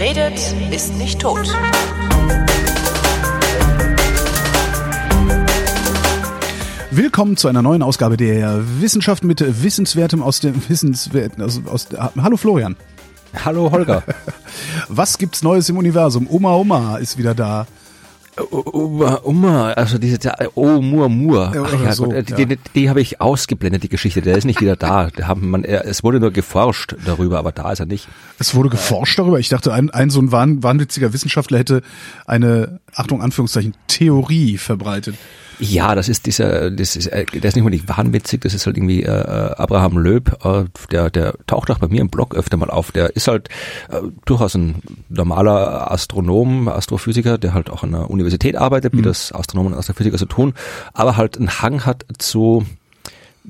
Wer redet, ist nicht tot. Willkommen zu einer neuen Ausgabe der Wissenschaft mit Wissenswertem aus dem Wissenswerten. Aus, aus, hallo Florian. Hallo Holger. Was gibt's Neues im Universum? Oma Oma ist wieder da. Oma, Oma, also diese, oh, Mur, Mur. Ach ja, so, Gott, die, ja. die, die habe ich ausgeblendet, die Geschichte. Der ist nicht wieder da. Da haben man, es wurde nur geforscht darüber, aber da ist er nicht. Es wurde geforscht darüber. Ich dachte, ein, ein so ein wahnwitziger Wissenschaftler hätte eine, Achtung, Anführungszeichen, Theorie verbreitet. Ja, das ist dieser, das ist, äh, der ist nicht unbedingt wahnwitzig, das ist halt irgendwie äh, Abraham Löb, äh, der, der taucht auch bei mir im Blog öfter mal auf. Der ist halt äh, durchaus ein normaler Astronom, Astrophysiker, der halt auch an der Universität arbeitet, wie mhm. das Astronomen und Astrophysiker so tun, aber halt einen Hang hat zu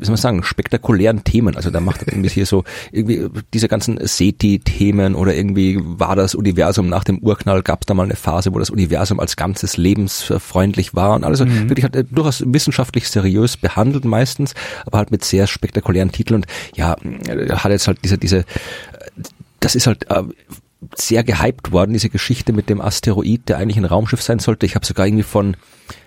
wie soll man sagen, spektakulären Themen. Also da macht er irgendwie hier so irgendwie diese ganzen SETI-Themen oder irgendwie war das Universum nach dem Urknall, gab es da mal eine Phase, wo das Universum als ganzes lebensfreundlich war und alles. Mhm. Wirklich hat er durchaus wissenschaftlich seriös behandelt meistens, aber halt mit sehr spektakulären Titeln und ja, hat jetzt halt diese, diese, das ist halt äh, sehr gehypt worden, diese Geschichte mit dem Asteroid, der eigentlich ein Raumschiff sein sollte. Ich habe sogar irgendwie von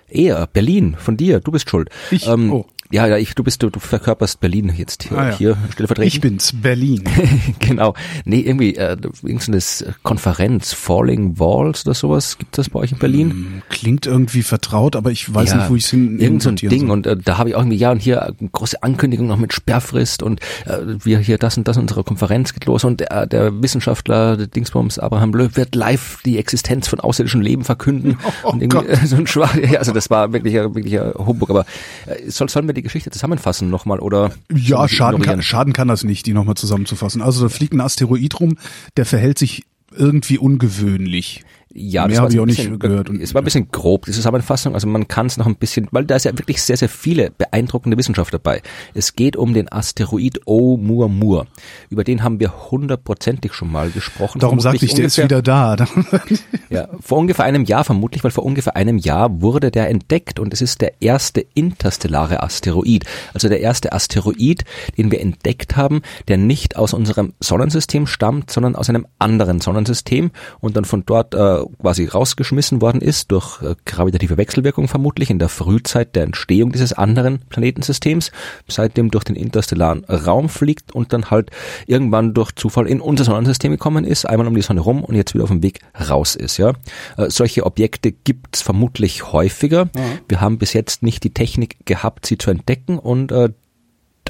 eher Berlin, von dir, du bist schuld. Ich? Ähm, oh. Ja, ja, ich, du bist, du, du verkörperst Berlin jetzt hier, ah, ja. hier stellvertretend. Ich bin's, Berlin. genau. Nee, irgendwie, äh, irgendeine Konferenz, Falling Walls oder sowas, gibt das bei euch in Berlin? Hm, klingt irgendwie vertraut, aber ich weiß ja, nicht, wo ich es hin Irgend so ein Ding soll. und äh, da habe ich auch irgendwie, ja, und hier äh, große Ankündigung noch mit Sperrfrist und äh, wir hier das und das, unsere Konferenz geht los und äh, der Wissenschaftler, der Dingsbums Abraham Löw wird live die Existenz von außerirdischen Leben verkünden. Oh, und irgendwie, Gott. so ein Schwach, ja, also das war wirklich, wirklich ein Humbug, aber äh, soll, sollen wir die Geschichte zusammenfassen nochmal oder? Ja, schaden kann, schaden kann das nicht, die nochmal zusammenzufassen. Also da fliegt ein Asteroid rum, der verhält sich irgendwie ungewöhnlich. Ja, Mehr habe ich auch bisschen, nicht gehört. Und, es war ein bisschen grob, die Zusammenfassung. Also man kann es noch ein bisschen, weil da ist ja wirklich sehr, sehr viele beeindruckende Wissenschaft dabei. Es geht um den Asteroid Oumuamua. Über den haben wir hundertprozentig schon mal gesprochen. Darum sagte ich, der ist wieder da. ja, vor ungefähr einem Jahr vermutlich, weil vor ungefähr einem Jahr wurde der entdeckt und es ist der erste interstellare Asteroid. Also der erste Asteroid, den wir entdeckt haben, der nicht aus unserem Sonnensystem stammt, sondern aus einem anderen Sonnensystem und dann von dort äh, quasi rausgeschmissen worden ist, durch äh, gravitative Wechselwirkung vermutlich, in der Frühzeit der Entstehung dieses anderen Planetensystems, seitdem durch den interstellaren Raum fliegt und dann halt irgendwann durch Zufall in unser Sonnensystem gekommen ist, einmal um die Sonne rum und jetzt wieder auf dem Weg raus ist. Ja, äh, Solche Objekte gibt's vermutlich häufiger. Mhm. Wir haben bis jetzt nicht die Technik gehabt, sie zu entdecken und äh,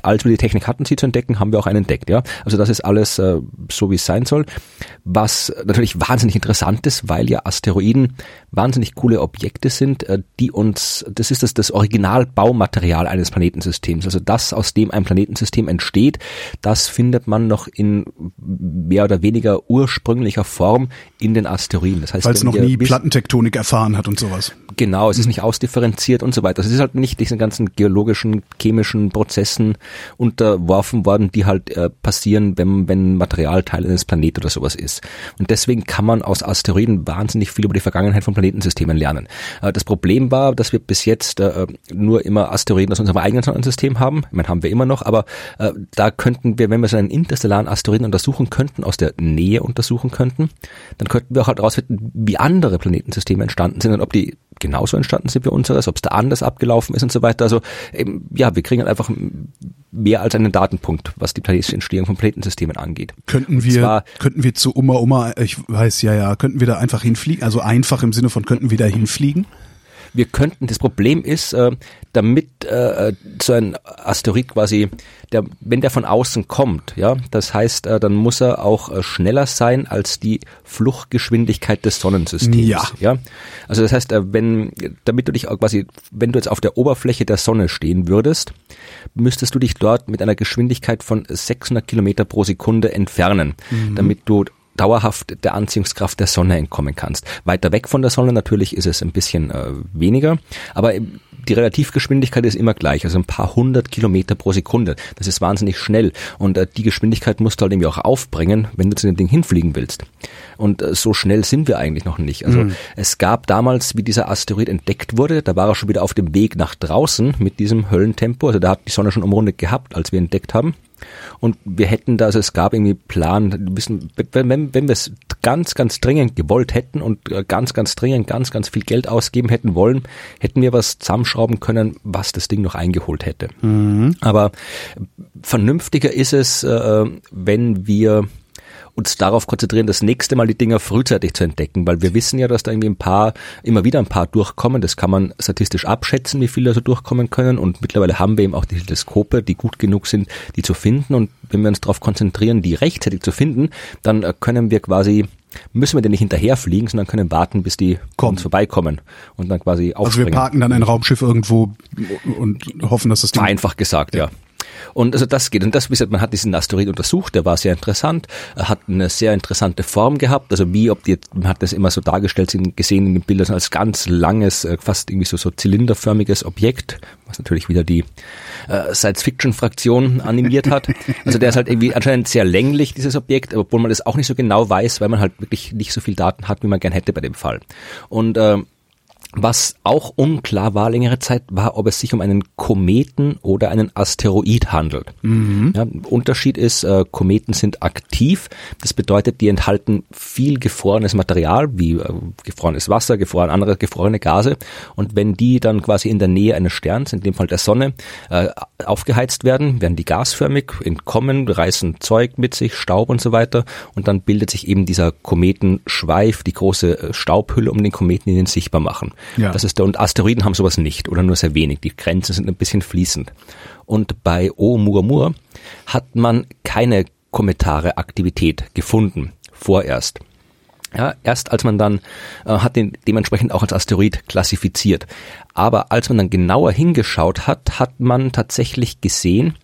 als wir die Technik hatten, sie zu entdecken, haben wir auch einen entdeckt. Ja, also das ist alles äh, so, wie es sein soll. Was natürlich wahnsinnig interessant ist, weil ja Asteroiden wahnsinnig coole Objekte sind, äh, die uns, das ist das, das Originalbaumaterial eines Planetensystems. Also das, aus dem ein Planetensystem entsteht, das findet man noch in mehr oder weniger ursprünglicher Form in den Asteroiden. Das heißt, weil es noch nie Plattentektonik erfahren hat und sowas. Genau, es ist nicht ausdifferenziert und so weiter. Es ist halt nicht diesen ganzen geologischen, chemischen Prozessen unterworfen worden, die halt äh, passieren, wenn, wenn Material Teil eines Planeten oder sowas ist. Und deswegen kann man aus Asteroiden wahnsinnig viel über die Vergangenheit von Planetensystemen lernen. Äh, das Problem war, dass wir bis jetzt äh, nur immer Asteroiden aus unserem eigenen Sonnensystem haben. Ich meine, haben wir immer noch, aber äh, da könnten wir, wenn wir so einen interstellaren Asteroiden untersuchen könnten, aus der Nähe untersuchen könnten, dann könnten wir auch halt herausfinden, wie andere Planetensysteme entstanden sind und ob die genauso entstanden sind wie unseres, ob es da anders abgelaufen ist und so weiter. Also eben, ja, wir kriegen halt einfach mehr als einen Datenpunkt, was die planetische Entstehung von Planetensystemen angeht. Könnten wir, zwar, könnten wir zu Oma Oma, ich weiß ja, ja, könnten wir da einfach hinfliegen? Also einfach im Sinne von könnten wir da hinfliegen? Wir könnten, das Problem ist, äh, damit äh, so ein Asteroid quasi, der, wenn der von außen kommt, ja, das heißt, äh, dann muss er auch äh, schneller sein als die Fluchtgeschwindigkeit des Sonnensystems. Ja. ja. Also das heißt, äh, wenn, damit du dich quasi, wenn du jetzt auf der Oberfläche der Sonne stehen würdest, müsstest du dich dort mit einer Geschwindigkeit von 600 Kilometer pro Sekunde entfernen, mhm. damit du dauerhaft der Anziehungskraft der Sonne entkommen kannst. Weiter weg von der Sonne natürlich ist es ein bisschen äh, weniger, aber die Relativgeschwindigkeit ist immer gleich, also ein paar hundert Kilometer pro Sekunde. Das ist wahnsinnig schnell und äh, die Geschwindigkeit musst du halt irgendwie auch aufbringen, wenn du zu dem Ding hinfliegen willst. Und äh, so schnell sind wir eigentlich noch nicht. Also mhm. es gab damals, wie dieser Asteroid entdeckt wurde, da war er schon wieder auf dem Weg nach draußen mit diesem Höllentempo. Also da hat die Sonne schon umrundet gehabt, als wir entdeckt haben. Und wir hätten da, also es gab irgendwie Plan, wissen, wenn, wenn, wenn wir es ganz, ganz dringend gewollt hätten und äh, ganz, ganz dringend ganz, ganz viel Geld ausgeben hätten wollen, hätten wir was zusammenschrauben können, was das Ding noch eingeholt hätte. Mhm. Aber vernünftiger ist es, äh, wenn wir uns darauf konzentrieren, das nächste Mal die Dinger frühzeitig zu entdecken, weil wir wissen ja, dass da irgendwie ein paar, immer wieder ein paar durchkommen. Das kann man statistisch abschätzen, wie viele da so durchkommen können. Und mittlerweile haben wir eben auch die Teleskope, die gut genug sind, die zu finden. Und wenn wir uns darauf konzentrieren, die rechtzeitig zu finden, dann äh, können wir quasi müssen wir denn nicht hinterherfliegen, sondern können warten, bis die Kommt. uns vorbeikommen und dann quasi aufspringen. Also wir parken dann ein Raumschiff irgendwo und hoffen, dass das Ding... Einfach gesagt, ja. ja. Und also das geht. Und das, wie gesagt, man hat diesen Asteroid untersucht, der war sehr interessant, hat eine sehr interessante Form gehabt. Also wie, ob die, man hat das immer so dargestellt, gesehen in den Bildern als ganz langes, äh, fast irgendwie so, so zylinderförmiges Objekt, was natürlich wieder die äh, Science-Fiction-Fraktion animiert hat. Also der ist halt irgendwie anscheinend sehr länglich, dieses Objekt, obwohl man das auch nicht so genau weiß, weil man halt wirklich nicht so viel Daten hat, wie man gern hätte bei dem Fall. Und äh, was auch unklar war längere Zeit, war, ob es sich um einen Kometen oder einen Asteroid handelt. Mhm. Ja, Unterschied ist, äh, Kometen sind aktiv. Das bedeutet, die enthalten viel gefrorenes Material, wie äh, gefrorenes Wasser, gefroren, andere gefrorene Gase. Und wenn die dann quasi in der Nähe eines Sterns, in dem Fall der Sonne, äh, aufgeheizt werden, werden die gasförmig, entkommen, reißen Zeug mit sich, Staub und so weiter. Und dann bildet sich eben dieser Kometenschweif, die große äh, Staubhülle um den Kometen, die ihn sichtbar machen. Ja. Das ist der, und Asteroiden haben sowas nicht oder nur sehr wenig. Die Grenzen sind ein bisschen fließend. Und bei Oumuamua hat man keine kometare Aktivität gefunden, vorerst. Ja, erst als man dann äh, hat den dementsprechend auch als Asteroid klassifiziert. Aber als man dann genauer hingeschaut hat, hat man tatsächlich gesehen,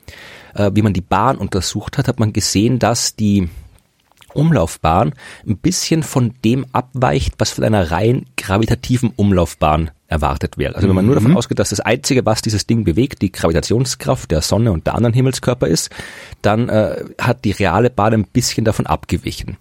äh, wie man die Bahn untersucht hat, hat man gesehen, dass die Umlaufbahn ein bisschen von dem abweicht, was von einer rein gravitativen Umlaufbahn erwartet wird. Also wenn man nur davon mhm. ausgeht, dass das Einzige, was dieses Ding bewegt, die Gravitationskraft der Sonne und der anderen Himmelskörper ist, dann äh, hat die reale Bahn ein bisschen davon abgewichen.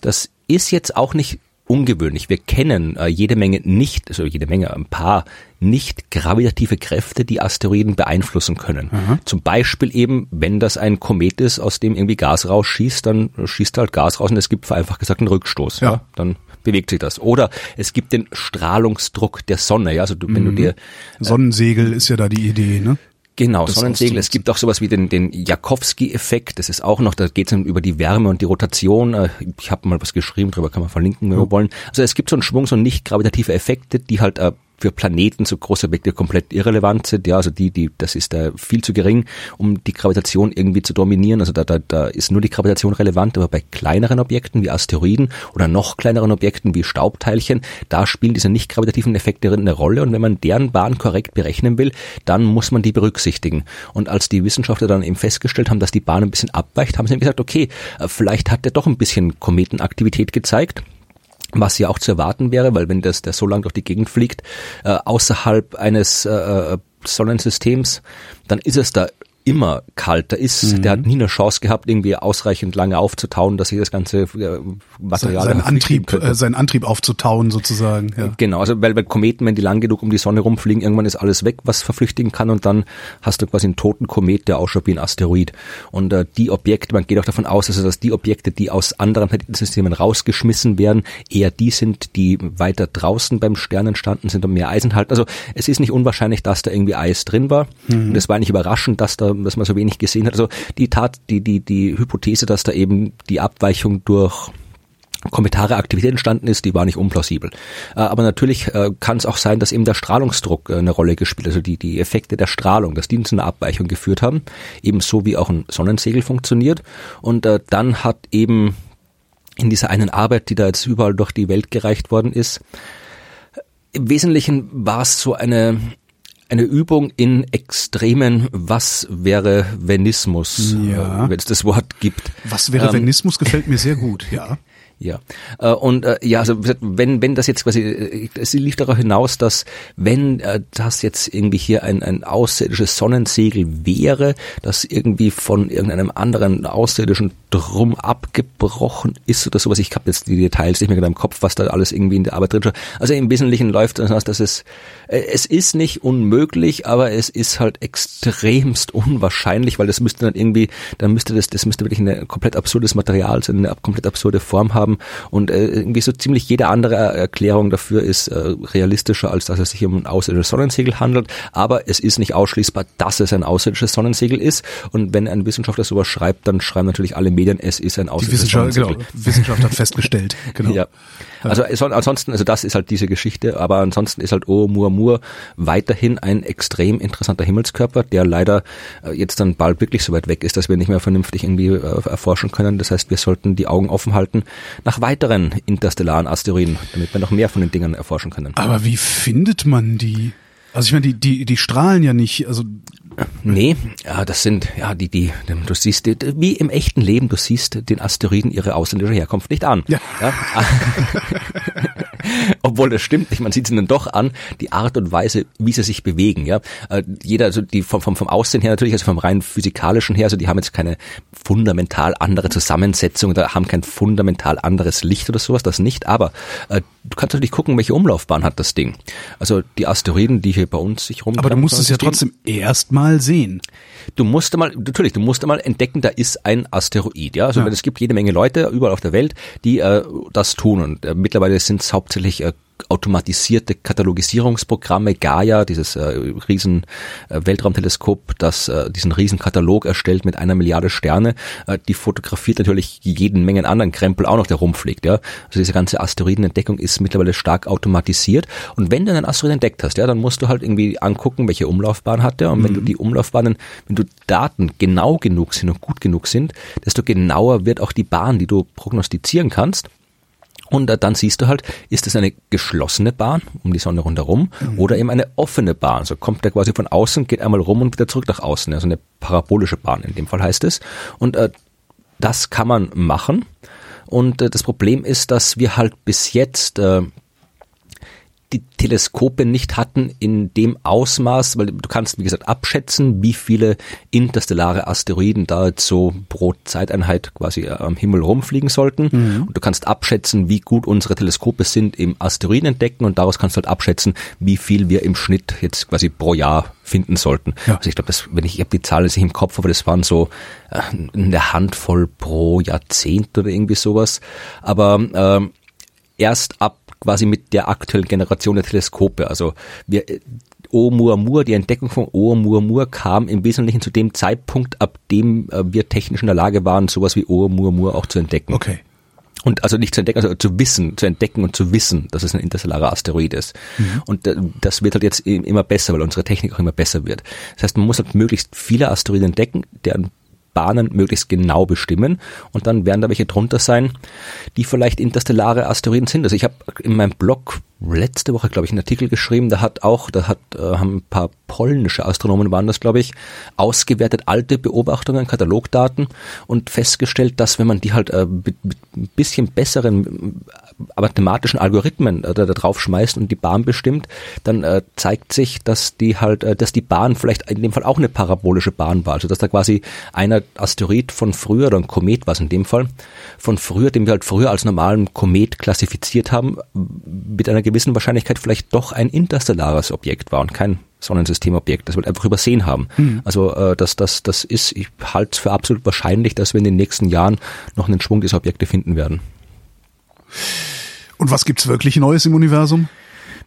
Das ist jetzt auch nicht ungewöhnlich. Wir kennen äh, jede Menge nicht, also jede Menge, ein paar nicht gravitative Kräfte, die Asteroiden beeinflussen können. Mhm. Zum Beispiel eben, wenn das ein Komet ist, aus dem irgendwie Gas rausschießt, dann schießt halt Gas raus und es gibt vereinfacht gesagt einen Rückstoß. Ja. ja. Dann bewegt sich das. Oder es gibt den Strahlungsdruck der Sonne. Ja, also du, wenn mhm. du dir äh, Sonnensegel ist ja da die Idee, ne? Genau, Sonnensegel. Es gibt auch sowas wie den, den Jakowski-Effekt. Das ist auch noch, da geht es über die Wärme und die Rotation. Äh, ich habe mal was geschrieben, darüber kann man verlinken, wenn ja. wir wollen. Also es gibt so einen Schwung, so nicht gravitative Effekte, die halt äh, für Planeten so große Objekte komplett irrelevant sind. Ja, also die, die, das ist da viel zu gering, um die Gravitation irgendwie zu dominieren. Also da, da, da ist nur die Gravitation relevant, aber bei kleineren Objekten wie Asteroiden oder noch kleineren Objekten wie Staubteilchen, da spielen diese nicht gravitativen Effekte eine Rolle. Und wenn man deren Bahn korrekt berechnen will, dann muss man die berücksichtigen. Und als die Wissenschaftler dann eben festgestellt haben, dass die Bahn ein bisschen abweicht, haben sie gesagt, okay, äh, vielleicht hat der doch ein bisschen Kometenaktivität gezeigt was ja auch zu erwarten wäre, weil wenn das der so lang durch die Gegend fliegt, äh, außerhalb eines äh, äh Sonnensystems, dann ist es da immer kalt. Da ist, mhm. der hat nie eine Chance gehabt, irgendwie ausreichend lange aufzutauen, dass sich das ganze äh, Material sein Antrieb, äh, sein Antrieb aufzutauen sozusagen. Ja. Genau, also weil bei Kometen, wenn die lang genug um die Sonne rumfliegen, irgendwann ist alles weg, was verflüchtigen kann und dann hast du quasi einen toten Komet, der ausschaut wie ein Asteroid. Und äh, die Objekte, man geht auch davon aus, also dass die Objekte, die aus anderen Planetensystemen rausgeschmissen werden, eher die sind, die weiter draußen beim Stern entstanden sind und mehr Eisen halten. Also es ist nicht unwahrscheinlich, dass da irgendwie Eis drin war. Mhm. Und es war nicht überraschend, dass da dass man so wenig gesehen hat. Also die Tat, die, die, die Hypothese, dass da eben die Abweichung durch Kommentare Aktivität entstanden ist, die war nicht unplausibel. Äh, aber natürlich äh, kann es auch sein, dass eben der Strahlungsdruck äh, eine Rolle gespielt, also die, die Effekte der Strahlung, dass die zu einer Abweichung geführt haben, ebenso wie auch ein Sonnensegel funktioniert. Und dann hat eben in dieser einen Arbeit, die da jetzt überall durch die Welt gereicht worden ist, im Wesentlichen war es so eine eine Übung in Extremen, was wäre Venismus, ja. wenn es das Wort gibt. Was wäre ähm, Venismus gefällt mir sehr gut, ja. Ja, äh, und äh, ja, also wenn wenn das jetzt quasi, äh, es lief darauf hinaus, dass wenn das jetzt irgendwie hier ein ein außerirdisches Sonnensegel wäre, das irgendwie von irgendeinem anderen außerirdischen Drum abgebrochen ist oder sowas. Ich habe jetzt die Details nicht mehr genau im Kopf, was da alles irgendwie in der Arbeit drin steht. Also im Wesentlichen läuft das aus, dass es es ist nicht unmöglich, aber es ist halt extremst unwahrscheinlich, weil das müsste dann irgendwie, dann müsste das das müsste wirklich ein komplett absurdes Material sein, eine komplett absurde Form haben haben und äh, irgendwie so ziemlich jede andere Erklärung dafür ist äh, realistischer, als dass es sich um ein außerirdisches Sonnensegel handelt, aber es ist nicht ausschließbar, dass es ein außerirdisches Sonnensegel ist und wenn ein Wissenschaftler sowas schreibt, dann schreiben natürlich alle Medien, es ist ein außerirdisches Sonnensegel. Genau, Wissenschaft hat festgestellt, genau. Ja. Also ansonsten, also das ist halt diese Geschichte, aber ansonsten ist halt Oumuamua weiterhin ein extrem interessanter Himmelskörper, der leider äh, jetzt dann bald wirklich so weit weg ist, dass wir nicht mehr vernünftig irgendwie äh, erforschen können. Das heißt, wir sollten die Augen offen halten nach weiteren interstellaren Asteroiden, damit wir noch mehr von den Dingern erforschen können. Aber wie findet man die? Also ich meine, die, die, die strahlen ja nicht, also Nee, ja, das sind, ja, die, die, du siehst, wie im echten Leben, du siehst den Asteroiden ihre ausländische Herkunft nicht an. Ja. ja. Obwohl das stimmt nicht, man sieht sie dann doch an, die Art und Weise, wie sie sich bewegen, ja. Äh, jeder, also die vom, vom, vom Aussehen her natürlich, also vom rein physikalischen her, also die haben jetzt keine fundamental andere Zusammensetzung oder haben kein fundamental anderes Licht oder sowas, das nicht, aber äh, du kannst natürlich gucken, welche Umlaufbahn hat das Ding. Also die Asteroiden, die hier bei uns sich rum. Aber du musst es ja trotzdem erstmal sehen. Du musst mal, natürlich, du musst mal entdecken, da ist ein Asteroid, ja. Also ja. es gibt jede Menge Leute überall auf der Welt, die äh, das tun und äh, mittlerweile sind es hauptsächlich äh, automatisierte Katalogisierungsprogramme, Gaia, dieses äh, riesen äh, Weltraumteleskop, das äh, diesen riesen Katalog erstellt mit einer Milliarde Sterne, äh, die fotografiert natürlich jeden Mengen anderen Krempel auch noch, der rumfliegt. Ja? Also diese ganze Asteroidenentdeckung ist mittlerweile stark automatisiert. Und wenn du einen Asteroiden entdeckt hast, ja, dann musst du halt irgendwie angucken, welche Umlaufbahn hat der. Und mhm. wenn du mhm. die Umlaufbahnen, wenn du Daten genau genug sind und gut genug sind, desto genauer wird auch die Bahn, die du prognostizieren kannst. Und dann siehst du halt, ist es eine geschlossene Bahn um die Sonne rundherum mhm. oder eben eine offene Bahn. Also kommt der quasi von außen, geht einmal rum und wieder zurück nach außen. Also eine parabolische Bahn in dem Fall heißt es. Und äh, das kann man machen. Und äh, das Problem ist, dass wir halt bis jetzt äh, die Teleskope nicht hatten in dem Ausmaß, weil du kannst, wie gesagt, abschätzen, wie viele interstellare Asteroiden da jetzt so pro Zeiteinheit quasi am Himmel rumfliegen sollten. Mhm. Und du kannst abschätzen, wie gut unsere Teleskope sind im Asteroiden entdecken und daraus kannst du halt abschätzen, wie viel wir im Schnitt jetzt quasi pro Jahr finden sollten. Ja. Also ich glaube, das, wenn ich, ich habe die Zahlen nicht im Kopf, aber das waren so äh, eine Handvoll pro Jahrzehnt oder irgendwie sowas. Aber ähm, erst ab quasi mit der aktuellen Generation der Teleskope. Also wir, Oumuamua, die Entdeckung von Oumuamua kam im Wesentlichen zu dem Zeitpunkt, ab dem äh, wir technisch in der Lage waren, sowas wie Oumuamua auch zu entdecken. Okay. Und also nicht zu entdecken, also zu wissen, zu entdecken und zu wissen, dass es ein interstellarer Asteroid ist. Mhm. Und äh, das wird halt jetzt immer besser, weil unsere Technik auch immer besser wird. Das heißt, man muss halt möglichst viele Asteroiden entdecken, deren Bahnen möglichst genau bestimmen und dann werden da welche drunter sein, die vielleicht interstellare Asteroiden sind. Also ich habe in meinem Blog letzte Woche, glaube ich, einen Artikel geschrieben, da hat auch, da hat, äh, haben ein paar polnische Astronomen waren das, glaube ich, ausgewertet alte Beobachtungen, Katalogdaten und festgestellt, dass wenn man die halt äh, mit, mit ein bisschen besseren mathematischen Algorithmen äh, da, da drauf schmeißt und die Bahn bestimmt, dann äh, zeigt sich, dass die halt, äh, dass die Bahn vielleicht in dem Fall auch eine parabolische Bahn war. Also dass da quasi einer Asteroid von früher oder ein Komet war es in dem Fall, von früher, den wir halt früher als normalen Komet klassifiziert haben, mit einer gewissen Wahrscheinlichkeit vielleicht doch ein interstellares Objekt war und kein Sonnensystemobjekt, das wir einfach übersehen haben. Mhm. Also äh, das, das, das ist, ich halte es für absolut wahrscheinlich, dass wir in den nächsten Jahren noch einen Schwung dieser Objekte finden werden. Und was gibt's wirklich Neues im Universum?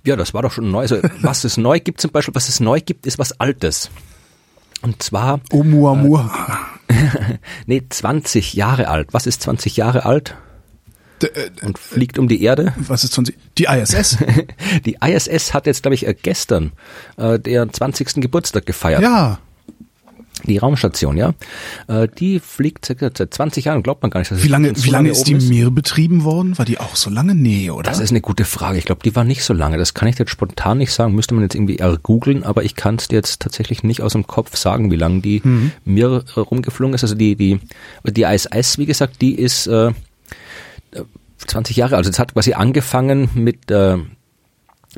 Ja, das war doch schon neu. Also, was es neu gibt zum Beispiel, was es neu gibt, ist was Altes. Und zwar. Oumuamua. Äh, nee, 20 Jahre alt. Was ist 20 Jahre alt? Äh, und fliegt um die Erde. Was ist 20? Die ISS? die ISS hat jetzt, glaube ich, äh, gestern äh, der 20. Geburtstag gefeiert. Ja die Raumstation, ja, äh, die fliegt seit 20 Jahren, glaubt man gar nicht. wie lange, wie lange ist die ist. Mir betrieben worden? War die auch so lange? Nee, oder? Das ist eine gute Frage. Ich glaube, die war nicht so lange. Das kann ich jetzt spontan nicht sagen. Müsste man jetzt irgendwie googeln, aber ich kann es dir jetzt tatsächlich nicht aus dem Kopf sagen, wie lange die mhm. Mir rumgeflogen ist. Also die, die, die ISS, wie gesagt, die ist äh, 20 Jahre, also es hat quasi angefangen mit, äh,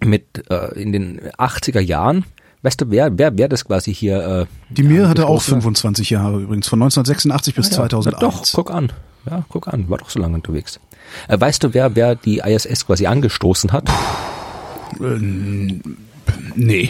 mit äh, in den 80er Jahren. Weißt du, wer, wer, wer das quasi hier? Äh, Die Mir hatte auch 25 Jahre übrigens, von 1986 bis Ah, ja. 2001. Na doch, guck an. Ja, guck an, war doch so lange unterwegs. Äh, weißt du, wer, wer die ISS quasi angestoßen hat? Nee,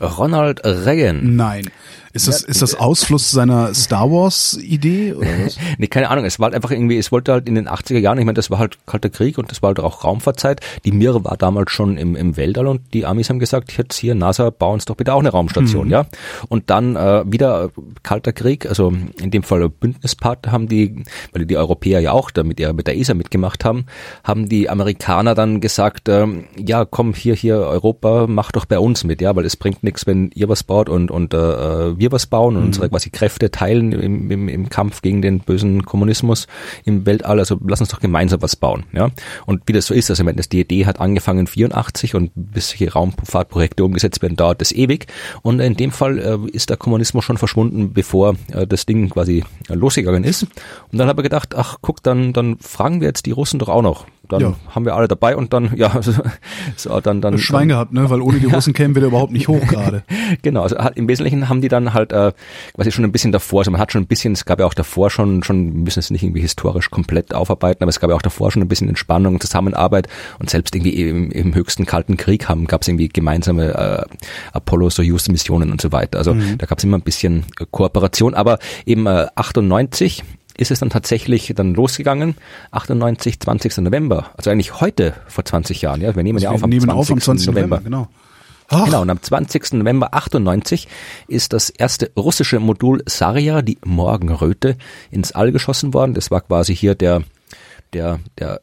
Ronald Reagan. nein. Ist das, ist das Ausfluss seiner Star Wars Idee oder was? Nee, keine Ahnung, es war halt einfach irgendwie, es wollte halt in den 80er Jahren, ich meine, das war halt Kalter Krieg und das war halt auch Raumfahrtzeit. Die Mir war damals schon im, im Weltall und die Amis haben gesagt, jetzt hier, NASA, bau uns doch bitte auch eine Raumstation, ja. Und dann äh, wieder äh, Kalter Krieg, also in dem Fall Bündnispartner haben die, weil die Europäer ja auch da mit, der- mit der ESA mitgemacht haben, haben die Amerikaner dann gesagt, ähm, ja, komm hier, hier, Europa, mach doch bei uns mit, ja, weil es bringt nichts, wenn ihr was baut und, und äh, wir was bauen und unsere quasi Kräfte teilen im, im, im Kampf gegen den bösen Kommunismus im Weltall. Also lass uns doch gemeinsam was bauen. Ja? Und wie das so ist, also ich meine, das, die Idee hat angefangen 84 und bis hier Raumfahrtprojekte umgesetzt werden, dauert das ewig. Und in dem Fall äh, ist der Kommunismus schon verschwunden, bevor äh, das Ding quasi äh, losgegangen ist. Und dann habe ich gedacht, ach guck, dann, dann fragen wir jetzt die Russen doch auch noch. Dann Ja. haben wir alle dabei und dann, ja, so, dann, dann. Schwein gehabt, ne? Weil ohne die Russen kämen wir da überhaupt nicht hoch gerade. Genau, also im Wesentlichen haben die dann halt äh, quasi schon ein bisschen davor, also man hat schon ein bisschen, es gab ja auch davor schon, schon, wir müssen es nicht irgendwie historisch komplett aufarbeiten, aber es gab ja auch davor schon ein bisschen Entspannung und Zusammenarbeit und selbst irgendwie im, im höchsten Kalten Krieg haben, gab es irgendwie gemeinsame äh, Apollo-Soyuz-Missionen und so weiter. Also da gab es immer ein bisschen äh, Kooperation, aber eben äh, 98 ist es dann tatsächlich dann losgegangen, 98, 20. November, also eigentlich heute vor 20 Jahren, ja, wir nehmen ja wir auf am nehmen 20. auf am 20. November, genau. Ach, Genau, und am 20. November 98 ist das erste russische Modul Sarja, die Morgenröte, ins All geschossen worden. Das war quasi hier der, der, der,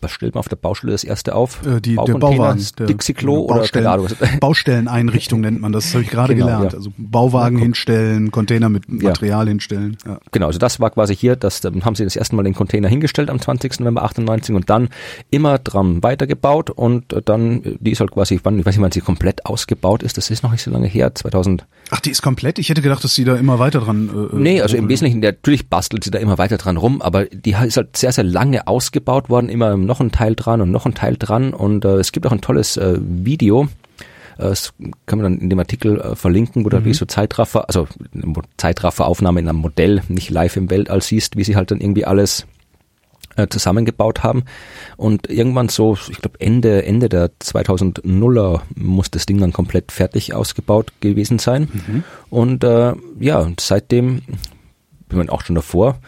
was stellt man auf der Baustelle das erste auf? äh, die, der Bauwagen. Dixie-Klo oder Baustellen, Baustelleneinrichtung nennt man das, das habe ich gerade Genau, gelernt. ja. Also Bauwagen hinstellen, Container mit Material hinstellen. Ja. Genau, also das war quasi hier, das dann haben sie das erste Mal den Container hingestellt am 20. November 98 und dann immer dran weitergebaut und äh, dann, die ist halt quasi, wann, ich weiß nicht, wann sie komplett ausgebaut ist, das ist noch nicht so lange her, 2000, Ach, die ist komplett? Ich hätte gedacht, dass sie da immer weiter dran. Äh, Nee, also im. Wesentlichen, natürlich bastelt sie da immer weiter dran rum, aber die ist halt sehr, sehr lange ausgebaut worden, immer noch ein Teil dran und noch ein Teil dran und äh, es gibt auch ein tolles äh, Video, äh, das kann man dann in dem Artikel äh, verlinken, wo du wie so Zeitraffer, also Zeitrafferaufnahme in einem Modell, nicht live im Weltall siehst, wie sie halt dann irgendwie alles äh, zusammengebaut haben. Und irgendwann so, ich glaube Ende, Ende der 2000er muss das Ding dann komplett fertig ausgebaut gewesen sein. Und äh, ja, und seitdem, ich meine auch schon davor,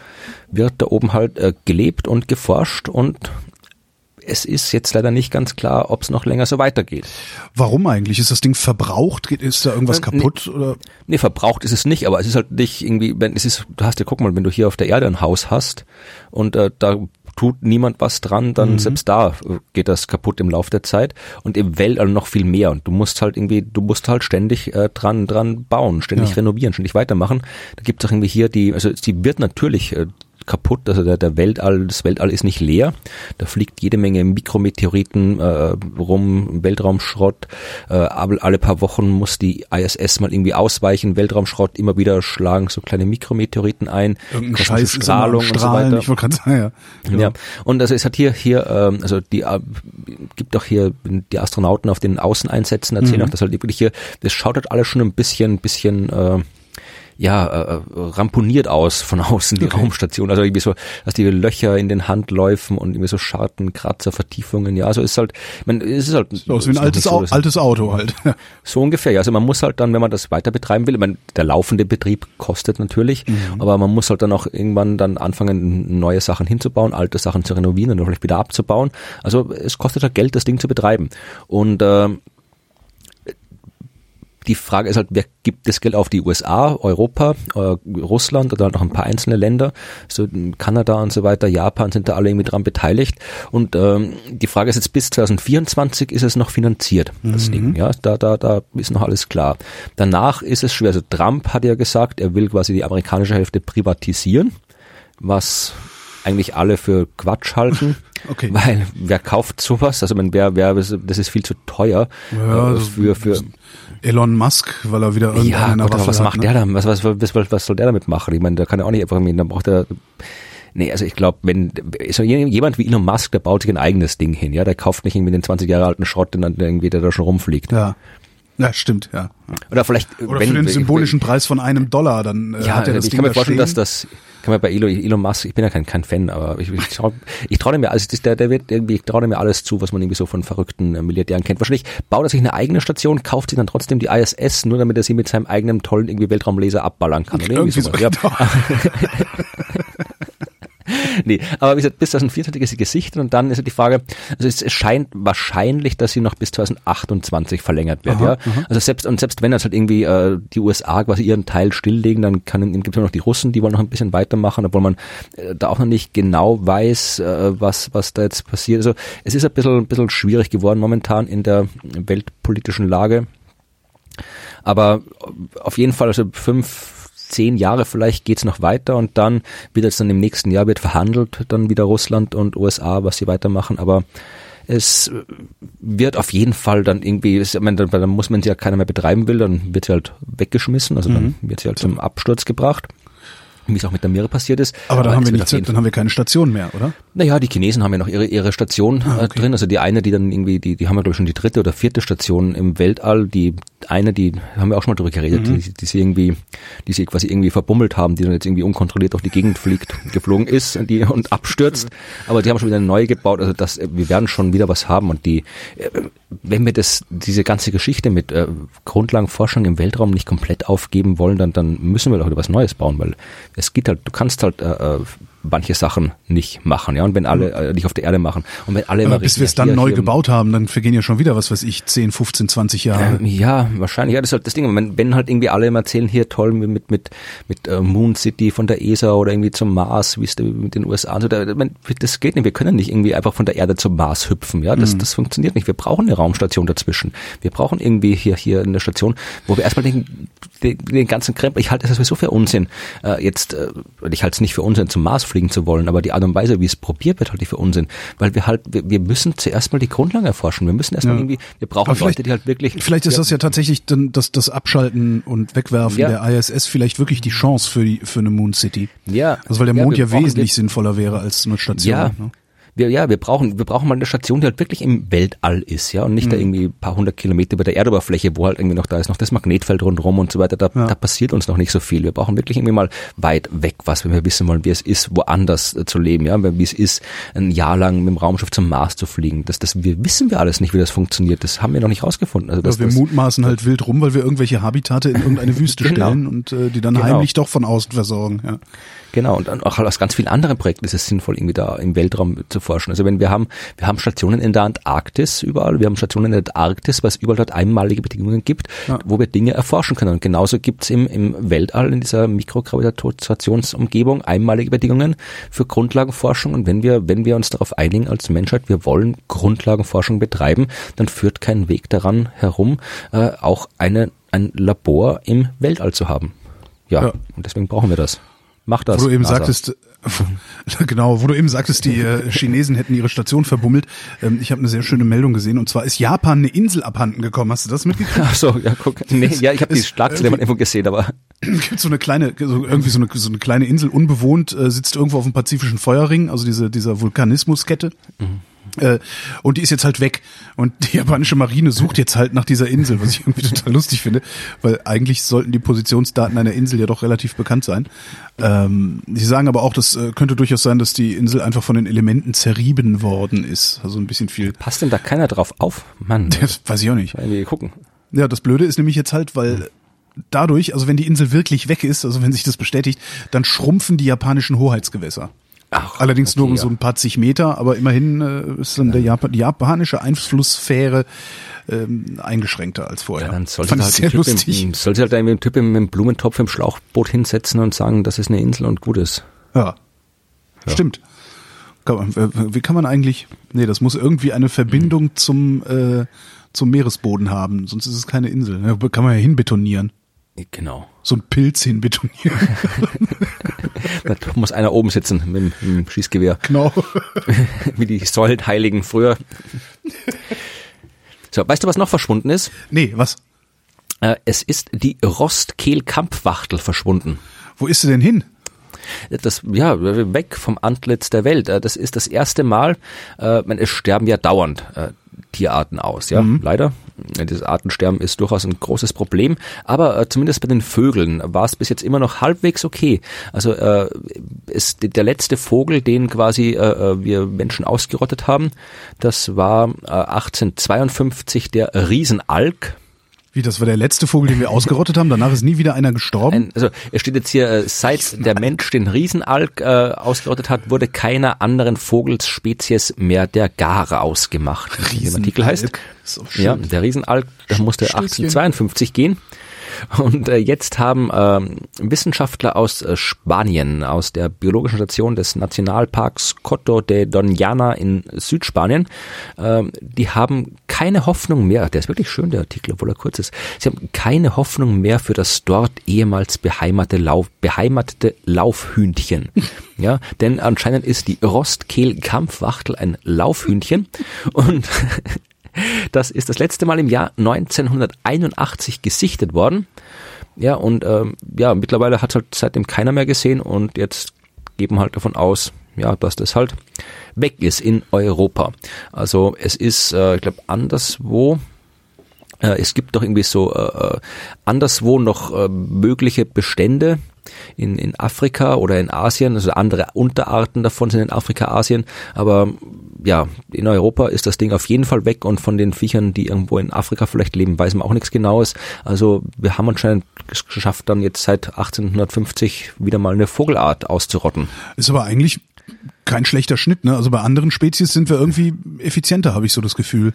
wird da oben halt äh, gelebt und geforscht und es ist jetzt leider nicht ganz klar, ob es noch länger so weitergeht. Warum eigentlich? Ist das Ding verbraucht? Geht- Ist da irgendwas Äh, kaputt? Oder? Nee, verbraucht ist es nicht, aber es ist halt nicht irgendwie, wenn es ist, du hast ja, guck mal, wenn du hier auf der Erde ein Haus hast und äh, da tut niemand was dran, dann selbst da äh, geht das kaputt im Laufe der Zeit und im Weltall noch viel mehr und du musst halt irgendwie, du musst halt ständig äh, dran dran bauen, ständig Ja. renovieren, ständig weitermachen. Da gibt es auch irgendwie hier die, also sie wird natürlich äh, kaputt, also der, der Weltall, das Weltall ist nicht leer. Da fliegt jede Menge Mikrometeoriten äh, rum, Weltraumschrott. Äh, aber alle paar Wochen muss die ISS mal irgendwie ausweichen, Weltraumschrott immer wieder schlagen so kleine Mikrometeoriten ein, Irgendein Scheiß Strahlung und so weiter. Ich wollte gerade sagen, ja. Ja. Und also es hat hier hier ähm, also die äh, gibt auch hier die Astronauten auf den Außeneinsätzen erzählen Mhm. auch, dass halt wirklich hier das schaut halt alles schon ein bisschen bisschen äh, ja, äh, ramponiert aus von außen, die Okay. Raumstation. Also irgendwie so, dass die Löcher in den Handläufen und irgendwie so Scharten, Kratzer, Vertiefungen. Ja, also ist halt, ich meine, es ist halt Sieht aus wie ein altes, nicht so, Au altes Auto halt. so ungefähr, ja. Also man muss halt dann, wenn man das weiter betreiben will, ich meine, der laufende Betrieb kostet natürlich, aber man muss halt dann auch irgendwann dann anfangen, neue Sachen hinzubauen, alte Sachen zu renovieren und vielleicht wieder abzubauen. Also es kostet halt Geld, das Ding zu betreiben. Und ähm, die Frage ist halt, wer gibt das Geld auf die USA, Europa, äh, Russland oder noch ein paar einzelne Länder, so Kanada und so weiter, Japan sind da alle irgendwie dran beteiligt. Und ähm, die Frage ist jetzt bis 2024 ist es noch finanziert, das Ding. Ja, da, da, da ist noch alles klar. Danach ist es schwer. Also Trump hat ja gesagt, er will quasi die amerikanische Hälfte privatisieren, was eigentlich alle für Quatsch halten. Okay. Weil wer kauft sowas? Also man, wer, wer, das ist viel zu teuer Ja, äh, das- für, für Elon Musk, weil er wieder irgendeinen ja, Gott, was hat, macht ne? der da? Was, was, was, was, soll der damit machen? Ich meine, da kann er auch nicht einfach, irgendwie- da braucht er, Nee, also ich glaube, wenn so jemand wie Elon Musk, der baut sich ein eigenes Ding hin, ja, der kauft nicht irgendwie den 20 Jahre alten Schrott, den dann irgendwie der da schon rumfliegt. Ja. Ja, stimmt, ja. Oder vielleicht Oder wenn, für den wenn- symbolischen Preis von einem Dollar, dann äh, ja, hat er das ich Ding kann mir vorstellen, dass das kann man bei Elon, Elon Musk, ich bin ja kein, kein Fan, aber ich, ich traue ich trau mir alles, der, der wird irgendwie, ich traue mir alles zu, was man irgendwie so von verrückten äh, Milliardären kennt. Wahrscheinlich baut er sich eine eigene Station, kauft sich dann trotzdem die ISS, nur damit er sie mit seinem eigenen tollen irgendwie Weltraumlaser abballern kann. Oder Irgendwie irgendwie so, sowas. Ja. Nee, aber wie gesagt, bis 2024 ist sie gesichtet und dann ist ja die Frage, also es, es scheint wahrscheinlich, dass sie noch bis 2028 verlängert wird, ja. Also selbst, und selbst wenn jetzt halt irgendwie äh, die USA quasi ihren Teil stilllegen, dann kann, gibt es noch die Russen, die wollen noch ein bisschen weitermachen, obwohl man äh, da auch noch nicht genau weiß, äh, was, was da jetzt passiert. Also es ist ein bisschen, ein bisschen schwierig geworden momentan in der weltpolitischen Lage. Aber auf jeden Fall, also fünf, zehn Jahre vielleicht geht's noch weiter und dann wird jetzt dann im nächsten Jahr wird verhandelt, dann wieder Russland und USA, was sie weitermachen, aber es wird auf jeden Fall dann irgendwie, es- ich meine, dann, dann muss man sie ja keiner mehr betreiben will, dann wird sie halt weggeschmissen, also dann wird sie halt zum Absturz gebracht, wie es auch mit der Meere passiert ist. Aber dann haben es wir nichts, dann haben wir keine Station mehr, oder? naja, die Chinesen haben ja noch ihre, ihre Station Ah, äh, drin. Also die eine, die dann irgendwie, die, die haben ja glaube ich schon die dritte oder vierte Station im Weltall. Die eine, die haben wir auch schon mal drüber geredet, Mhm. die, die sie irgendwie, die sie quasi irgendwie verbummelt haben, die dann jetzt irgendwie unkontrolliert durch die Gegend fliegt, geflogen ist und die und abstürzt. Aber die haben schon wieder eine neue gebaut. Also das, äh, wir werden schon wieder was haben. Und die, äh, wenn wir das, diese ganze Geschichte mit äh, Grundlagenforschung im Weltraum nicht komplett aufgeben wollen, dann, dann müssen wir doch wieder was Neues bauen, weil es geht halt, du kannst halt äh, äh, manche Sachen nicht machen, ja. Und wenn alle äh, nicht auf der Erde machen und wenn alle Aber immer bis wir es dann hier- neu hier- gebaut haben, dann vergehen ja schon wieder, was weiß ich, 10, 15, 20 Jahre. Ähm, Ja, wahrscheinlich. Ja, das ist halt das Ding. Wenn, wenn halt irgendwie alle immer erzählen, hier toll mit mit mit, mit äh, Moon City von der ESA oder irgendwie zum Mars, wie es da mit den USA. Also da, man, das geht nicht. Wir können nicht irgendwie einfach von der Erde zum Mars hüpfen. Ja, Mhm. das das funktioniert nicht. Wir brauchen eine Raumstation dazwischen. Wir brauchen irgendwie hier hier eine Station, wo wir erstmal den, den, den ganzen Krempel. Ich halte es sowieso für Unsinn. Äh, jetzt, äh, ich halte es nicht für Unsinn, zum Mars fliegen zu wollen, aber die Art und Weise, wie es probiert wird, halte ich für Unsinn, weil wir halt wir, wir müssen zuerst mal die Grundlagen erforschen. Wir müssen erstmal Ja. irgendwie, wir brauchen Leute, die halt wirklich Vielleicht ist das ja tatsächlich dann das, das Abschalten und Wegwerfen Ja. der ISS vielleicht wirklich die Chance für die für eine Moon City. Ja. Also weil der Mond ja wesentlich sinnvoller wäre als eine Station. Ja. Ne? Wir, ja, wir brauchen, wir brauchen mal eine Station, die halt wirklich im Weltall ist, ja, und nicht da Mhm. irgendwie ein paar hundert Kilometer über der Erdoberfläche, wo halt irgendwie noch da ist, noch das Magnetfeld rundherum und so weiter. Da, Ja. da passiert uns noch nicht so viel. Wir brauchen wirklich irgendwie mal weit weg was, wenn wir wissen wollen, wie es ist, woanders äh, zu leben, ja, wie es ist, ein Jahr lang mit dem Raumschiff zum Mars zu fliegen. Das, das, wir wissen wir alles nicht, wie das funktioniert. Das haben wir noch nicht rausgefunden. Also das, wir das, mutmaßen halt wild rum, weil wir irgendwelche Habitate in irgendeine Wüste Genau. stellen und äh, die dann Genau. heimlich doch von außen versorgen. Ja. Genau, und auch aus ganz vielen anderen Projekten ist es sinnvoll, irgendwie da im Weltraum zu forschen. Also wenn wir haben, wir haben Stationen in der Antarktis überall, wir haben Stationen in der Arktis, was überall dort einmalige Bedingungen gibt, Ja. wo wir Dinge erforschen können. Und genauso gibt's im, im Weltall, in dieser Mikrogravitationsumgebung, einmalige Bedingungen für Grundlagenforschung. Und wenn wir, wenn wir uns darauf einigen als Menschheit, wir wollen Grundlagenforschung betreiben, dann führt kein Weg daran herum, äh, auch eine, ein Labor im Weltall zu haben. Ja, Ja. und deswegen brauchen wir das. Mach das. Wo du eben NASA. sagtest, genau, wo du eben sagtest, die äh, Chinesen hätten ihre Station verbummelt. Ähm, ich habe eine sehr schöne Meldung gesehen und zwar ist Japan eine Insel abhanden gekommen. Hast du das mitgekriegt? Ach so, ja, guck. Nee, ja, ich habe die ist Schlagzeile mal irgendwo gesehen, aber gibt so eine kleine, so irgendwie so eine, so eine kleine Insel, unbewohnt, äh, sitzt irgendwo auf dem pazifischen Feuerring, also diese, dieser Vulkanismuskette. Äh, und die ist jetzt halt weg. Und die japanische Marine sucht jetzt halt nach dieser Insel, was ich irgendwie total lustig finde, weil eigentlich sollten die Positionsdaten einer Insel ja doch relativ bekannt sein. Ähm, sie sagen aber auch, das äh, könnte durchaus sein, dass die Insel einfach von den Elementen zerrieben worden ist. Also ein bisschen viel. passt denn da keiner drauf auf? Mann, Das weiß ich auch nicht. irgendwie gucken. Ja, das Blöde ist nämlich jetzt halt, weil dadurch, also wenn die Insel wirklich weg ist, also wenn sich das bestätigt, dann schrumpfen die japanischen Hoheitsgewässer. Ach, Allerdings nur okay, um ja. so ein paar zig Meter, aber immerhin äh, ist dann der Japan, die japanische Einflusssphäre ähm, eingeschränkter als vorher. Ja, dann sollte Fand halt sehr lustig. Im, sollte halt irgendwie ein Typ im, im Blumentopf im Schlauchboot hinsetzen und sagen, das ist eine Insel und gut ist. Ja. Stimmt. Kann man, wie kann man eigentlich? Nee, das muss irgendwie eine Verbindung zum äh, zum Meeresboden haben, sonst ist es keine Insel. Ne? Kann man ja hinbetonieren. Genau. So ein Pilz hinbetonieren. Da muss einer oben sitzen mit, dem- mit dem Schießgewehr. genau. Wie die Säulenheiligen früher. So, weißt du, was noch verschwunden ist? Nee, was? Äh, es ist die Rostkehl-Kampfwachtel verschwunden. Wo ist sie denn hin? Das, ja, weg vom Antlitz der Welt. Äh, das ist das erste Mal, äh, es sterben ja dauernd äh, Tierarten aus, ja, mhm. leider. Dieses Artensterben ist durchaus ein großes Problem, aber äh, zumindest bei den Vögeln war es bis jetzt immer noch halbwegs okay. Also äh, ist der letzte Vogel, den quasi äh, äh, wir Menschen ausgerottet haben, das war äh, 1852 der Riesenalk. Wie, das war der letzte Vogel, den wir ausgerottet haben? Danach ist nie wieder einer gestorben? Ein, also es steht jetzt hier, äh, seit der Mensch den Riesenalk äh, ausgerottet hat, wurde keiner anderen Vogelsspezies mehr der Gare ausgemacht. Wie der Artikel heißt. Ja, der Riesenalk, der musste 1852 gehen. Und äh, jetzt haben ähm, Wissenschaftler aus äh, Spanien, aus der biologischen Station des Nationalparks Coto de Doñana in Südspanien, äh, die haben keine Hoffnung mehr, der ist wirklich schön, der Artikel, obwohl er kurz ist, sie haben keine Hoffnung mehr für das dort ehemals beheimatete, Lauf, beheimatete Laufhühnchen. Ja, denn anscheinend ist die Rostkehl-Kampfwachtel ein Laufhühnchen. Und das ist das letzte Mal im Jahr 1981 gesichtet worden. Ja, und ähm, ja, mittlerweile hat halt seitdem keiner mehr gesehen und jetzt geben halt davon aus, ja, dass das halt weg ist in Europa. Also es ist, äh, ich glaube, anderswo äh, es gibt doch irgendwie so äh, äh anderswo noch äh, mögliche Bestände in, in Afrika oder in Asien, also andere Unterarten davon sind in Afrika, Asien, aber ja, in Europa ist das Ding auf jeden Fall weg und von den Viechern, die irgendwo in Afrika vielleicht leben, weiß man auch nichts Genaues. Also wir haben anscheinend geschafft, dann jetzt seit 1850 wieder mal eine Vogelart auszurotten. Ist aber eigentlich kein schlechter Schnitt, ne? Also bei anderen Spezies sind wir irgendwie effizienter, habe ich so das Gefühl.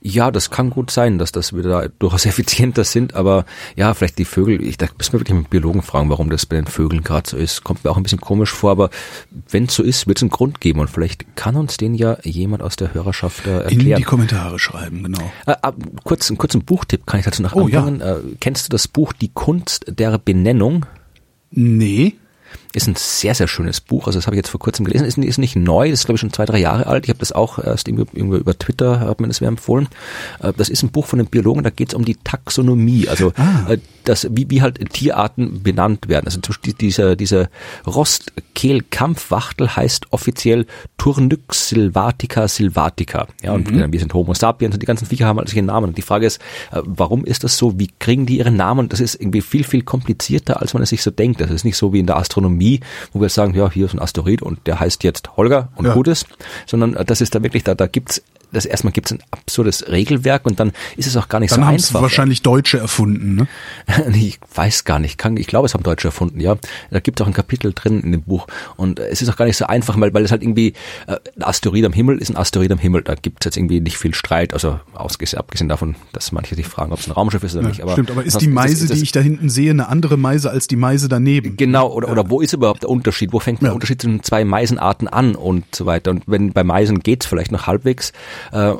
Ja, das kann gut sein, dass das wieder durchaus effizienter sind, aber ja, vielleicht die Vögel, ich da müssen wir wirklich mit Biologen fragen, warum das bei den Vögeln gerade so ist. Kommt mir auch ein bisschen komisch vor, aber wenn es so ist, wird es einen Grund geben und vielleicht kann uns den ja jemand aus der Hörerschaft äh, erklären. In die Kommentare schreiben, genau. Äh, äh, kurz, einen kurzen Buchtipp kann ich dazu noch oh, anfangen. Ja. Äh, kennst du das Buch Die Kunst der Benennung? Nee. Ist ein sehr, sehr schönes Buch. Also das habe ich jetzt vor kurzem gelesen. Ist, ist nicht neu, das ist glaube ich schon zwei, drei Jahre alt. Ich habe das auch erst irgendwie, irgendwie über Twitter, hat mir das wer empfohlen. Äh, das ist ein Buch von einem Biologen, da geht es um die Taxonomie, also ah. Äh, das, wie, wie halt Tierarten benannt werden. Also dieser, dieser Rostkehlkampfwachtel heißt offiziell Turnyx silvatica silvatica. Ja, und mhm. wir sind Homo sapiens und die ganzen Viecher haben alle solche Namen. Und die Frage ist, äh, warum ist das so? Wie kriegen die ihre Namen? Das ist irgendwie viel, viel komplizierter, als man es sich so denkt. Das ist nicht so wie in der Astronomie, wo wir sagen, ja, hier ist ein Asteroid und der heißt jetzt Holger und ja. Gutes, sondern das ist da wirklich, da, da gibt's das erstmal gibt es ein absurdes Regelwerk und dann ist es auch gar nicht dann so einfach. Dann wahrscheinlich Deutsche erfunden, ne? ich weiß gar nicht, kann, ich glaube, es haben Deutsche erfunden, ja. Da gibt es auch ein Kapitel drin in dem Buch und es ist auch gar nicht so einfach, weil, weil es halt irgendwie äh, ein Asteroid am Himmel ist ein Asteroid am Himmel. Da gibt es jetzt irgendwie nicht viel Streit, also ausgesehen, abgesehen davon, dass manche sich fragen, ob es ein Raumschiff ist oder ja, nicht. Aber stimmt, aber ist die Meise, ist das, die ich da hinten sehe, eine andere Meise als die Meise daneben? Genau, oder, ja. oder wo ist überhaupt der Unterschied? Wo fängt der Unterschied zwischen zwei Meisenarten an und so weiter? Und wenn bei Meisen geht's vielleicht noch halbwegs, äh,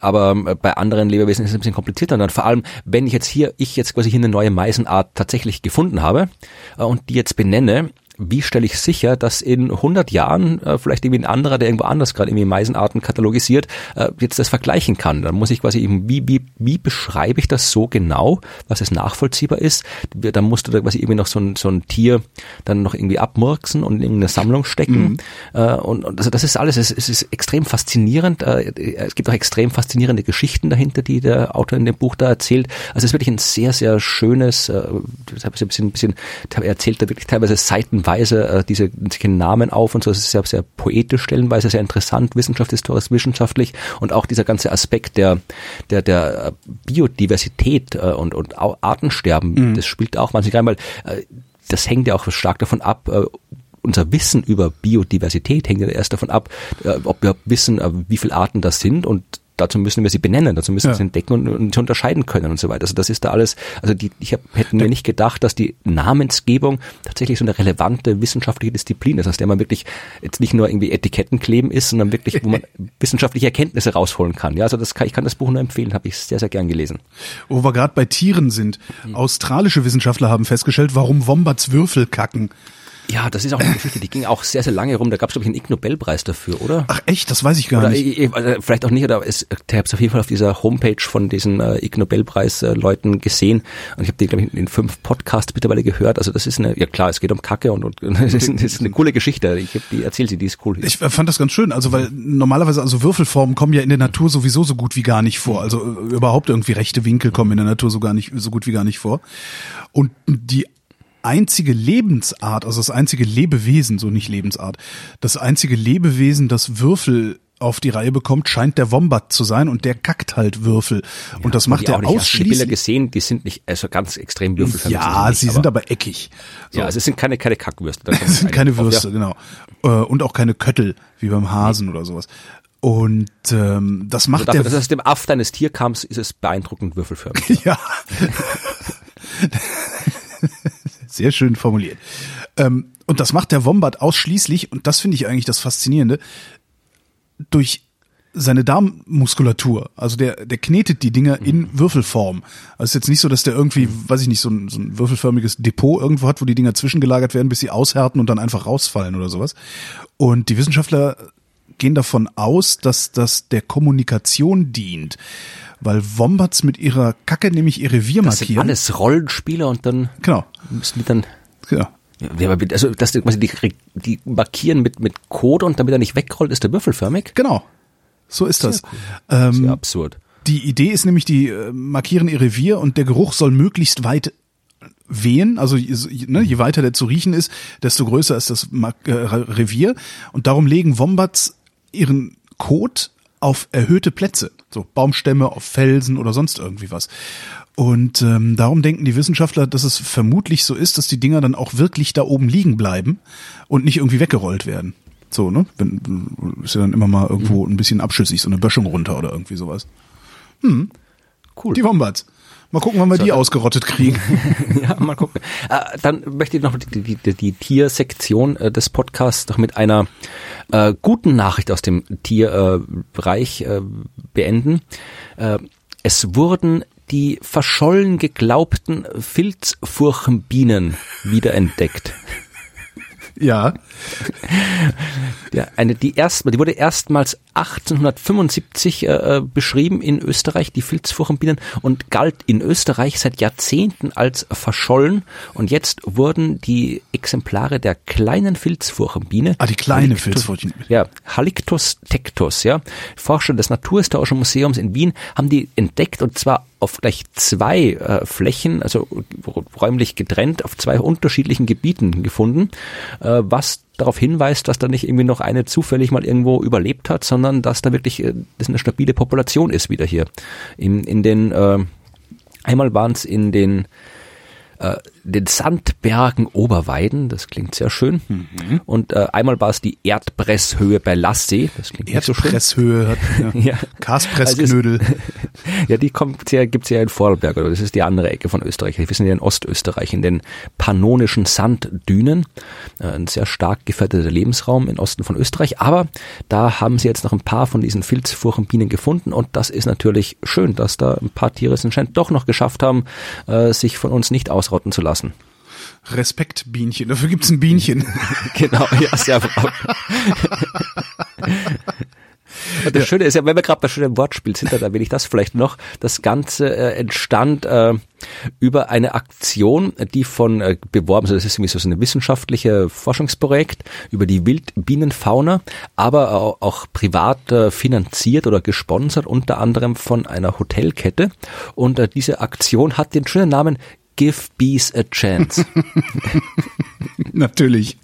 aber ähm, bei anderen Lebewesen ist es ein bisschen komplizierter. Und dann vor allem, wenn ich jetzt hier, ich jetzt quasi hier eine neue Meisenart tatsächlich gefunden habe äh, und die jetzt benenne, wie stelle ich sicher, dass in 100 Jahren äh, vielleicht irgendwie ein anderer, der irgendwo anders gerade irgendwie Meisenarten katalogisiert, äh, jetzt das vergleichen kann. Dann muss ich quasi eben, wie, wie, wie beschreibe ich das so genau, was es nachvollziehbar ist. Dann musst du da quasi irgendwie noch so ein, so ein Tier dann noch irgendwie abmurksen und in irgendeine Sammlung stecken. Mhm. Äh, und, und also das ist alles, es, es ist extrem faszinierend. Äh, es gibt auch extrem faszinierende Geschichten dahinter, die der Autor in dem Buch da erzählt. Also es ist wirklich ein sehr, sehr schönes, äh, ein bisschen, ein bisschen, er erzählt da wirklich teilweise Seiten Weise äh, diese, diese Namen auf und so. Es ist sehr, sehr poetisch stellenweise, sehr interessant, wissenschaftshistorisch, wissenschaftlich und auch dieser ganze Aspekt der, der, der Biodiversität äh, und, und Artensterben, mhm. das spielt auch wahnsinnig rein, weil äh, das hängt ja auch stark davon ab, äh, unser Wissen über Biodiversität hängt ja erst davon ab, äh, ob wir wissen, äh, wie viele Arten das sind und dazu müssen wir sie benennen, dazu müssen wir ja. sie entdecken und, und unterscheiden können und so weiter. Also das ist da alles, also die, ich hab, hätte mir nicht gedacht, dass die Namensgebung tatsächlich so eine relevante wissenschaftliche Disziplin ist, aus der man wirklich jetzt nicht nur irgendwie Etiketten kleben ist, sondern wirklich, wo man wissenschaftliche Erkenntnisse rausholen kann. Ja, also das kann, ich kann das Buch nur empfehlen, habe ich sehr, sehr gern gelesen. Wo wir gerade bei Tieren sind, mhm. australische Wissenschaftler haben festgestellt, warum Wombats Würfel kacken. Ja, das ist auch eine Geschichte, die ging auch sehr, sehr lange rum. Da gab es, glaube ich, einen Ig Nobelpreis dafür, oder? Ach echt, das weiß ich gar oder nicht. Ich, also vielleicht auch nicht, aber es, ich habe es auf jeden Fall auf dieser Homepage von diesen äh, Ig Nobelpreis-Leuten gesehen und ich habe die, glaube ich, in fünf Podcasts mittlerweile gehört. Also das ist eine, ja klar, es geht um Kacke und, und das, ist, das ist eine coole Geschichte. Ich hab die erzähl sie, die ist cool. Ich fand das ganz schön, also weil normalerweise also Würfelformen kommen ja in der Natur sowieso so gut wie gar nicht vor. Also äh, überhaupt irgendwie rechte Winkel kommen in der Natur so gar nicht so gut wie gar nicht vor. Und die einzige Lebensart, also das einzige Lebewesen, so nicht Lebensart, das einzige Lebewesen, das Würfel auf die Reihe bekommt, scheint der Wombat zu sein und der kackt halt Würfel. und das macht er auch nicht. Hast du die Bilder ausschließlich. gesehen, die sind nicht also ganz extrem würfelförmig. Ja, nicht, sie sind aber eckig. So. ja, also es sind keine keine Kackwürste. Es sind eine keine Würste, genau. Äh, Und auch keine Köttel, wie beim Hasen oder sowas. Und ähm, das Ja. macht Also dafür, der dass es dem Aft eines Tierkamps ist es beeindruckend würfelförmig. Ja. Sehr schön formuliert. Ähm, und das macht der Wombat ausschließlich, und das finde ich eigentlich das Faszinierende, durch seine Darmmuskulatur. Also der, der knetet die Dinger in Würfelform. Also ist jetzt nicht so, dass der irgendwie, weiß ich nicht, so ein, so ein würfelförmiges Depot irgendwo hat, wo die Dinger zwischengelagert werden, bis sie aushärten und dann einfach rausfallen oder sowas. Und die Wissenschaftler gehen davon aus, dass das der Kommunikation dient. Weil Wombats mit ihrer Kacke nämlich ihr Revier Das sind markieren. alles Rollenspieler und dann Genau. müssen die dann genau. ja, also dass die, die, die markieren mit mit Code und damit er nicht wegrollt, ist der würfelförmig. Genau. So ist das. Sehr Ähm, absurd. die Idee ist nämlich, die äh, markieren ihr Revier und der Geruch soll möglichst weit wehen, also je- ne, je weiter der zu riechen ist, desto größer ist das äh, Revier und darum legen Wombats ihren Kot auf erhöhte Plätze, so Baumstämme auf Felsen oder sonst irgendwie was. Und ähm, darum denken die Wissenschaftler, dass es vermutlich so ist, dass die Dinger dann auch wirklich da oben liegen bleiben und nicht irgendwie weggerollt werden. So, ne? Wenn, ist ja dann immer mal irgendwo ein bisschen abschüssig, so eine Böschung runter oder irgendwie sowas. Cool. Die Wombats. Mal gucken, wann wir die ausgerottet kriegen. ja, mal gucken. Äh, dann möchte ich noch die, die, die, die Tiersektion äh, des Podcasts noch mit einer äh, guten Nachricht aus dem Tierbereich äh, beenden. Äh, es wurden die verschollen geglaubten Filzfurchenbienen wiederentdeckt. Ja. Ja, eine, die erst, die wurde erstmals 1875 äh, beschrieben in Österreich, die Filzfurchenbienen, und galt in Österreich seit Jahrzehnten als verschollen. Und jetzt wurden die Exemplare der kleinen Filzfurchenbiene, Ah, die kleine Filzfurchenbiene. ja, Halictus tectus, ja, Forscher des Naturhistorischen Museums in Wien haben die entdeckt und zwar auf gleich zwei äh, Flächen, also räumlich getrennt, auf zwei unterschiedlichen Gebieten gefunden, äh, was darauf hinweist, dass da nicht irgendwie noch eine zufällig mal irgendwo überlebt hat, sondern dass da wirklich äh, das eine stabile Population ist wieder hier. In, in den äh, einmal waren es in den äh, den Sandbergen Oberweiden, das klingt sehr schön. Mhm. Und äh, einmal war es die Erdpresshöhe bei Lassee, das klingt nicht so schön. Erdpresshöhe hat ja. Ja. Karstpressknödel. Ja, die kommt ja, gibt's ja in Vorarlberg, oder das ist die andere Ecke von Österreich. Wir sind ja in Ostösterreich, in den pannonischen Sanddünen. Äh, Ein sehr stark gefährdeter Lebensraum im Osten von Österreich. Aber da haben sie jetzt noch ein paar von diesen Filzfurchenbienen gefunden und das ist natürlich schön, dass da ein paar Tiere es anscheinend doch noch geschafft haben, äh, sich von uns nicht ausrotten zu lassen. Respekt, Bienchen. Dafür gibt's ein Bienchen. Genau, ja, sehr brav. Und das Schöne ist ja, wenn wir gerade bei schönem Wortspiel sind, dann erwähne ich das vielleicht noch. Das Ganze äh, entstand äh, über eine Aktion, die von äh, beworben, also das ist irgendwie so ein wissenschaftliche Forschungsprojekt über die Wildbienenfauna, aber auch, auch privat äh, finanziert oder gesponsert, unter anderem von einer Hotelkette. Und äh, diese Aktion hat den schönen Namen Give Bees a Chance. Natürlich.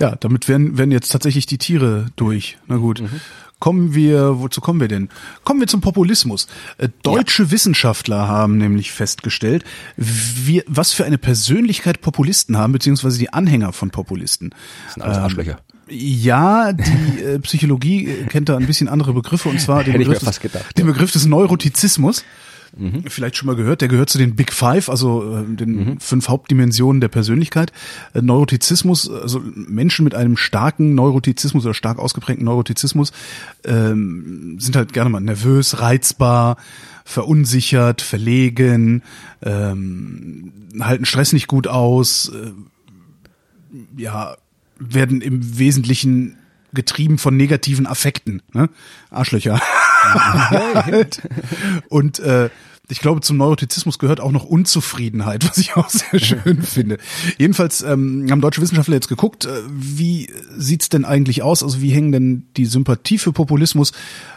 ja, damit werden, werden jetzt tatsächlich die Tiere durch. Na gut. Kommen wir, wozu kommen wir denn? Kommen wir zum Populismus. Äh, Deutsche Wissenschaftler haben nämlich festgestellt, wie, was für eine Persönlichkeit Populisten haben, beziehungsweise die Anhänger von Populisten. Das sind alles Ähm, Arschlöcher. Ja, die äh, Psychologie kennt da ein bisschen andere Begriffe und zwar den Begriff, des, den ja. Begriff des Neurotizismus. Vielleicht schon mal gehört, der gehört zu den Big Five, also äh, den fünf Hauptdimensionen der Persönlichkeit. Äh, Neurotizismus, also Menschen mit einem starken Neurotizismus oder stark ausgeprägten Neurotizismus ähm, sind halt gerne mal nervös, reizbar, verunsichert, verlegen, ähm, halten Stress nicht gut aus, äh, ja, werden im Wesentlichen getrieben von negativen Affekten, ne? Arschlöcher. Und äh, ich glaube, zum Neurotizismus gehört auch noch Unzufriedenheit, was ich auch sehr schön finde. Jedenfalls ähm, haben deutsche Wissenschaftler jetzt geguckt, äh, wie sieht's denn eigentlich aus? Also wie hängen denn die Sympathie für Populismus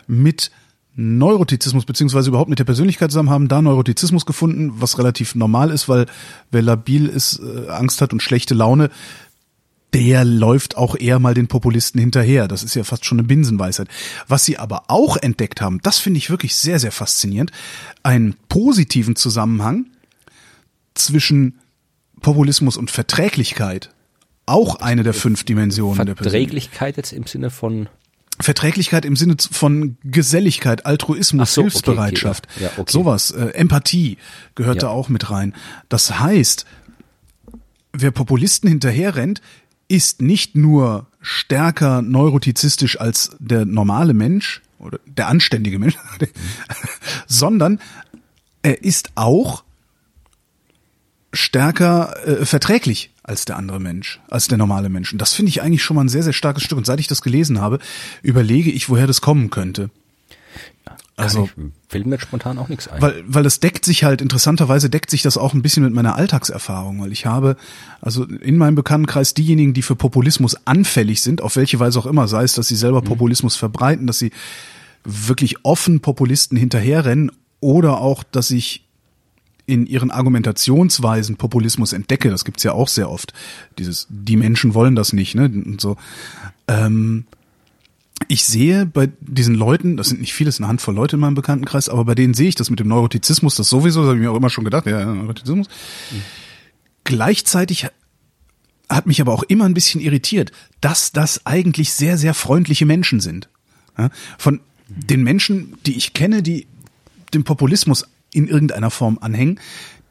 mit Neurotizismus beziehungsweise überhaupt mit der Persönlichkeit zusammen, haben da Neurotizismus gefunden, was relativ normal ist, weil wer labil ist, äh, Angst hat und schlechte Laune, der läuft auch eher mal den Populisten hinterher. Das ist ja fast schon eine Binsenweisheit. Was sie aber auch entdeckt haben, das finde ich wirklich sehr, sehr faszinierend, einen positiven Zusammenhang zwischen Populismus und Verträglichkeit. Auch eine der fünf Dimensionen der Verträglichkeit jetzt im Sinne von Verträglichkeit im Sinne von Geselligkeit, Altruismus, so, Hilfsbereitschaft, okay, okay. Ja, okay. sowas, äh, Empathie gehört ja. da auch mit rein. Das heißt, wer Populisten hinterherrennt, ist nicht nur stärker neurotizistisch als der normale Mensch oder der anständige Mensch, sondern er ist auch stärker äh, verträglich als der andere Mensch, als der normale Mensch. Und das finde ich eigentlich schon mal ein sehr, sehr starkes Stück. Und seit ich das gelesen habe, überlege ich, woher das kommen könnte. Also fällt mir spontan auch nichts ein. Weil, weil das deckt sich halt, interessanterweise deckt sich das auch ein bisschen mit meiner Alltagserfahrung, weil ich habe, also in meinem Bekanntenkreis diejenigen, die für Populismus anfällig sind, auf welche Weise auch immer, sei es, dass sie selber mhm. Populismus verbreiten, dass sie wirklich offen Populisten hinterherrennen oder auch, dass ich in ihren Argumentationsweisen Populismus entdecke, das gibt's ja auch sehr oft, dieses, die Menschen wollen das nicht, ne, und so, ähm, ich sehe bei diesen Leuten, das sind nicht viele, es ist eine Handvoll Leute in meinem Bekanntenkreis, aber bei denen sehe ich das mit dem Neurotizismus, das sowieso, das habe ich mir auch immer schon gedacht, ja, Neurotizismus. Mhm. Gleichzeitig hat mich aber auch immer ein bisschen irritiert, dass das eigentlich sehr, sehr freundliche Menschen sind. Von den Menschen, die ich kenne, die dem Populismus in irgendeiner Form anhängen,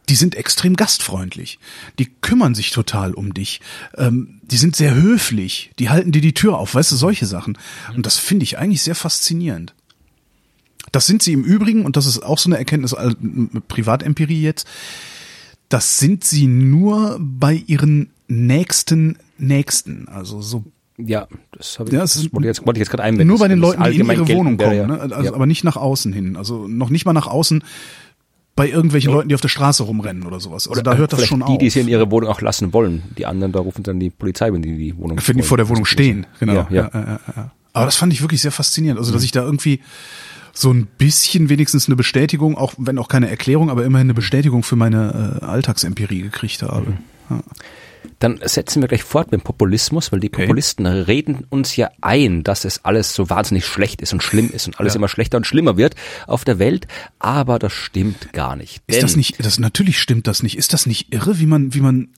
die sind extrem gastfreundlich. Die kümmern sich total um dich. Ähm, die sind sehr höflich. Die halten dir die Tür auf, weißt du, solche Sachen. Und das finde ich eigentlich sehr faszinierend. Das sind sie im Übrigen, und das ist auch so eine Erkenntnis, äh, Privatempirie jetzt, das sind sie nur bei ihren nächsten Nächsten. Also so ja, das habe ich, ja, das wollte, jetzt, wollte ich jetzt gerade einwenden. Nur bei den Leuten, die in ihre Wohnung kommen, ne? also, ja. aber nicht nach außen hin. Also noch nicht mal nach außen bei irgendwelchen ja. Leuten, die auf der Straße rumrennen oder sowas. Also oder da hört das schon die, auf. Die, die sie in ihre Wohnung auch lassen wollen. Die anderen, da rufen dann die Polizei, wenn die die Wohnung Wenn die vor der Wohnung stehen, genau. Ja, ja. Ja, ja, Aber das fand ich wirklich sehr faszinierend. Also, dass mhm. ich da irgendwie so ein bisschen wenigstens eine Bestätigung, auch wenn auch keine Erklärung, aber immerhin eine Bestätigung für meine äh, Alltagsempirie gekriegt habe. Mhm. Dann setzen wir gleich fort mit dem Populismus, weil die okay. Populisten reden uns ja ein, dass es alles so wahnsinnig schlecht ist und schlimm ist und alles ja. immer schlechter und schlimmer wird auf der Welt, aber das stimmt gar nicht. Ist das nicht, das natürlich stimmt das nicht. Ist das nicht irre, wie man, wie man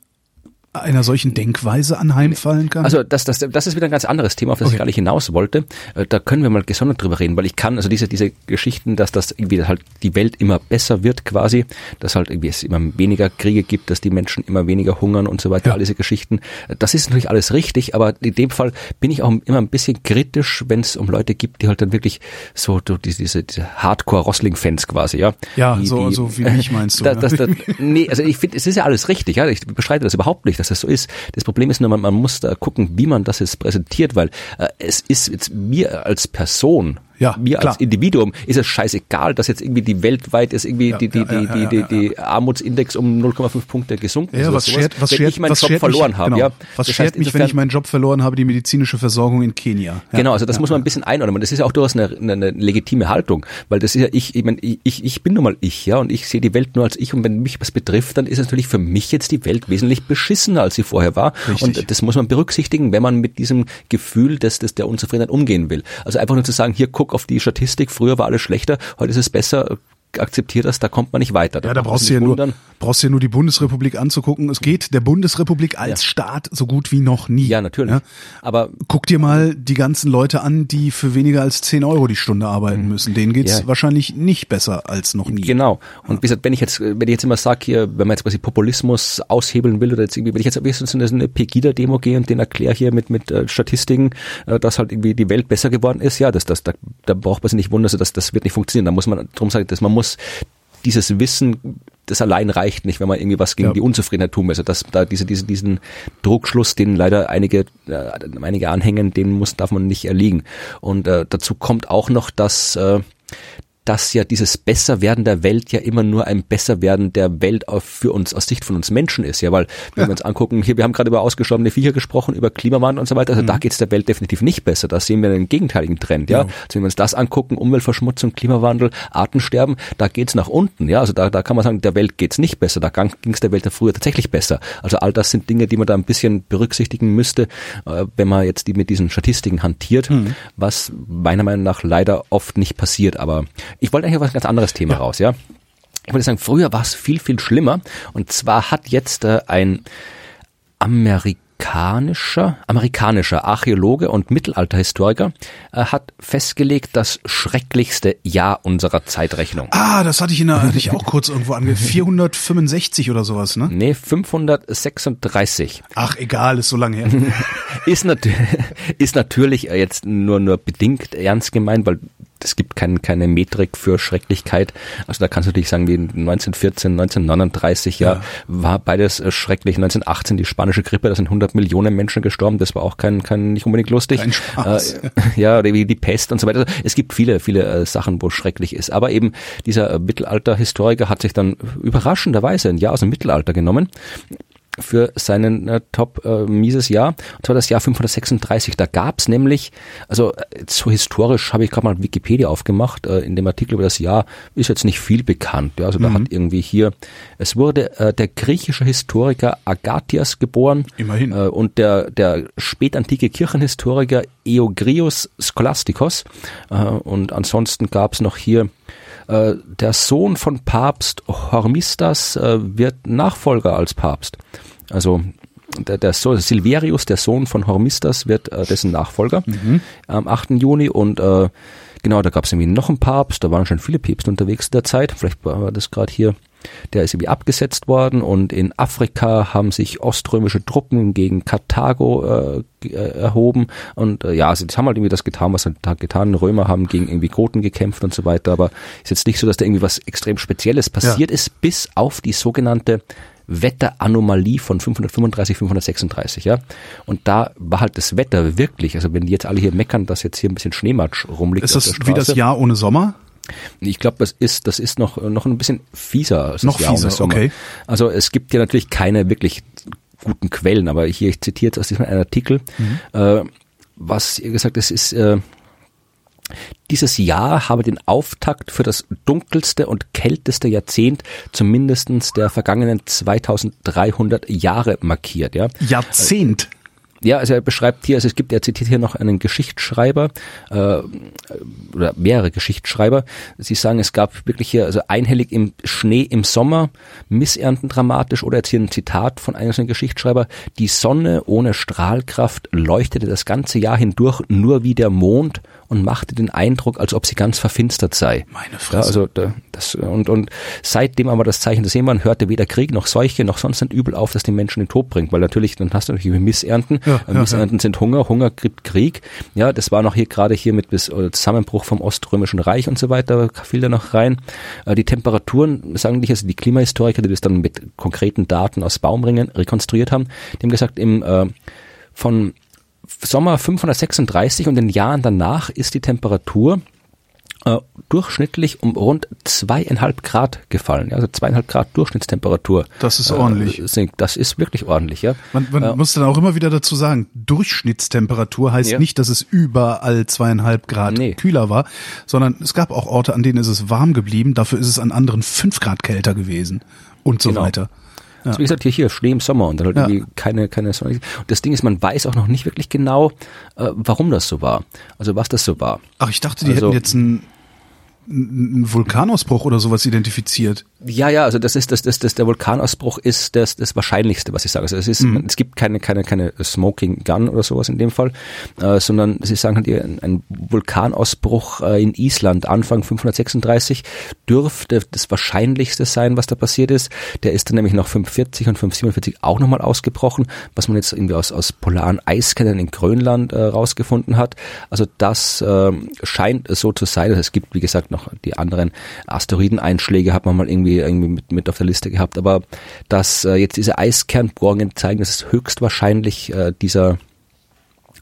einer solchen Denkweise anheimfallen kann? Also das, das, das ist wieder ein ganz anderes Thema, auf das okay. ich gerade hinaus wollte. Äh, da können wir mal gesondert drüber reden, weil ich kann, also diese, diese Geschichten, dass das irgendwie halt die Welt immer besser wird quasi, dass halt irgendwie es immer weniger Kriege gibt, dass die Menschen immer weniger hungern und so weiter, ja. all diese Geschichten. Das ist natürlich alles richtig, aber in dem Fall bin ich auch immer ein bisschen kritisch, wenn es um Leute gibt, die halt dann wirklich so diese, diese, diese Hardcore-Rossling-Fans quasi, ja. Ja, die, so, die, so wie mich meinst du. Da, das, das, nee, also ich finde, es ist ja alles richtig, ja. Ich bestreite das überhaupt nicht, dass das so ist. Das Problem ist nur, man, man muss da gucken, wie man das jetzt präsentiert, weil äh, es ist jetzt mir als Person ja, mir klar. als Individuum ist es scheißegal, dass jetzt irgendwie die weltweit ist irgendwie ja, die, die, ja, die, die, die, die Armutsindex um 0,5 Punkte gesunken ja, was schert, was wenn ich meinen Job verloren mich, habe. Genau. Ja. Was schert heißt, mich, wenn ich meinen Job verloren habe, die medizinische Versorgung in Kenia? Genau, also das muss man ein bisschen einordnen. Das ist ja auch durchaus eine, eine, eine legitime Haltung, weil das ist ja ich, ich meine, ich, ich bin nun mal ich, ja, und ich sehe die Welt nur als ich und wenn mich was betrifft, dann ist natürlich für mich jetzt die Welt wesentlich beschissener, als sie vorher war. Richtig. Und das muss man berücksichtigen, wenn man mit diesem Gefühl des, des der Unzufriedenheit umgehen will. Also einfach nur zu sagen, hier guck auf die Statistik, früher war alles schlechter, heute ist es besser, akzeptiert das, da kommt man nicht weiter. Da ja, da brauchst du ja nur, brauchst du ja nur die Bundesrepublik anzugucken. Es geht der Bundesrepublik als ja. Staat so gut wie noch nie. Ja, natürlich. Ja? Aber guck dir mal die ganzen Leute an, die für weniger als 10 Euro die Stunde arbeiten mhm. müssen. Denen geht's ja. wahrscheinlich nicht besser als noch nie. Genau. Und wie gesagt, wenn ich jetzt, wenn ich jetzt immer sage hier, wenn man jetzt quasi Populismus aushebeln will oder jetzt irgendwie, wenn ich jetzt wenigstens in eine Pegida-Demo gehe und den erkläre hier mit, mit äh, Statistiken, äh, dass halt irgendwie die Welt besser geworden ist, ja, das, das, da, da braucht man sich nicht wundern, also das, das wird nicht funktionieren. Da muss man, darum sagen, dass man muss dieses Wissen das allein reicht nicht, wenn man irgendwie was gegen Ja. die Unzufriedenheit tun will. Also das, da diese, diese, diesen Druckschluss, den leider einige, äh, einige anhängen, den muss, darf man nicht erliegen. Und äh, dazu kommt auch noch, dass äh, dass ja dieses Besserwerden der Welt ja immer nur ein Besserwerden der Welt für uns aus Sicht von uns Menschen ist. Ja, weil wenn wir uns angucken, hier, wir haben gerade über ausgestorbene Viecher gesprochen, über Klimawandel und so weiter, also da geht es der Welt definitiv nicht besser. Da sehen wir einen gegenteiligen Trend. Ja, Ja. also wenn wir uns das angucken, Umweltverschmutzung, Klimawandel, Artensterben, da geht's nach unten. Ja, also da, da kann man sagen, der Welt geht's nicht besser. Da ging es der Welt ja früher tatsächlich besser. Also all das sind Dinge, die man da ein bisschen berücksichtigen müsste, äh, wenn man jetzt die mit diesen Statistiken hantiert, was meiner Meinung nach leider oft nicht passiert. Aber ich wollte eigentlich auf ein ganz anderes Thema raus, ja. Ich wollte sagen, früher war es viel, viel schlimmer. Und zwar hat jetzt äh, ein amerikanischer, amerikanischer Archäologe und Mittelalterhistoriker äh, hat festgelegt, das schrecklichste Jahr unserer Zeitrechnung. Ah, das hatte ich in der, hatte ich auch kurz irgendwo ange 465 oder sowas, ne? Nee, 536. Ach, egal, ist so lange her. Ist, nat ist natürlich jetzt nur, nur bedingt ernst gemeint, weil es gibt kein, keine Metrik für Schrecklichkeit. Also da kannst du natürlich sagen, wie 1914, 1939, ja, Ja. war beides äh, schrecklich. 1918 die spanische Grippe, da sind 100 Millionen Menschen gestorben. Das war auch kein, kein nicht unbedingt lustig. Kein Spaß. Äh, ja, oder wie die Pest und so weiter. Es gibt viele, viele äh, Sachen, wo es schrecklich ist. Aber eben dieser äh, Mittelalter-Historiker hat sich dann überraschenderweise ein Jahr aus dem Mittelalter genommen für seinen äh, top äh, mieses Jahr, und zwar das Jahr 536. Da gab's nämlich, also äh, so historisch habe ich gerade mal Wikipedia aufgemacht, äh, in dem Artikel über das Jahr ist jetzt nicht viel bekannt. Ja, also da hat irgendwie hier, es wurde äh, der griechische Historiker Agathias geboren Immerhin. Äh, und der, der spätantike Kirchenhistoriker Eogrius Scholastikos äh, und ansonsten gab's noch hier äh, der Sohn von Papst Hormisdas äh, wird Nachfolger als Papst. Also der, der so Silverius, der Sohn von Hormisdas, wird äh, dessen Nachfolger am 8. Juni. Und äh, genau, da gab es irgendwie noch einen Papst, da waren schon viele Päpste unterwegs in der Zeit, vielleicht war das gerade hier, der ist irgendwie abgesetzt worden. Und in Afrika haben sich oströmische Truppen gegen Karthago äh, äh, erhoben. Und äh, ja, sie haben halt irgendwie das getan, was sie getan. Römer haben gegen irgendwie Goten gekämpft und so weiter, aber ist jetzt nicht so, dass da irgendwie was extrem Spezielles passiert ist, bis auf die sogenannte Wetteranomalie von 535, 536, ja. Und da war halt das Wetter wirklich, also wenn die jetzt alle hier meckern, dass jetzt hier ein bisschen Schneematsch rumliegt Ist das wie das. Jahr ohne Sommer? Ich glaube, das ist, das ist noch, noch ein bisschen fieser als Noch fieser, Sommer. okay. Also es gibt ja natürlich keine wirklich guten Quellen, aber hier, ich zitiere jetzt aus diesem einen Artikel, Mhm. äh, was ihr gesagt, es ist, äh, dieses Jahr habe den Auftakt für das dunkelste und kälteste Jahrzehnt zumindestens der vergangenen 2300 Jahre markiert, ja. Jahrzehnt. Ja, also er beschreibt hier, also es gibt, er zitiert hier noch einen Geschichtsschreiber äh, oder mehrere Geschichtsschreiber. Sie sagen, es gab wirklich hier, also einhellig im Schnee im Sommer, Missernten dramatisch oder jetzt hier ein Zitat von einem Geschichtsschreiber, die Sonne ohne Strahlkraft leuchtete das ganze Jahr hindurch nur wie der Mond und machte den Eindruck, als ob sie ganz verfinstert sei. Meine Fresse. Ja, also da, das und und seitdem aber das Zeichen des Seemann hörte weder Krieg noch Seuche noch sonst ein Übel auf, das den Menschen den Tod bringt, weil natürlich dann hast du natürlich Missernten, Ja, Äh, ja, Missernten sind Hunger, Hunger gibt Krieg. Ja, das war noch hier gerade hier mit bis Zusammenbruch vom Oströmischen Reich und so weiter fiel da noch rein. Äh, Die Temperaturen sagen dich also die Klimahistoriker, die das dann mit konkreten Daten aus Baumringen rekonstruiert haben, die haben gesagt im äh, von Sommer 536 und den Jahren danach ist die Temperatur äh, durchschnittlich um rund zweieinhalb Grad gefallen. Also zweieinhalb Grad Durchschnittstemperatur. Das ist ordentlich. Äh, das ist wirklich ordentlich, ja. Man, man muss dann auch immer wieder dazu sagen, Durchschnittstemperatur heißt Ja. nicht, dass es überall zweieinhalb Grad Nee. kühler war, sondern es gab auch Orte, an denen ist es warm geblieben, dafür ist es an anderen fünf Grad kälter gewesen und so Genau. weiter. Also wie gesagt, hier, hier, Schnee im Sommer und dann halt Ja. irgendwie keine, keine Sonne. Und das Ding ist, man weiß auch noch nicht wirklich genau, äh, warum das so war. Also was das so war. Ach, ich dachte, die Also- hätten jetzt einen, einen Vulkanausbruch oder sowas identifiziert. Ja, ja, also das ist das, das, das der Vulkanausbruch ist das, das Wahrscheinlichste, was ich sage. Also es ist, Mhm. es gibt keine, keine, keine Smoking Gun oder sowas in dem Fall, äh, sondern sie sagen halt, ein, Vulkanausbruch äh, in Island Anfang 536 dürfte das Wahrscheinlichste sein, was da passiert ist. Der ist dann nämlich noch 540 und 547 auch nochmal ausgebrochen, was man jetzt irgendwie aus, aus polaren Eiskernen in Grönland äh, rausgefunden hat. Also das ähm, scheint so zu sein. Also es gibt, wie gesagt, noch die anderen Asteroideneinschläge hat man mal irgendwie, irgendwie mit, mit auf der Liste gehabt. Aber dass äh, jetzt diese Eiskernbohrungen zeigen, dass es höchstwahrscheinlich äh, dieser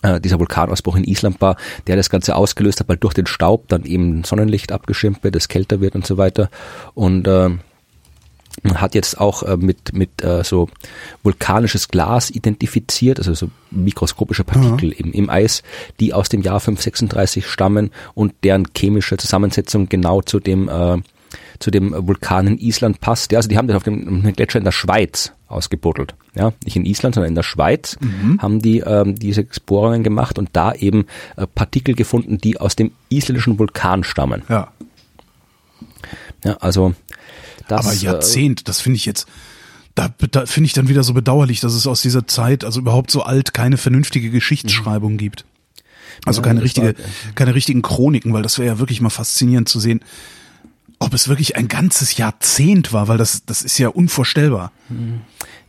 äh, dieser Vulkanausbruch in Island war, der das Ganze ausgelöst hat, weil durch den Staub dann eben Sonnenlicht abgeschirmt wird, es kälter wird und so weiter. Und äh, man hat jetzt auch äh, mit, mit äh, so vulkanisches Glas identifiziert, also so mikroskopische Partikel Ja. eben im Eis, die aus dem Jahr 536 stammen und deren chemische Zusammensetzung genau zu dem äh, zu dem Vulkan in Island passt. Ja, also die haben das auf dem, Gletscher in der Schweiz ausgebuddelt. Ja, nicht in Island, sondern in der Schweiz haben die ähm, diese Bohrungen gemacht und da eben äh, Partikel gefunden, die aus dem isländischen Vulkan stammen. Ja. Ja, also das, Aber äh, Jahrzehnt, das finde ich jetzt, da, da finde ich dann wieder so bedauerlich, dass es aus dieser Zeit, also überhaupt so alt, keine vernünftige Geschichtsschreibung gibt. Also Ja, keine richtige, keine richtigen Chroniken, weil das wäre ja wirklich mal faszinierend zu sehen, ob es wirklich ein ganzes Jahrzehnt war, weil das, das ist ja unvorstellbar.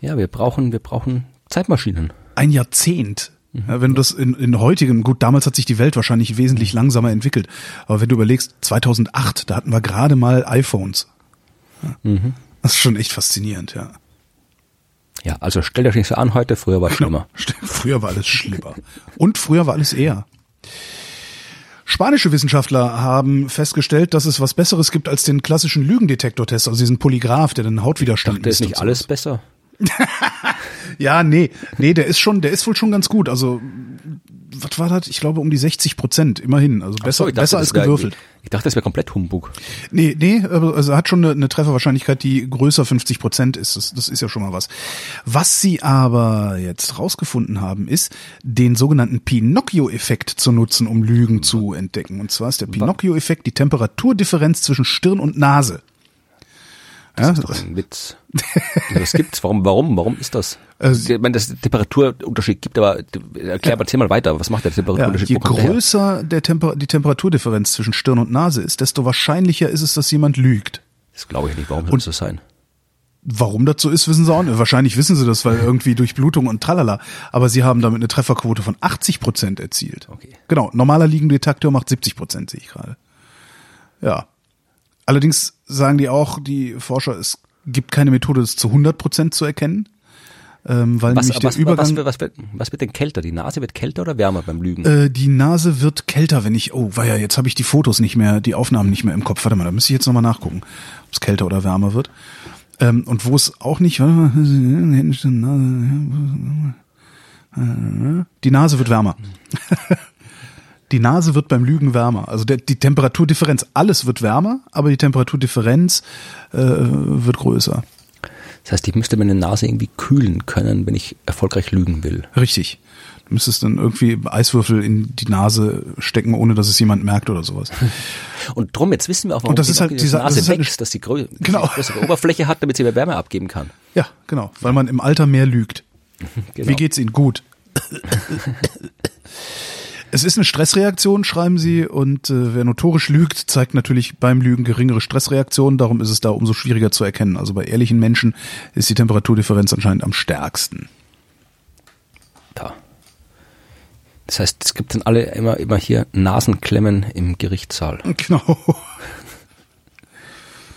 Ja, wir brauchen, wir brauchen Zeitmaschinen. Ein Jahrzehnt. Mhm. Ja, wenn du das in, in heutigem, gut, damals hat sich die Welt wahrscheinlich wesentlich Mhm. langsamer entwickelt, aber wenn du überlegst, 2008, da hatten wir gerade mal iPhones. Mhm. Das ist schon echt faszinierend, ja. Ja, also stellt euch nicht so an heute, früher war es schlimmer. Stimmt, Früher war alles schlimmer. Und früher war alles eher. Spanische Wissenschaftler haben festgestellt, dass es was Besseres gibt als den klassischen Lügendetektortest, also diesen Polygraph, der den Hautwiderstand ist misst nicht und alles besser. Ja, nee, nee, der ist schon, der ist wohl schon ganz gut. Also, was war das? Ich glaube um die 60 Prozent, immerhin. Also besser, so, dachte, besser als gewürfelt. Ich dachte, das wäre komplett Humbug. Nee, nee, also hat schon eine, eine Trefferwahrscheinlichkeit, die größer 50 Prozent ist. Das, das ist ja schon mal was. Was sie aber jetzt rausgefunden haben, ist, den sogenannten Pinocchio-Effekt zu nutzen, um Lügen zu entdecken. Und zwar ist der Pinocchio-Effekt die Temperaturdifferenz zwischen Stirn und Nase. Ja, Das ist doch ein Witz. Das gibt's. Warum, warum, warum ist das? Also- ich meine, dass es Temperaturunterschied gibt, aber erklär mal, mal weiter. Was macht der ja, Temperaturunterschied? je der her? größer der Temper die Temperaturdifferenz zwischen Stirn und Nase ist, desto wahrscheinlicher ist es, dass jemand lügt. Das glaube ich nicht. Warum soll das sein? Warum das so ist, wissen sie auch nicht. Wahrscheinlich wissen sie das, weil irgendwie durch Blutung und tralala. Aber sie haben damit eine Trefferquote von 80 Prozent erzielt. Okay. Genau, normaler Liegendetektor macht 70 Prozent, sehe ich gerade. Ja. Allerdings sagen die auch, die Forscher, es gibt keine Methode, das zu 100 Prozent zu erkennen. Ähm, weil Was, nämlich was, der Übergang, was, was, wird, was wird denn kälter? Die Nase wird kälter oder wärmer beim Lügen? äh, die Nase wird kälter, wenn ich, oh, weia, jetzt habe ich die Fotos nicht mehr, die Aufnahmen nicht mehr im Kopf. Warte mal, da müsste ich jetzt nochmal nachgucken, ob es kälter oder wärmer wird. Ähm, und wo es auch nicht, warte mal, die Nase wird wärmer. Die Nase wird beim Lügen wärmer. Also der, die Temperaturdifferenz, alles wird wärmer, aber die Temperaturdifferenz äh, wird größer. Das heißt, ich müsste meine Nase irgendwie kühlen können, wenn ich erfolgreich lügen will. Richtig. Du müsstest dann irgendwie Eiswürfel in die Nase stecken, ohne dass es jemand merkt oder sowas. Und drum, jetzt wissen wir auch, warum Und das die ist halt die dieser- Nase das ist halt wächst, dass die grö Genau. dass sie größere Oberfläche hat, damit sie mehr Wärme abgeben kann. Ja, genau, weil man im Alter mehr lügt. Genau. Wie geht's Ihnen? Gut. Es ist eine Stressreaktion, schreiben Sie, und äh, wer notorisch lügt, zeigt natürlich beim Lügen geringere Stressreaktionen. Darum ist es da umso schwieriger zu erkennen. Also bei ehrlichen Menschen ist die Temperaturdifferenz anscheinend am stärksten. Da. Das heißt, es gibt dann alle immer, immer hier Nasenklemmen im Gerichtssaal. Genau.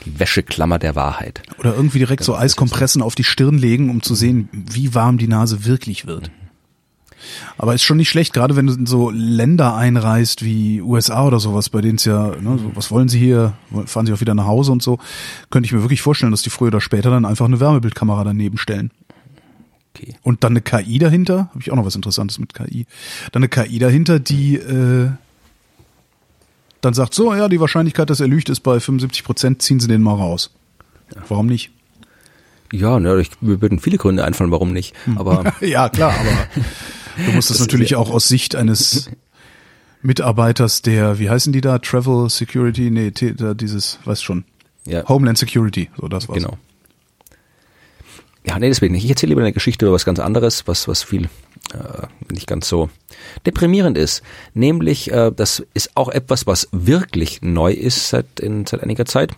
Die Wäscheklammer der Wahrheit. Oder irgendwie direkt so Eiskompressen auf die Stirn legen, um zu sehen, wie warm die Nase wirklich wird. Aber ist schon nicht schlecht, gerade wenn du in so Länder einreist wie USA oder sowas, bei denen es ja, ne, so, was wollen sie hier, fahren sie auch wieder nach Hause und so, könnte ich mir wirklich vorstellen, dass die früher oder später dann einfach eine Wärmebildkamera daneben stellen. Okay. Und dann eine KI dahinter, habe ich auch noch was Interessantes mit KI, dann eine KI dahinter, die äh, dann sagt, so, ja, die Wahrscheinlichkeit, dass er lügt, ist bei 75 Prozent, ziehen Sie den mal raus. Warum nicht? Ja, ne, ich, mir würden viele Gründe einfallen, warum nicht. Aber Ja, klar, aber du musst das, Das natürlich ja- auch aus Sicht eines Mitarbeiters der, wie heißen die da? Travel Security? Nee, dieses, weiß schon. ja, Homeland Security, so das war's. genau. Ja, nee, deswegen nicht. Ich erzähle lieber eine Geschichte über was ganz anderes, was, was viel äh, nicht ganz so deprimierend ist. Nämlich, äh, das ist auch etwas, was wirklich neu ist seit, in, seit einiger Zeit,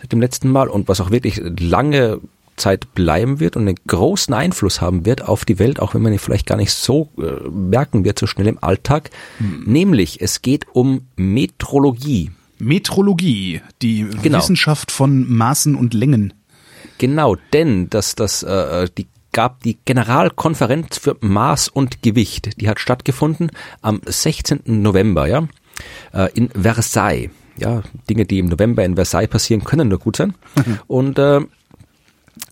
seit dem letzten Mal und was auch wirklich lange Zeit bleiben wird und einen großen Einfluss haben wird auf die Welt, auch wenn man ihn vielleicht gar nicht so äh, merken wird, so schnell im Alltag. Nämlich, es geht um Metrologie. Metrologie, die Genau. Wissenschaft von Maßen und Längen. Genau, denn das, das, äh, die gab die Generalkonferenz für Maß und Gewicht. Die hat stattgefunden am 16. November, ja, äh, in Versailles. Ja, Dinge, die im November in Versailles passieren, können nur gut sein. Und äh,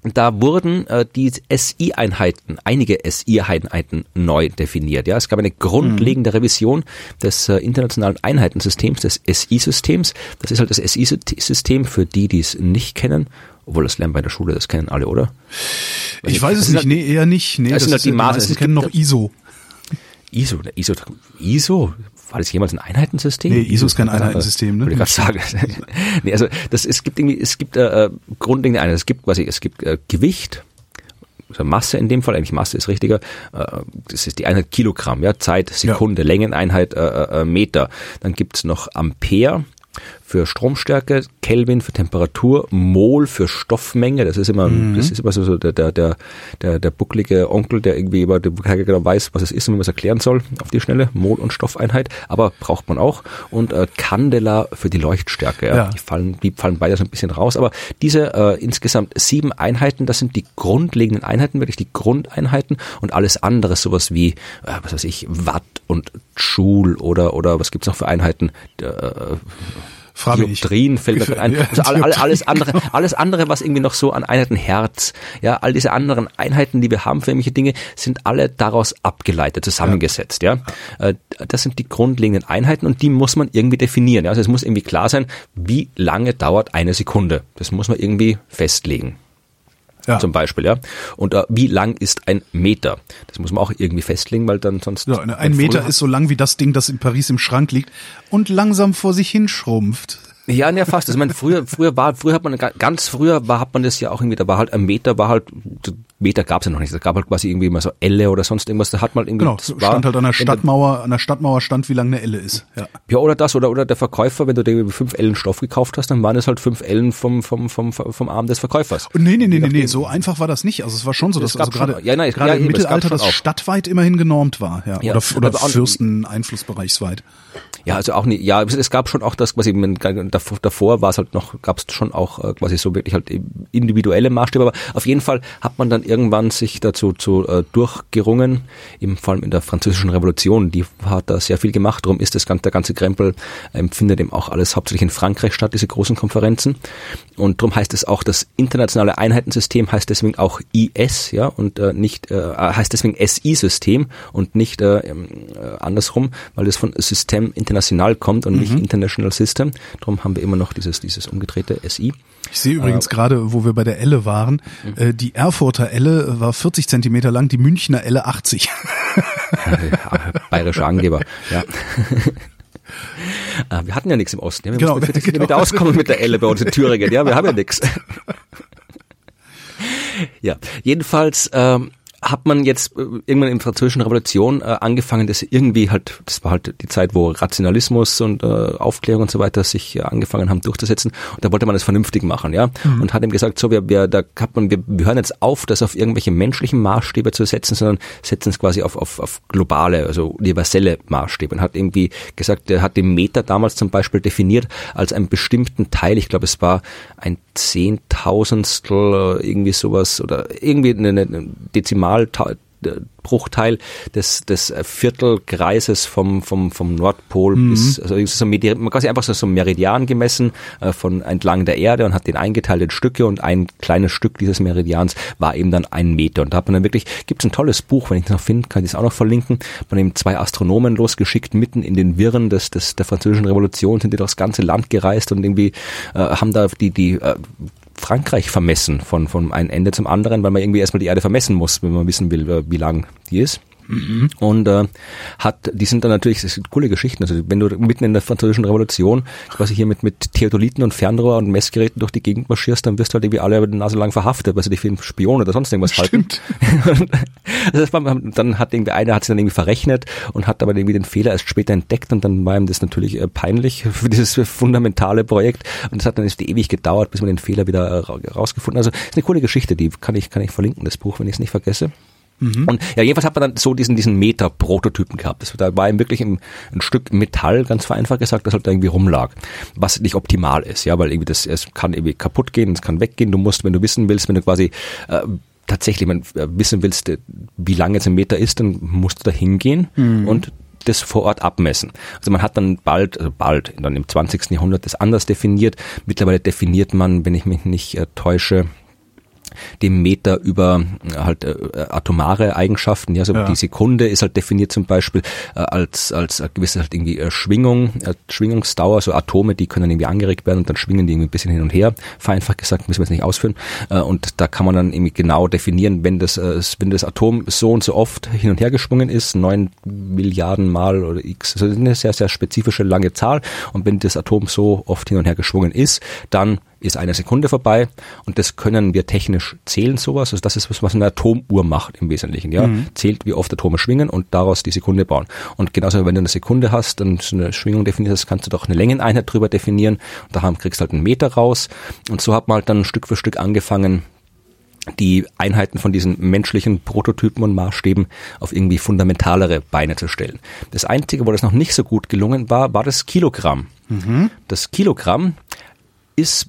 da wurden äh, die SI-Einheiten, einige SI-Einheiten neu definiert. Ja, es gab eine grundlegende Revision des äh, internationalen Einheitensystems, des SI-Systems. Das ist halt das SI-System für die, die es nicht kennen. Obwohl das lernen in der Schule, das kennen alle, oder? Ich weiß es Das nicht, nee, eher nicht. Nee, das sind halt die Maße. meisten Es kennen noch ISO. ISO, der ISO, ISO, war das jemals ein Einheitensystem? Nee, ISO ist kein Einheitensystem, ne? Wollte ich gerade sagen. nee, also das, es gibt irgendwie, es gibt äh, äh, grundlegende Einheiten. Es gibt quasi, es gibt äh, Gewicht, also Masse in dem Fall, eigentlich Masse ist richtiger, äh, das ist die Einheit Kilogramm, ja, Zeit, Sekunde, Längeneinheit, äh, äh, Meter. Dann gibt's noch Ampere für Stromstärke, Kelvin für Temperatur, Mol für Stoffmenge. Das ist immer, das ist immer so, so der, der, der, der, der bucklige Onkel, der irgendwie über, der genau weiß, was es ist und wie man es erklären soll auf die Schnelle. Mol und Stoffeinheit, aber braucht man auch. Und äh, Candela für die Leuchtstärke. Ja. Ja. Die fallen, die fallen beide so ein bisschen raus. Aber diese äh, insgesamt sieben Einheiten, das sind die grundlegenden Einheiten, wirklich die Grundeinheiten und alles andere, sowas wie, äh, was weiß ich, Watt und Joule oder, oder was gibt's noch für Einheiten? Äh, Frage. Dioptrien fällt mir ein. Ja, Also all, all, alles andere, alles andere, was irgendwie noch so an Einheiten Herz, ja, all diese anderen Einheiten, die wir haben für irgendwelche Dinge, sind alle daraus abgeleitet, zusammengesetzt, ja. Äh, Das sind die grundlegenden Einheiten und die muss man irgendwie definieren. ja. Also es muss irgendwie klar sein, wie lange dauert eine Sekunde. Das muss man irgendwie festlegen Ja. zum Beispiel, ja. Und äh, wie lang ist ein Meter? Das muss man auch irgendwie festlegen, weil dann sonst. Ja, eine- ein Meter ist so lang wie das Ding, das in Paris im Schrank liegt und langsam vor sich hinschrumpft. Ja, ja, fast. Also, ich meine, früher, früher war, früher hat man ga- ganz früher war, hat man das ja auch irgendwie, da war halt ein Meter, war halt Meter gab's ja noch nicht. Es gab halt quasi irgendwie mal so Elle oder sonst irgendwas. Da hat man irgendwie Genau, so war- stand halt an der Stadtmauer, an der Stadtmauer stand, wie lang eine Elle ist. Ja. Ja, oder das, oder, oder der Verkäufer, wenn du dir irgendwie fünf Ellen Stoff gekauft hast, dann waren es halt fünf Ellen vom, vom, vom, vom Arm des Verkäufers. Und nee, nee, nee, nee, nee, so einfach war das nicht. Also es war schon so, dass Es gab also gerade ja, nein, es- gerade ja, im es gab Mittelalter das stadtweit immerhin genormt war, ja, Ja, oder, oder Fürsten einflussbereichsweit. Ja, also auch nicht, ja, es- es gab schon auch das quasi, davor, davor war es halt noch, gab es schon auch äh, quasi so wirklich halt individuelle Maßstäbe, aber auf jeden Fall hat man dann irgendwann sich dazu zu äh, durchgerungen, eben vor allem in der französischen Revolution, die hat da sehr viel gemacht, darum ist das ganze, der ganze Krempel, ähm, findet eben auch alles hauptsächlich in Frankreich statt, diese großen Konferenzen. Und darum heißt es auch, das internationale Einheitensystem heißt deswegen auch IS, ja, und äh, nicht, äh, heißt deswegen SI-System und nicht äh, ähm, äh, andersrum, weil das von System International kommt und nicht International System. Darum haben wir immer noch dieses, dieses umgedrehte SI. Ich sehe übrigens gerade, wo wir bei der Elle waren, äh, die Erfurter Elle war 40 Zentimeter lang, die Münchner Elle 80. Bayerischer Angeber, ja. Äh, Wir hatten ja nichts im Osten. Wir Genau, mussten mit 40 genau. Zentimeter auskommen mit der Elle bei uns in Thüringen. Ja, wir haben ja nichts. Ja, jedenfalls ähm, hat man jetzt äh, irgendwann in der französischen Revolution äh, angefangen, das irgendwie halt, das war halt die Zeit, wo Rationalismus und äh, Aufklärung und so weiter sich äh, angefangen haben durchzusetzen. Und da wollte man das vernünftig machen, ja, und hat ihm gesagt, so, wir, wir, da hat man, wir, wir hören jetzt auf, das auf irgendwelche menschlichen Maßstäbe zu setzen, sondern setzen es quasi auf, auf, auf globale, also universelle Maßstäbe. Und hat irgendwie gesagt, er hat den Meter damals zum Beispiel definiert als einen bestimmten Teil, ich glaube, es war ein Zehntausendstel, äh, irgendwie sowas oder irgendwie eine, eine Dezimalbruchteil des, des äh, Viertelkreises vom, vom, vom Nordpol bis, also so Medi- man quasi einfach so, so ein Meridian gemessen äh, von entlang der Erde und hat den eingeteilt in Stücke und ein kleines Stück dieses Meridians war eben dann ein Meter. Und da hat man dann wirklich, gibt es ein tolles Buch, wenn ich das noch finde, kann ich das auch noch verlinken, man eben zwei Astronomen losgeschickt, mitten in den Wirren des, des, der französischen Revolution, sind die durchs ganze Land gereist und irgendwie äh, haben da die, die äh, Frankreich vermessen von, von einem Ende zum anderen, weil man irgendwie erstmal die Erde vermessen muss, wenn man wissen will, wie lang die ist. Und äh, hat, die sind dann natürlich, das sind coole Geschichten. Also wenn du mitten in der französischen Revolution quasi hier mit, mit Theodoliten und Fernrohr und Messgeräten durch die Gegend marschierst, dann wirst du halt irgendwie alle über die Nase lang verhaftet, weil sie dich für einen Spion oder sonst irgendwas Stimmt. halten. das man, dann hat irgendwie einer hat sich dann irgendwie verrechnet und hat aber irgendwie den Fehler erst später entdeckt und dann war ihm das natürlich äh, peinlich für dieses fundamentale Projekt und es hat dann jetzt ewig gedauert, bis man den Fehler wieder äh, ra- rausgefunden hat. Also ist eine coole Geschichte, die kann ich kann ich verlinken, das Buch, wenn ich es nicht vergesse. Mhm. Und ja, jedenfalls hat man dann so diesen, diesen Meter-Prototypen gehabt. Das, da war wirklich ein, ein, Stück Metall, ganz vereinfacht gesagt, das halt da irgendwie rumlag. Was nicht optimal ist, ja, weil irgendwie das, es kann irgendwie kaputt gehen, es kann weggehen. Du musst, wenn du wissen willst, wenn du quasi äh, tatsächlich wenn, äh, wissen willst, äh, wie lang jetzt ein Meter ist, dann musst du da hingehen mhm. und das vor Ort abmessen. Also man hat dann bald, also bald, dann im 20. Jahrhundert das anders definiert. Mittlerweile definiert man, wenn ich mich nicht äh, täusche, dem Meter über äh, halt äh, atomare Eigenschaften. Ja, also ja. die Sekunde ist halt definiert zum Beispiel äh, als als gewisse halt irgendwie äh, Schwingung, äh, Schwingungsdauer, so Atome, die können irgendwie angeregt werden und dann schwingen die irgendwie ein bisschen hin und her. Vereinfacht gesagt, müssen wir jetzt nicht ausführen. Äh, und da kann man dann irgendwie genau definieren, wenn das äh, wenn das Atom so und so oft hin und her geschwungen ist, neun Milliarden Mal oder x, also eine sehr sehr spezifische lange Zahl. Und wenn das Atom so oft hin und her geschwungen ist, dann ist eine Sekunde vorbei und das können wir technisch zählen sowas. Also das ist was, was eine Atomuhr macht im Wesentlichen. Ja, mhm. zählt wie oft Atome schwingen und daraus die Sekunde bauen. Und genauso wenn du eine Sekunde hast und eine Schwingung definierst, kannst du doch eine Längeneinheit drüber definieren. Und da kriegst du halt einen Meter raus. Und so hat man halt dann Stück für Stück angefangen, die Einheiten von diesen menschlichen Prototypen und Maßstäben auf irgendwie fundamentalere Beine zu stellen. Das Einzige, wo das noch nicht so gut gelungen war, war das Kilogramm. Mhm. Das Kilogramm ist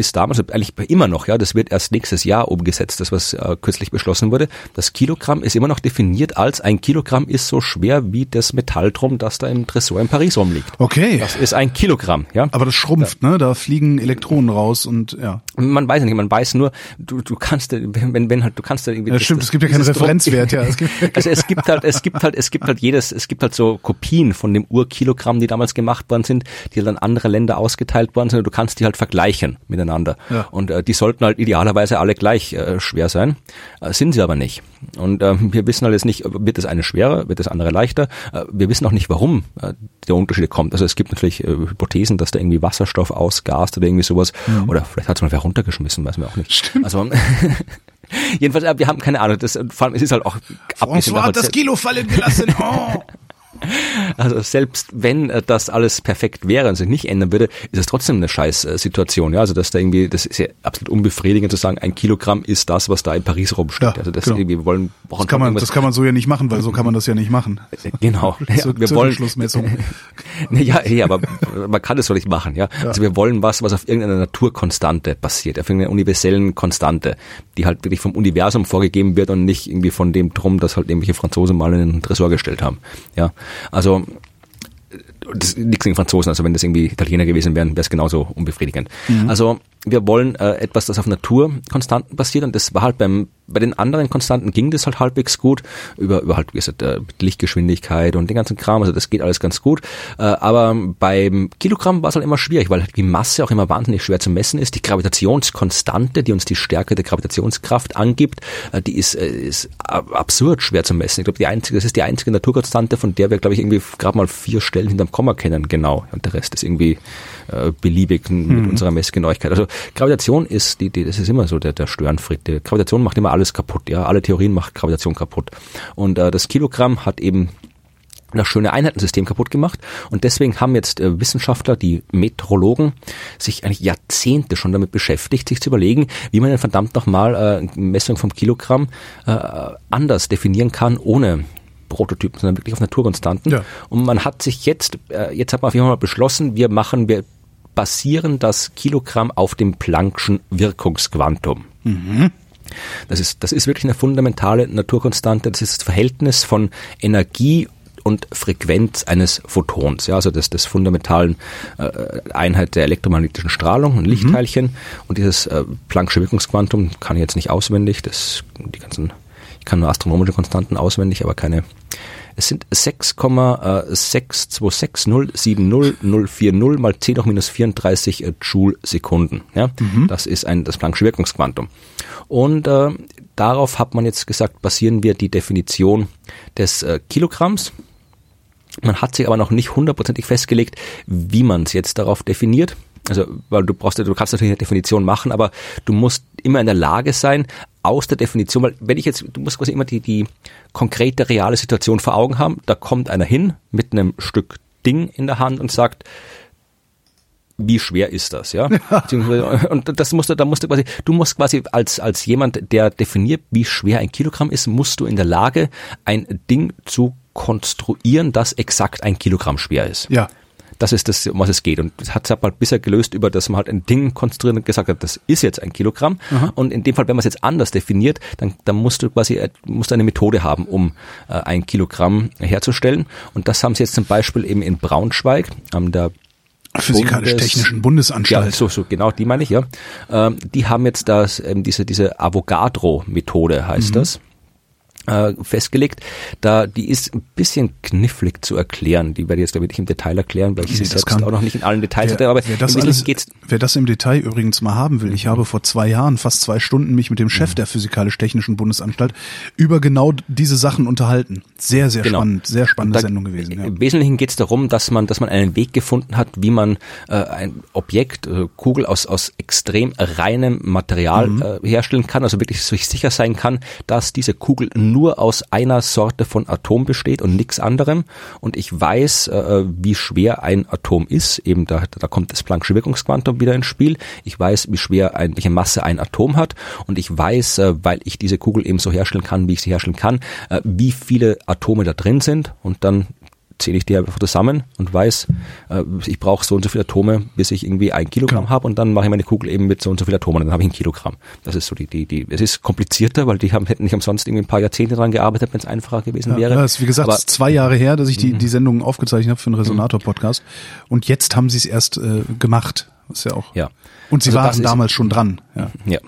bis damals, also eigentlich immer noch, ja, das wird erst nächstes Jahr umgesetzt, das was äh, kürzlich beschlossen wurde. Das Kilogramm ist immer noch definiert als ein Kilogramm ist so schwer wie das Metalldrum, das da im Tresor in Paris rumliegt. Okay. Das ist ein Kilogramm, ja. Aber das schrumpft, da, ne? Da fliegen Elektronen raus und ja. Man weiß nicht, man weiß nur, du, du kannst, wenn, wenn halt, du kannst da irgendwie. Ja, stimmt, das, es gibt ja keinen Referenzwert, ja. Also es gibt halt, es gibt halt, es gibt halt jedes, es gibt halt so Kopien von dem Urkilogramm, die damals gemacht worden sind, die dann andere Länder ausgeteilt worden sind und du kannst die halt vergleichen miteinander. Ja. Und äh, die sollten halt idealerweise alle gleich äh, schwer sein. Äh, sind sie aber nicht. Und äh, wir wissen halt jetzt nicht, wird das eine schwerer, wird das andere leichter. Äh, wir wissen auch nicht, warum äh, der Unterschied kommt. Also es gibt natürlich äh, Hypothesen, dass da irgendwie Wasserstoff ausgast oder irgendwie sowas. Mhm. Oder vielleicht hat es mal wer runtergeschmissen, weiß man auch nicht. Stimmt. Also Jedenfalls, äh, wir haben keine Ahnung. Das, vor allem, es ist halt auch François hat das Kilo fallen gelassen. Oh. Also selbst wenn äh, das alles perfekt wäre und sich nicht ändern würde, ist es trotzdem eine scheiß äh, Situation. Ja, also dass da irgendwie, das ist ja absolut unbefriedigend zu sagen, ein Kilogramm ist das, was da in Paris rumsteht. Ja, also das genau. irgendwie wir wollen, das kann man, das kann man so ja nicht machen, weil so kann man das ja nicht machen. Äh, genau. Ja, wir wollen Schlussmessung. ja, ja, aber man kann das so nicht machen. Ja, ja. also wir wollen was, was auf irgendeiner Naturkonstante basiert, auf irgendeiner universellen Konstante, die halt wirklich vom Universum vorgegeben wird und nicht irgendwie von dem Drum, das halt irgendwelche Franzosen mal in den Tresor gestellt haben. Ja, also das nichts gegen Franzosen, also wenn das irgendwie Italiener gewesen wären, wäre es genauso unbefriedigend. Mhm. Also wir wollen äh, etwas, das auf Naturkonstanten basiert und das war halt beim bei den anderen Konstanten ging das halt halbwegs gut über über halt wie gesagt äh, Lichtgeschwindigkeit und den ganzen Kram, also das geht alles ganz gut, äh, aber beim Kilogramm war es halt immer schwierig, weil halt die Masse auch immer wahnsinnig schwer zu messen ist. Die Gravitationskonstante, die uns die Stärke der Gravitationskraft angibt, äh, die ist, äh, ist absurd schwer zu messen. Ich glaube, die einzige, das ist die einzige Naturkonstante, von der wir glaube ich irgendwie gerade mal vier Stellen hinterm Komma kennen, genau, und der Rest ist irgendwie äh, beliebig mit mhm. unserer Messgenauigkeit. Also Gravitation ist, die, die, das ist immer so der, der Störenfried. Die Gravitation macht immer alles kaputt. Ja, alle Theorien macht Gravitation kaputt. Und äh, das Kilogramm hat eben das schöne Einheitensystem kaputt gemacht. Und deswegen haben jetzt äh, Wissenschaftler, die Meteorologen, sich eigentlich Jahrzehnte schon damit beschäftigt, sich zu überlegen, wie man denn verdammt nochmal äh, Messung vom Kilogramm äh, anders definieren kann, ohne Prototypen, sondern wirklich auf Naturkonstanten. Ja. Und man hat sich jetzt, äh, jetzt hat man auf jeden Fall beschlossen, wir machen, wir basieren das Kilogramm auf dem Planck'schen Wirkungsquantum. Mhm. Das ist, das ist wirklich eine fundamentale Naturkonstante. Das ist das Verhältnis von Energie und Frequenz eines Photons, ja, also des, des fundamentalen äh, Einheit der elektromagnetischen Strahlung, ein Lichtteilchen. Mhm. Und dieses äh, Planck'sche Wirkungsquantum kann ich jetzt nicht auswendig, das, die ganzen, kann nur astronomische Konstanten auswendig, aber keine es sind 6,626070040 mal 10 hoch minus 34 äh, Joule Sekunden. Ja? Mhm. Das ist ein, das Planck'sche Wirkungsquantum. Und äh, darauf hat man jetzt gesagt, basieren wir die Definition des äh, Kilogramms. Man hat sich aber noch nicht hundertprozentig festgelegt, wie man es jetzt darauf definiert. Also, weil du brauchst, du kannst natürlich eine Definition machen, aber du musst immer in der Lage sein, aus der Definition, weil wenn ich jetzt, du musst quasi immer die, die konkrete, reale Situation vor Augen haben, da kommt einer hin mit einem Stück Ding in der Hand und sagt, wie schwer ist das, ja? Und das musst du, da musst du quasi, du musst quasi als, als jemand, der definiert, wie schwer ein Kilogramm ist, musst du in der Lage, ein Ding zu konstruieren, das exakt ein Kilogramm schwer ist. Ja. Das ist das, um was es geht. Und das hat es halt bisher gelöst, über das man halt ein Ding konstruiert und gesagt hat, das ist jetzt ein Kilogramm. Aha. Und in dem Fall, wenn man es jetzt anders definiert, dann, dann musst du quasi äh, musst du eine Methode haben, um äh, ein Kilogramm herzustellen. Und das haben sie jetzt zum Beispiel eben in Braunschweig an der Physikalisch-Technischen Bundesanstalt. Ja, so, so, genau, die meine ich, ja. Ähm, die haben jetzt das, ähm, diese, diese Avogadro-Methode heißt Mhm. das äh, festgelegt. Da die ist ein bisschen knifflig zu erklären. Die werde ich jetzt glaube ich nicht im Detail erklären, weil ich sie das selbst kann- auch noch nicht in allen Details hatte. Wer, Aber wer, das alles, wer das im Detail übrigens mal haben will, ich habe vor zwei Jahren fast zwei Stunden mich mit dem Mhm. Chef der Physikalisch-Technischen Bundesanstalt über genau diese Sachen unterhalten. Sehr, sehr Genau. spannend, sehr spannende Da- Sendung gewesen. Ja. Im Wesentlichen geht es darum, dass man, dass man einen Weg gefunden hat, wie man äh, ein Objekt, äh, Kugel aus, aus extrem reinem Material Mhm. äh, herstellen kann, also wirklich sich sicher sein kann, dass diese Kugel nur aus einer Sorte von Atom besteht und nichts anderem. Und ich weiß, äh, wie schwer ein Atom ist. Eben da, da kommt das Planck'sche Wirkungsquantum wieder ins Spiel. Ich weiß, wie schwer ein, welche Masse ein Atom hat. Und ich weiß, äh, weil ich diese Kugel eben so herstellen kann, wie ich sie herstellen kann, äh, wie viele Atome da drin sind. Und dann zähle ich die einfach zusammen und weiß, äh, ich brauche so und so viele Atome, bis ich irgendwie ein Kilogramm Genau. habe und dann mache ich meine Kugel eben mit so und so vielen Atomen und dann habe ich ein Kilogramm. Das ist so die, die, die, es ist komplizierter, weil die haben, hätten nicht umsonst irgendwie ein paar Jahrzehnte dran gearbeitet, wenn es einfacher gewesen wäre. Ja, ist, wie gesagt, Aber Mhm. es ist zwei Jahre her, dass ich die, die Sendung aufgezeichnet habe für einen Resonator-Podcast. Und jetzt haben sie es erst äh, gemacht. Ist ja auch. Ja. Und sie Also waren ist- damals schon dran. Ja. Ja.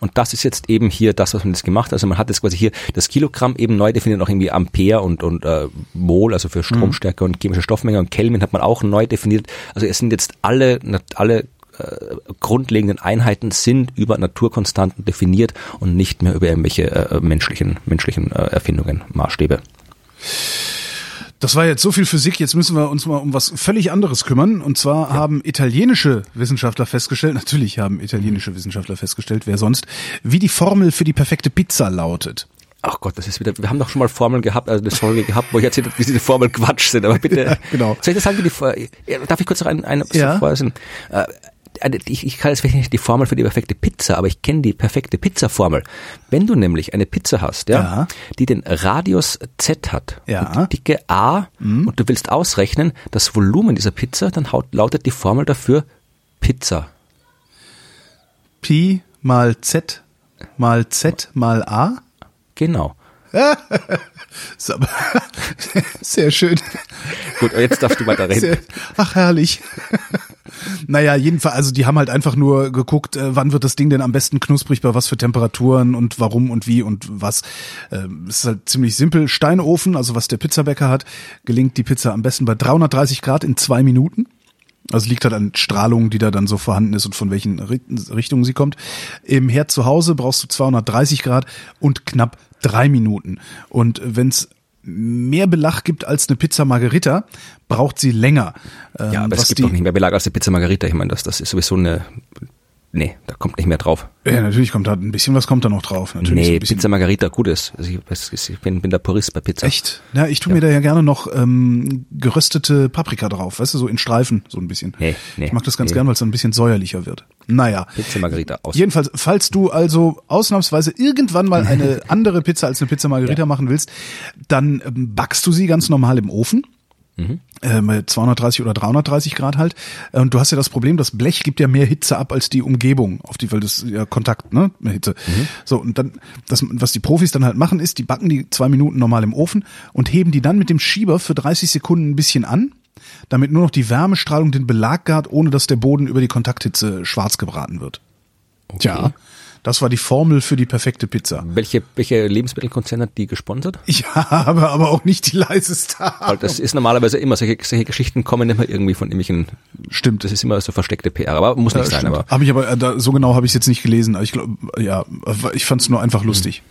Und das ist jetzt eben hier das, was man jetzt gemacht hat. Also man hat jetzt quasi hier das Kilogramm eben neu definiert, auch irgendwie Ampere und, und äh, Mol, also für Stromstärke und chemische Stoffmenge und Kelvin hat man auch neu definiert. Also es sind jetzt alle, alle äh, grundlegenden Einheiten sind über Naturkonstanten definiert und nicht mehr über irgendwelche äh, menschlichen, menschlichen äh, Erfindungen, Maßstäbe. Das war jetzt so viel Physik, jetzt müssen wir uns mal um was völlig anderes kümmern. Und zwar haben italienische Wissenschaftler festgestellt, natürlich haben italienische Wissenschaftler festgestellt, wer sonst, wie die Formel für die perfekte Pizza lautet. Ach Gott, das ist wieder, wir haben doch schon mal Formeln gehabt, also eine Folge gehabt, wo ich erzählt habe, wie diese Formeln Quatsch sind, aber bitte. Ja, genau. Soll ich das sagen, wie die, ja, darf ich kurz noch ein, eine, Ja. vorher sind, äh, ich, ich kann jetzt vielleicht nicht die Formel für die perfekte Pizza, aber ich kenne die perfekte Pizza-Formel. Wenn du nämlich eine Pizza hast, ja, Ja. die den Radius Z hat Ja. Mhm. die Dicke A und du willst ausrechnen das Volumen dieser Pizza, dann haut, lautet die Formel dafür Pizza. Pi mal Z mal Z mal A. Genau. Sehr schön. Gut, jetzt darfst du weiterreden. Sehr, ach, herrlich. naja, jedenfalls, also die haben halt einfach nur geguckt, äh, wann wird das Ding denn am besten knusprig, bei was für Temperaturen und warum und wie und was. Ähm, es ist halt ziemlich simpel. Steinofen, also was der Pizzabäcker hat, gelingt die Pizza am besten bei 330 Grad in zwei Minuten. Also liegt halt an Strahlung, die da dann so vorhanden ist und von welchen Ri- Richtungen sie kommt. Im Herd zu Hause brauchst du 230 Grad und knapp drei Minuten. Und wenn's mehr Belag gibt als eine Pizza Margherita, braucht sie länger. Ähm, Ja, aber es gibt doch nicht mehr Belag als die Pizza Margarita. Ich meine, das, das ist sowieso eine, nee, da kommt nicht mehr drauf. Ja, natürlich kommt da ein bisschen was kommt da noch drauf. Natürlich Nee, Pizza Margarita, gut ist. Also ich, ich bin, bin der Purist bei Pizza. Echt? Ja, ich tue mir da ja gerne noch ähm, geröstete Paprika drauf, weißt du, so in Streifen, so ein bisschen. Nee, nee, ich mag das ganz nee. gern, weil es dann ein bisschen säuerlicher wird. Naja. Pizza Margarita aus. Jedenfalls, falls du also ausnahmsweise irgendwann mal eine andere Pizza als eine Pizza Margherita machen willst, dann ähm, backst du sie ganz normal im Ofen. Äh, bei 230 oder 330 Grad halt. Äh, Und du hast ja das Problem, das Blech gibt ja mehr Hitze ab als die Umgebung, auf die, weil das ja Kontakt, ne, mehr Hitze. So, und dann, das, was die Profis dann halt machen, ist, die backen die zwei Minuten normal im Ofen und heben die dann mit dem Schieber für 30 Sekunden ein bisschen an, damit nur noch die Wärmestrahlung den Belag gart, ohne dass der Boden über die Kontakthitze schwarz gebraten wird. Tja, das war die Formel für die perfekte Pizza. Welche, welche Lebensmittelkonzerne hat die gesponsert? Ich habe aber auch nicht die leiseste Weil das ist normalerweise immer, solche, solche Geschichten kommen immer irgendwie von irgendwelchen, Stimmt. das ist immer so versteckte PR, aber muss nicht sein, aber. Habe ich aber, äh, so genau habe ich es jetzt nicht gelesen. Ich glaube, ja, ich fand es nur einfach lustig.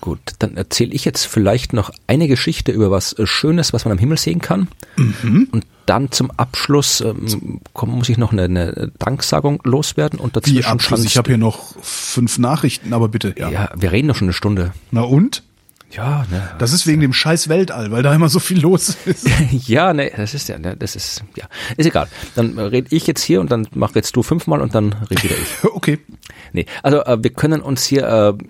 Gut, dann erzähle ich jetzt vielleicht noch eine Geschichte über was äh, Schönes, was man am Himmel sehen kann. Mhm. Und dann zum Abschluss ähm, muss ich noch eine, eine Danksagung loswerden und dazwischen Wie Abschluss? Ich habe hier noch fünf Nachrichten, aber bitte, ja. Ja, wir reden doch schon eine Stunde. Na und? Ja, ne. Das ist wegen dem scheiß Weltall, weil da immer so viel los ist. ja, ne, das ist ja, ne, das ist, ja, ist egal. Dann rede ich jetzt hier und dann mach jetzt du fünfmal und dann rede wieder ich. Okay. Nee, also äh, wir können uns hier äh,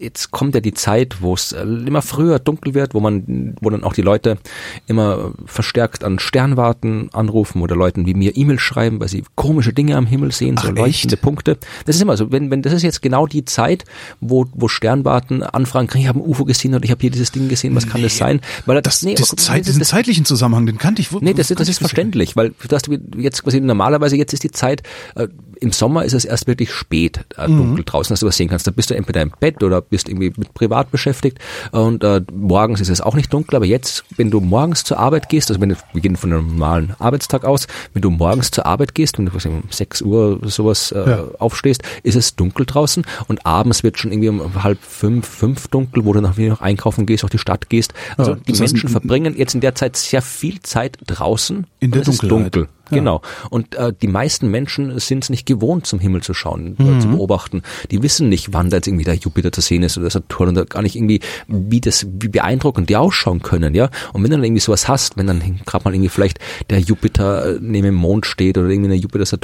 jetzt kommt ja die Zeit, wo es äh, immer früher dunkel wird, wo man, wo dann auch die Leute immer verstärkt an Sternwarten anrufen oder Leuten wie mir E-Mail schreiben, weil sie komische Dinge am Himmel sehen, Ach, so leuchtende echt? Punkte. Das ist immer so, wenn, wenn das ist jetzt genau die Zeit, wo, wo Sternwarten anfragen, ich habe ein UFO gesehen oder ich habe hier dieses Ding gesehen, was kann das sein? Weil Das, nee, das aber- Zeit, das- diesen das- zeitlichen Zusammenhang, den kannte ich. wo- Nee, das, das kannte ist verständlich, weil du hast jetzt quasi normalerweise jetzt ist die Zeit, äh, im Sommer ist es erst wirklich spät äh, Mhm. dunkel draußen, dass du was sehen kannst. Da bist du entweder im Bett oder bist irgendwie mit privat beschäftigt und äh, morgens ist es auch nicht dunkel, aber jetzt, wenn du morgens zur Arbeit gehst, also wenn du, wir gehen von einem normalen Arbeitstag aus, wenn du morgens zur Arbeit gehst, wenn du was, um 6 Uhr sowas äh, Ja. aufstehst, ist es dunkel draußen und abends wird schon irgendwie um halb fünf, fünf dunkel, wo du noch noch einkaufen gehst, auf die Stadt gehst. Also Ja, die Menschen verbringen jetzt in der Zeit sehr viel Zeit draußen. In der Dunkelheit. dunkel. Genau. Und äh, die meisten Menschen sind es nicht gewohnt, zum Himmel zu schauen, äh, Mhm. zu beobachten. Die wissen nicht, wann da jetzt irgendwie der Jupiter zu sehen ist oder Saturn oder gar nicht irgendwie, wie das, wie beeindruckend die ausschauen können, ja. Und wenn du dann irgendwie sowas hast, wenn dann gerade mal irgendwie vielleicht der Jupiter äh, neben dem Mond steht oder irgendwie eine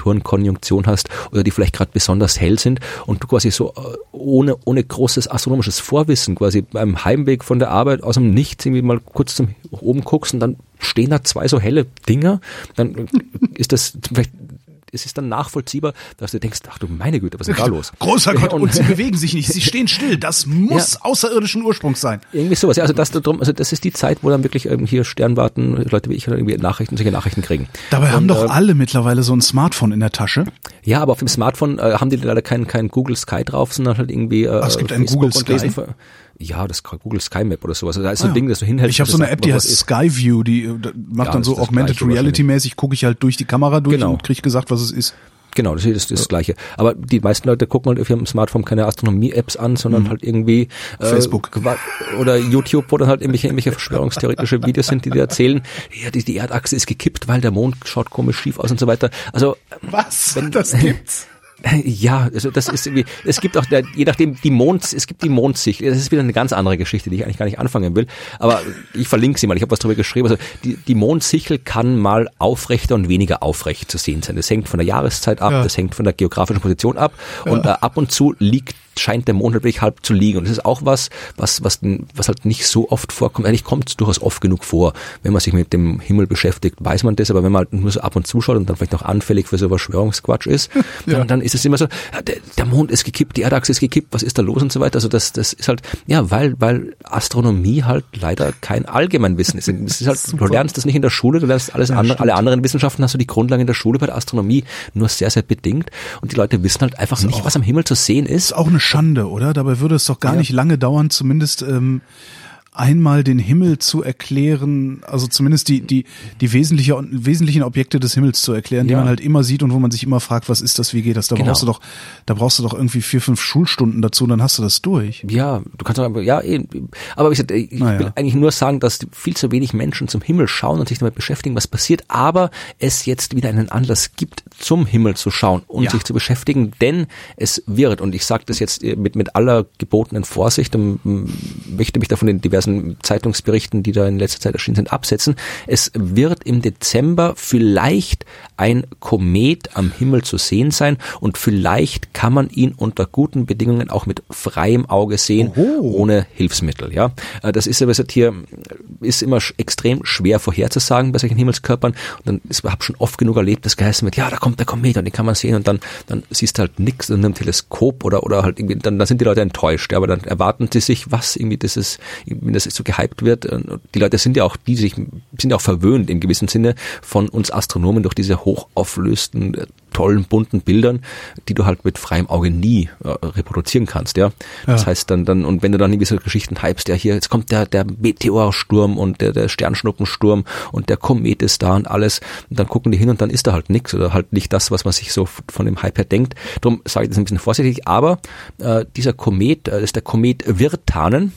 Jupiter-Saturn-Konjunktion hast oder die vielleicht gerade besonders hell sind und du quasi so äh, ohne, ohne großes astronomisches Vorwissen quasi beim Heimweg von der Arbeit aus dem Nichts irgendwie mal kurz zum oben guckst und dann stehen da zwei so helle Dinger, dann ist das vielleicht es ist dann nachvollziehbar, dass du denkst, ach du meine Güte, was ist denn da los? Großer Gott, und, Und- sie bewegen sich nicht, sie stehen still. Das muss außerirdischen Ursprungs sein. Irgendwie sowas. Ja, also das drum, also das ist die Zeit, wo dann wirklich ähm, hier Sternwarten, Leute wie ich dann irgendwie Nachrichten, solche Nachrichten kriegen. Dabei haben Und, doch äh, alle mittlerweile so ein Smartphone in der Tasche. Ja, aber auf dem Smartphone äh, haben die leider kein, kein Google Sky drauf, sondern halt irgendwie äh, Ach, es gibt ein Facebook Google Sky? lesen Ja, das ist Google Sky Map oder sowas. Also da ist so Ah, ein Ding, das du hinhältst. Ich habe so eine App, die heißt. Skyview, die macht Ja, dann so Augmented Reality mäßig, gucke ich halt durch die Kamera durch Genau. und krieg gesagt, was es ist. Genau, das ist das, Gleiche. Aber die meisten Leute gucken halt auf ihrem Smartphone keine Astronomie-Apps an, sondern halt irgendwie äh, Mhm. Facebook. Oder YouTube, wo dann halt irgendwelche, irgendwelche verschwörungstheoretische Videos sind, die dir erzählen, ja, die, die Erdachse ist gekippt, weil der Mond schaut komisch schief aus und so weiter. Also Was? Wenn- das gibt's? Ja, also das ist irgendwie, es gibt auch, der, je nachdem, die Mond, es gibt die Mondsichel, das ist wieder eine ganz andere Geschichte, die ich eigentlich gar nicht anfangen will, aber ich verlinke sie mal, ich habe was drüber geschrieben, also die, die Mondsichel kann mal aufrechter und weniger aufrecht zu sehen sein. Das hängt von der Jahreszeit ab, Ja. das hängt von der geografischen Position ab. Und äh, ab und zu liegt scheint der Mond halt wirklich halb zu liegen. Und das ist auch was, was, was, was halt nicht so oft vorkommt. Eigentlich kommt es durchaus oft genug vor. Wenn man sich mit dem Himmel beschäftigt, weiß man das, aber wenn man halt nur so ab und zu schaut und dann vielleicht noch anfällig für so Verschwörungsquatsch ist, dann, dann ist es immer so, ja, der, der Mond ist gekippt, die Erdachse ist gekippt, was ist da los und so weiter. Also das, das ist halt, ja, weil, weil Astronomie halt leider kein Allgemeinwissen ist. Es ist halt, du lernst das nicht in der Schule, du lernst alles andere, alle anderen Wissenschaften hast du die Grundlagen in der Schule bei der Astronomie nur sehr, sehr bedingt. Und die Leute wissen halt einfach nicht, was am Himmel zu sehen ist. Ist auch eine Schande, oder? Dabei würde es doch gar Ja. nicht lange dauern, zumindest ähm, einmal den Himmel zu erklären, also zumindest die die die wesentliche, wesentlichen Objekte des Himmels zu erklären, die Ja. man halt immer sieht und wo man sich immer fragt, was ist das, wie geht das? Da Genau. brauchst du doch, da brauchst du doch irgendwie vier, fünf Schulstunden dazu, dann hast du das durch. Ja, du kannst auch, ja, aber gesagt, ich Naja. will eigentlich nur sagen, dass viel zu wenig Menschen zum Himmel schauen und sich damit beschäftigen, was passiert, aber es jetzt wieder einen Anlass gibt, zum Himmel zu schauen und Ja. sich zu beschäftigen, denn es wird, und ich sage das jetzt äh, mit, mit aller gebotenen Vorsicht und mm, möchte mich da von den diversen Zeitungsberichten, die da in letzter Zeit erschienen sind, absetzen, es wird im Dezember vielleicht ein Komet am Himmel zu sehen sein und vielleicht kann man ihn unter guten Bedingungen auch mit freiem Auge sehen, ohne Hilfsmittel. Ja, Äh, das ist aber hier ist immer extrem schwer vorherzusagen bei solchen Himmelskörpern. Und dann ist, habe schon oft genug erlebt, dass geheißen wird, ja, da kommt der Komet und den kann man sehen und dann dann siehst du halt nichts in einem Teleskop oder oder halt irgendwie dann, dann sind die Leute enttäuscht. Ja, aber dann erwarten sie sich, was irgendwie das ist, wenn das so gehypt wird. Und Die Leute sind ja auch die sich sind ja auch verwöhnt im gewissen Sinne von uns Astronomen durch diese hochauflösten tollen bunten Bildern, die du halt mit freiem Auge nie äh, reproduzieren kannst, ja. Das Ja. heißt dann dann und wenn du dann irgendwie so Geschichten hypst, ja hier jetzt kommt der der Meteorsturm und der der Sternschnuppensturm und der Komet ist da und alles und dann gucken die hin und dann ist da halt nichts oder halt nicht das, was man sich so von dem Hype her denkt. Darum sage ich das ein bisschen vorsichtig, aber äh, dieser Komet, äh, das ist der Komet Virtanen.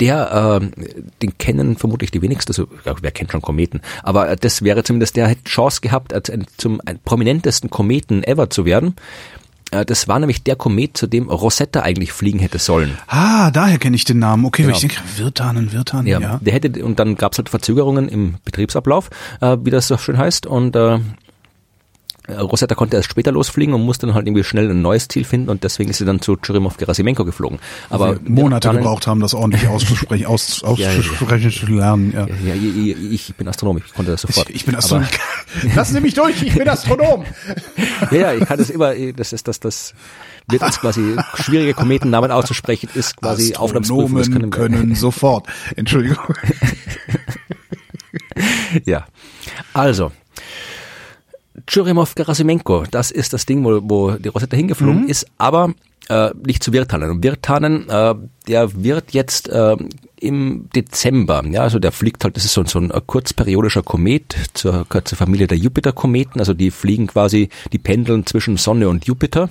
Der, äh, den kennen vermutlich die wenigsten, also ja, wer kennt schon Kometen, aber äh, das wäre zumindest, der hätte Chance gehabt, als ein, zum ein prominentesten Kometen ever zu werden. Äh, das war nämlich der Komet, zu dem Rosetta eigentlich fliegen hätte sollen. Ah, daher kenne ich den Namen. Okay, genau. ich denke, Wirtanen, Wirtanen, ja. ja. Der hätte, und dann gab es halt Verzögerungen im Betriebsablauf, äh, wie das so schön heißt. Und äh, Rosetta konnte erst später losfliegen und musste dann halt irgendwie schnell ein neues Ziel finden und deswegen ist sie dann zu Churyumov-Gerasimenko geflogen. Aber Sie Monate gebraucht haben, das ordentlich auszusprechen, aus, auszusprechen zu lernen. Ja. Ja, ja, ich bin Astronom, ich konnte das sofort. Ich, ich bin Astronom. Lass nämlich durch, ich bin Astronom. ja, ja, ich kann das immer, das ist das, das wird uns quasi schwierige Kometennamen auszusprechen, ist quasi Aufnahmsprüfung. Das können, können sofort. Entschuldigung. ja. Also, Churimov-Gerasimenko, das ist das Ding, wo, wo die Rosetta hingeflogen mhm. ist, aber äh, nicht zu Wirtanen. Und Wirtanen, äh, der wird jetzt äh, im Dezember, ja, also der fliegt halt, das ist so, so ein kurzperiodischer Komet zur, zur Familie der Jupiter-Kometen, also die fliegen quasi, die pendeln zwischen Sonne und Jupiter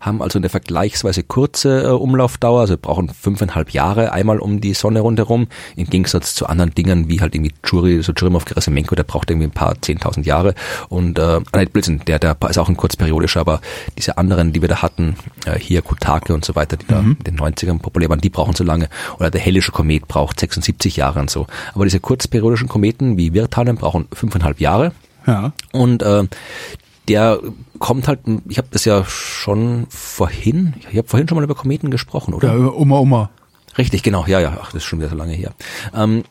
haben also eine vergleichsweise kurze äh, Umlaufdauer, also brauchen fünfeinhalb Jahre einmal um die Sonne rundherum, im Gegensatz zu anderen Dingen wie halt irgendwie Churi, so Churimov Gerasimenko, der braucht irgendwie ein paar zehntausend Jahre und äh, nein, Blödsinn, der, der ist auch ein kurzperiodischer, aber diese anderen, die wir da hatten, äh, hier Kutake und so weiter, die mhm. da in den 90ern populär waren, die brauchen so lange oder der hellische Komet braucht 76 Jahre und so. Aber diese kurzperiodischen Kometen wie Wirtanen brauchen fünfeinhalb Jahre. Ja. Und äh, der kommt halt, ich habe das ja schon vorhin, ich habe vorhin schon mal über Kometen gesprochen, oder? Ja, Oma, Oma. Richtig, genau, ja, ja, ach, das ist schon wieder so lange her. Ähm,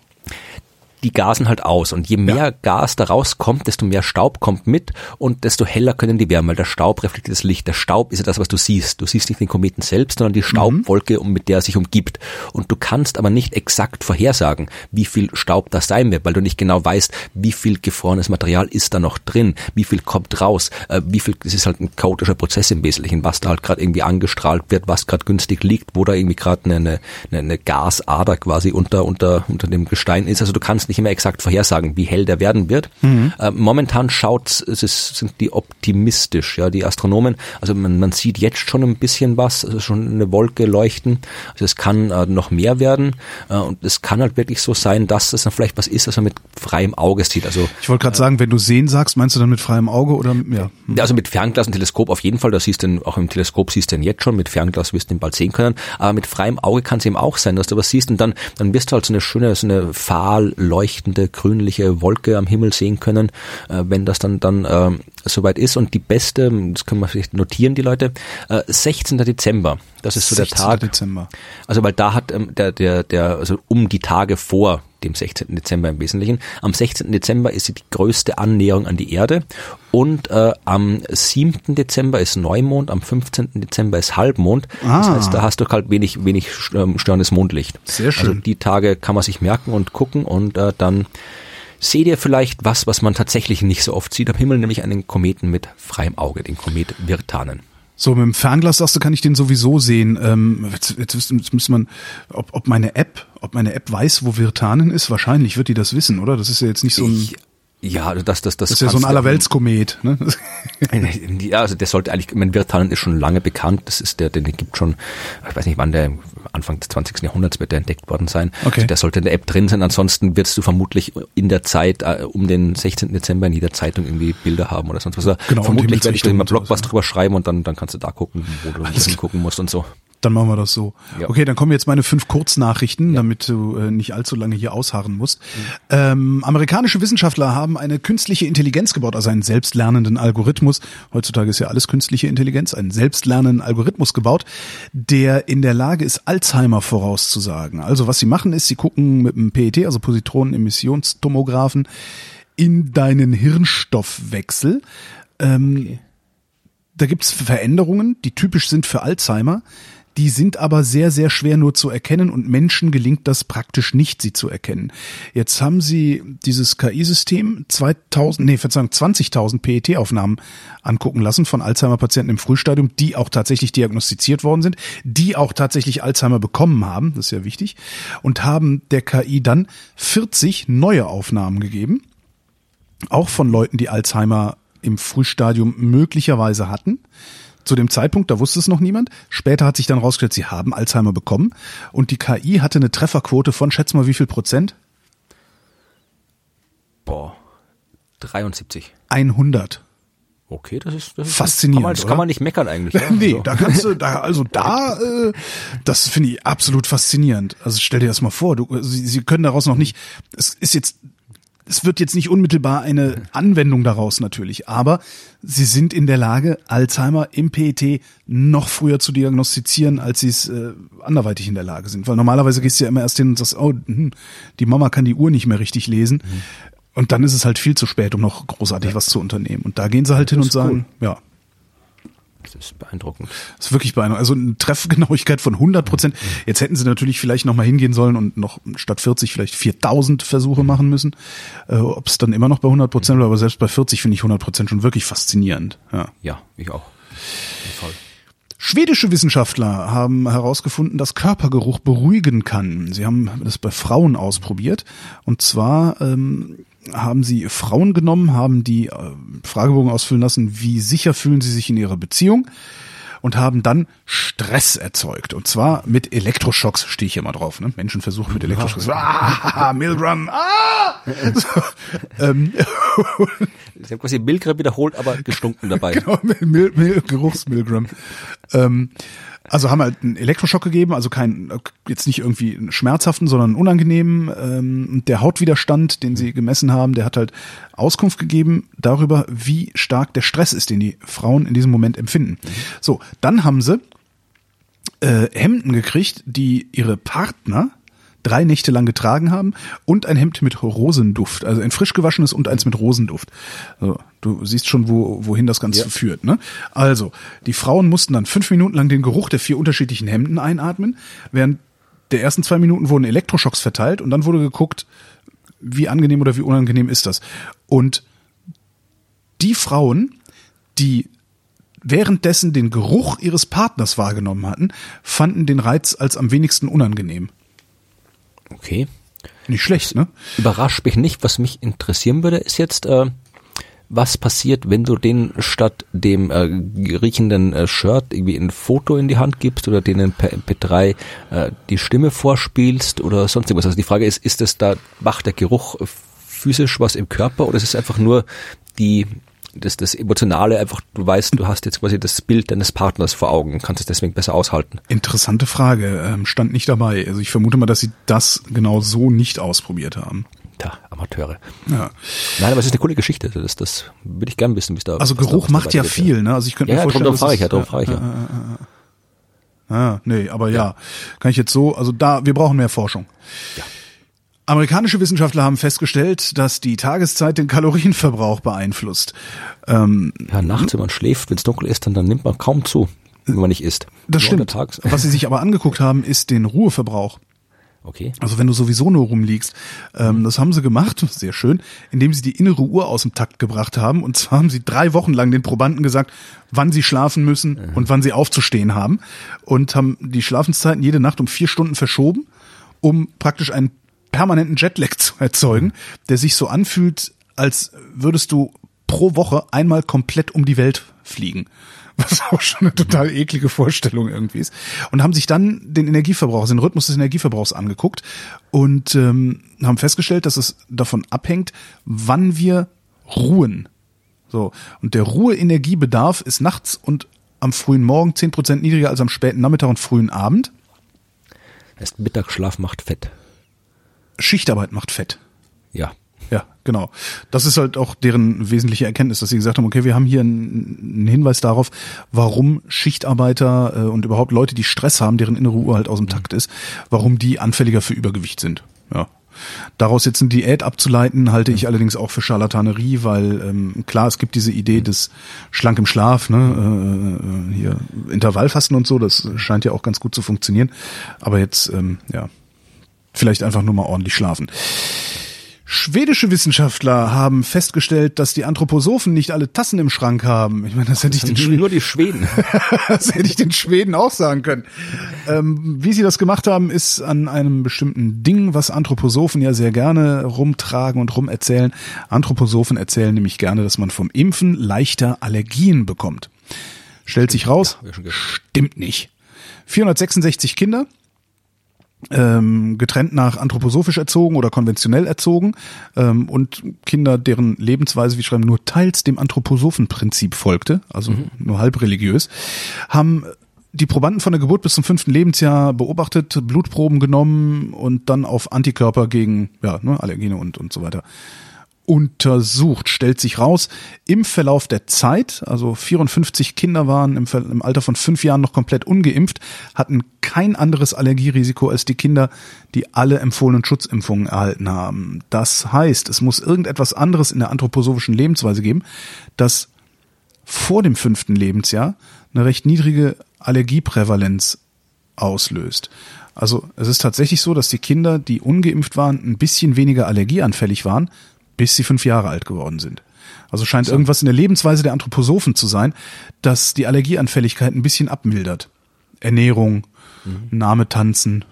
die gasen halt aus. Und je mehr ja. Gas da rauskommt, desto mehr Staub kommt mit und desto heller können die werden, weil der Staub reflektiert das Licht. Der Staub ist ja das, was du siehst. Du siehst nicht den Kometen selbst, sondern die Staubwolke, mhm. mit der er sich umgibt. Und du kannst aber nicht exakt vorhersagen, wie viel Staub das sein wird, weil du nicht genau weißt, wie viel gefrorenes Material ist da noch drin, wie viel kommt raus, äh, wie viel, es ist halt ein chaotischer Prozess im Wesentlichen, was da halt gerade irgendwie angestrahlt wird, was gerade günstig liegt, wo da irgendwie gerade eine, eine, eine Gasader quasi unter, unter, unter dem Gestein ist. Also du kannst nicht immer exakt vorhersagen, wie hell der werden wird. Mhm. Äh, momentan schaut, es ist, sind die optimistisch, ja, die Astronomen. Also man, man sieht jetzt schon ein bisschen was, also schon eine Wolke leuchten. Also es kann äh, noch mehr werden äh, und es kann halt wirklich so sein, dass es dann vielleicht was ist, was man mit freiem Auge sieht. Also ich wollte gerade äh, sagen, wenn du sehen sagst, meinst du dann mit freiem Auge oder ja? Mhm. Also mit Fernglas und Teleskop auf jeden Fall. Da siehst du auch im Teleskop siehst du den jetzt schon. Mit Fernglas wirst du ihn bald sehen können. Aber mit freiem Auge kann es eben auch sein, dass du was siehst und dann dann wirst du halt so eine schöne, so eine fahl leuchtende grünliche Wolke am Himmel sehen können, äh, wenn das dann dann äh, soweit ist. Und die beste, das können wir vielleicht notieren, die Leute, äh, 16. Dezember. Das ist so der Tag. Dezember. Also weil da hat ähm, der der der also um die Tage vor dem 16. Dezember im Wesentlichen. Am 16. Dezember ist sie die größte Annäherung an die Erde und äh, am 7. Dezember ist Neumond, am 15. Dezember ist Halbmond. Ah. Das heißt, da hast du halt wenig, wenig ähm, störendes Mondlicht. Sehr schön. Also die Tage kann man sich merken und gucken und äh, dann seht ihr vielleicht was, was man tatsächlich nicht so oft sieht am Himmel, nämlich einen Kometen mit freiem Auge, den Komet Virtanen. So, mit dem Fernglas sagst du, kann ich den sowieso sehen. Ähm, jetzt, jetzt, jetzt müsste man, ob, ob meine App, ob meine App weiß, wo Virtanen ist, wahrscheinlich wird die das wissen, oder? Das ist ja jetzt nicht so ein. Ich, ja, also das, das, das, das ist ja so ein Allerweltskomet. Ne? ja, also der sollte eigentlich, mein Wirtanen ist schon lange bekannt. Das ist der, den gibt schon, ich weiß nicht wann der, Anfang des 20. Jahrhunderts wird der entdeckt worden sein. Okay. Also der sollte in der App drin sein. Ansonsten wirst du vermutlich in der Zeit, äh, um den 16. Dezember in jeder Zeitung irgendwie Bilder haben oder sonst was. Genau, vermutlich werde ich da immer Blog was drüber schreiben und dann, dann kannst du da gucken, wo du hingucken musst und so. Dann machen wir das so. Ja. Okay, dann kommen jetzt meine fünf Kurznachrichten, ja. damit du äh, nicht allzu lange hier ausharren musst. Mhm. Ähm, amerikanische Wissenschaftler haben eine künstliche Intelligenz gebaut, also einen selbstlernenden Algorithmus. Heutzutage ist ja alles künstliche Intelligenz, einen selbstlernenden Algorithmus gebaut, der in der Lage ist, Alzheimer vorauszusagen. Also was sie machen ist, sie gucken mit einem PET, also Positronenemissionstomografen, in deinen Hirnstoffwechsel. Ähm, okay. Da gibt's Veränderungen, die typisch sind für Alzheimer. Die sind aber sehr, sehr schwer nur zu erkennen und Menschen gelingt das praktisch nicht, sie zu erkennen. Jetzt haben sie dieses KI-System 2000, nee, Verzeihung, 20.000 PET-Aufnahmen angucken lassen von Alzheimer-Patienten im Frühstadium, die auch tatsächlich diagnostiziert worden sind, die auch tatsächlich Alzheimer bekommen haben, das ist ja wichtig, und haben der KI dann 40 neue Aufnahmen gegeben, auch von Leuten, die Alzheimer im Frühstadium möglicherweise hatten zu dem Zeitpunkt, da wusste es noch niemand. Später hat sich dann rausgestellt, sie haben Alzheimer bekommen. Und die KI hatte eine Trefferquote von, schätz mal, wie viel Prozent? Boah, 73. 100. Okay, das ist, das ist Faszinierend, Kann man, das oder? kann man nicht meckern eigentlich. Ja? nee, Also, da kannst du, da, also da, äh, das finde ich absolut faszinierend. Also stell dir das mal vor, du, sie, sie können daraus noch nicht, es ist jetzt, es wird jetzt nicht unmittelbar eine Anwendung daraus natürlich, aber sie sind in der Lage, Alzheimer im PET noch früher zu diagnostizieren, als sie es äh, anderweitig in der Lage sind. Weil normalerweise gehst du ja immer erst hin und sagst, oh, hm, die Mama kann die Uhr nicht mehr richtig lesen. Und dann ist es halt viel zu spät, um noch großartig was zu unternehmen. Und da gehen sie halt hin und cool. sagen, ja, das ist beeindruckend. das ist wirklich beeindruckend. Also eine Treffgenauigkeit von 100 Prozent. Jetzt hätten sie natürlich vielleicht noch mal hingehen sollen und noch statt 40 vielleicht 4000 Versuche machen müssen. Äh, Ob es dann immer noch bei 100 Prozent bleibt, aber selbst bei 40 finde ich 100 Prozent schon wirklich faszinierend. Ja. Ja, ich auch. Voll. Schwedische Wissenschaftler haben herausgefunden, dass Körpergeruch beruhigen kann. Sie haben das bei Frauen ausprobiert. Und zwar ähm, haben sie Frauen genommen, haben die äh, Fragebogen ausfüllen lassen, wie sicher fühlen sie sich in ihrer Beziehung und haben dann Stress erzeugt. Und zwar mit Elektroschocks, stehe ich hier mal drauf. Ne? Menschen versuchen mit Elektroschocks. Ah, Milgram, ah! So, ähm, Sie haben quasi Milgram wiederholt, aber gestunken dabei. Genau, Mil Mil Geruchsmilgram. ähm, also haben halt einen Elektroschock gegeben, also kein jetzt nicht irgendwie einen schmerzhaften, sondern unangenehmen. Ähm, der Hautwiderstand, den sie gemessen haben, der hat halt Auskunft gegeben darüber, wie stark der Stress ist, den die Frauen in diesem Moment empfinden. So, dann haben sie äh, Hemden gekriegt, die ihre Partner drei Nächte lang getragen haben und ein Hemd mit Rosenduft, also ein frisch gewaschenes und eins mit Rosenduft. Also, du siehst schon, wo, wohin das Ganze Ja. führt. Ne? Also, die Frauen mussten dann fünf Minuten lang den Geruch der vier unterschiedlichen Hemden einatmen, während der ersten zwei Minuten wurden Elektroschocks verteilt und dann wurde geguckt, wie angenehm oder wie unangenehm ist das. Und die Frauen, die währenddessen den Geruch ihres Partners wahrgenommen hatten, fanden den Reiz als am wenigsten unangenehm. Okay. Nicht schlecht, ne? Überrascht mich nicht. Was mich interessieren würde, ist jetzt, äh, was passiert, wenn du denen statt dem äh, riechenden äh, Shirt irgendwie ein Foto in die Hand gibst oder denen per MP3 äh, die Stimme vorspielst oder sonst irgendwas. Also die Frage ist, ist es da, macht der Geruch physisch was im Körper oder ist es einfach nur die das, das Emotionale einfach, du weißt, du hast jetzt quasi das Bild deines Partners vor Augen, kannst es deswegen besser aushalten. Interessante Frage, ähm, stand nicht dabei. Also ich vermute mal, dass sie das genau so nicht ausprobiert haben. Tja, Amateure. Ja. Nein, aber es ist eine coole Geschichte. Das, das würde ich gern wissen, wie es da Also Geruch da macht ja viel, ne? Also ich könnte Ja, mir ja, vorstellen, darum dass frage es- ich ja, darum frage ich ja. Ah, nee, aber ja. Kann ich jetzt so, also da, wir brauchen mehr Forschung. Ja. Amerikanische Wissenschaftler haben festgestellt, dass die Tageszeit den Kalorienverbrauch beeinflusst. Ähm, Ja, nachts, wenn man schläft, wenn es dunkel ist, dann, dann nimmt man kaum zu, wenn man nicht isst. das Nur stimmt. Was sie sich aber angeguckt haben, ist den Ruheverbrauch. Okay. Also wenn du sowieso nur rumliegst. Ähm, das haben sie gemacht, sehr schön, indem sie die innere Uhr aus dem Takt gebracht haben. Und zwar haben sie drei Wochen lang den Probanden gesagt, wann sie schlafen müssen und wann sie aufzustehen haben. Und haben die Schlafenszeiten jede Nacht um vier Stunden verschoben, um praktisch einen permanenten Jetlag zu erzeugen, der sich so anfühlt, als würdest du pro Woche einmal komplett um die Welt fliegen. Was auch schon eine total eklige Vorstellung irgendwie ist. Und haben sich dann den Energieverbrauch, also den Rhythmus des Energieverbrauchs angeguckt und ähm, haben festgestellt, dass es davon abhängt, wann wir ruhen. So. Und der Ruheenergiebedarf ist nachts und am frühen Morgen 10% niedriger als am späten Nachmittag und frühen Abend. Heißt, Mittagsschlaf macht fett. Schichtarbeit macht fett. Ja. Ja, genau. Das ist halt auch deren wesentliche Erkenntnis, dass sie gesagt haben, okay, wir haben hier einen, Hinweis darauf, warum Schichtarbeiter äh, und überhaupt Leute, die Stress haben, deren innere Uhr halt aus dem Takt ist, warum die anfälliger für Übergewicht sind. Ja. Daraus jetzt eine Diät abzuleiten, halte ich allerdings auch für Charlatanerie, weil ähm, klar, es gibt diese Idee des schlank im Schlaf, ne, äh, hier Intervallfasten und so, das scheint ja auch ganz gut zu funktionieren. Aber jetzt, ähm, ja, vielleicht einfach nur mal ordentlich schlafen. Schwedische Wissenschaftler haben festgestellt, dass die Anthroposophen nicht alle Tassen im Schrank haben. Ich meine, das hätte ich den, Schweden, Nur die Schweden. das hätte ich den Schweden auch sagen können. Ähm, wie sie das gemacht haben, ist an einem bestimmten Ding, was Anthroposophen ja sehr gerne rumtragen und rumerzählen. Anthroposophen erzählen nämlich gerne, dass man vom Impfen leichter Allergien bekommt. Stellt sich raus, Ja, stimmt nicht. 466 Kinder ähm, getrennt nach anthroposophisch erzogen oder konventionell erzogen ähm, und Kinder, deren Lebensweise, wie schreiben, nur teils dem Anthroposophenprinzip folgte, also mhm. nur halb religiös, haben die Probanden von der Geburt bis zum fünften Lebensjahr beobachtet, Blutproben genommen und dann auf Antikörper gegen ja, ne, Allergene und, und so weiter untersucht. Stellt sich raus, im Verlauf der Zeit, also 54 Kinder waren im, im, Alter von fünf Jahren noch komplett ungeimpft, hatten kein anderes Allergierisiko als die Kinder, die alle empfohlenen Schutzimpfungen erhalten haben. Das heißt, es muss irgendetwas anderes in der anthroposophischen Lebensweise geben, das vor dem fünften Lebensjahr eine recht niedrige Allergieprävalenz auslöst. Also es ist tatsächlich so, dass die Kinder, die ungeimpft waren, ein bisschen weniger allergieanfällig waren, bis sie fünf Jahre alt geworden sind. Also scheint so. irgendwas in der Lebensweise der Anthroposophen zu sein, dass die Allergieanfälligkeit ein bisschen abmildert. Ernährung, mhm. Name tanzen,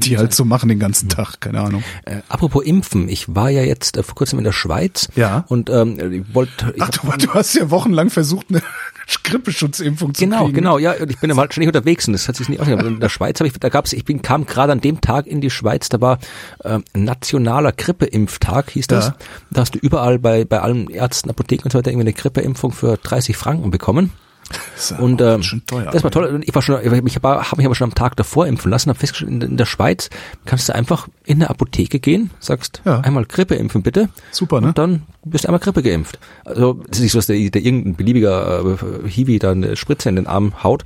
die halt so machen den ganzen Tag, keine Ahnung. Äh, apropos Impfen, ich war ja jetzt äh, vor kurzem in der Schweiz ja. und ähm, ich wollte. Ach, du, du, hast ja wochenlang versucht, eine Grippeschutzimpfung zu genau, kriegen. Genau, genau, ja, und ich bin ja mal ständig unterwegs und das hat sich nicht ausgegangen. In der Schweiz habe ich, da gab's, ich bin, kam gerade an dem Tag in die Schweiz, da war äh, nationaler Grippeimpftag, hieß das. Ja. Da hast du überall bei, bei allen Ärzten, Apotheken und so weiter irgendwie eine Grippeimpfung für 30 Franken bekommen. Das und äh, teuer, das war toll. Ich war schon, ich habe mich aber schon am Tag davor impfen lassen. Habe festgestellt, in, in, der Schweiz kannst du einfach in eine Apotheke gehen, sagst ja. einmal Grippe impfen bitte. Super, ne? Und dann bist du einmal Grippe geimpft. Also das ist nicht so, dass der, der irgendein beliebiger äh, Hiwi da eine Spritze in den Arm haut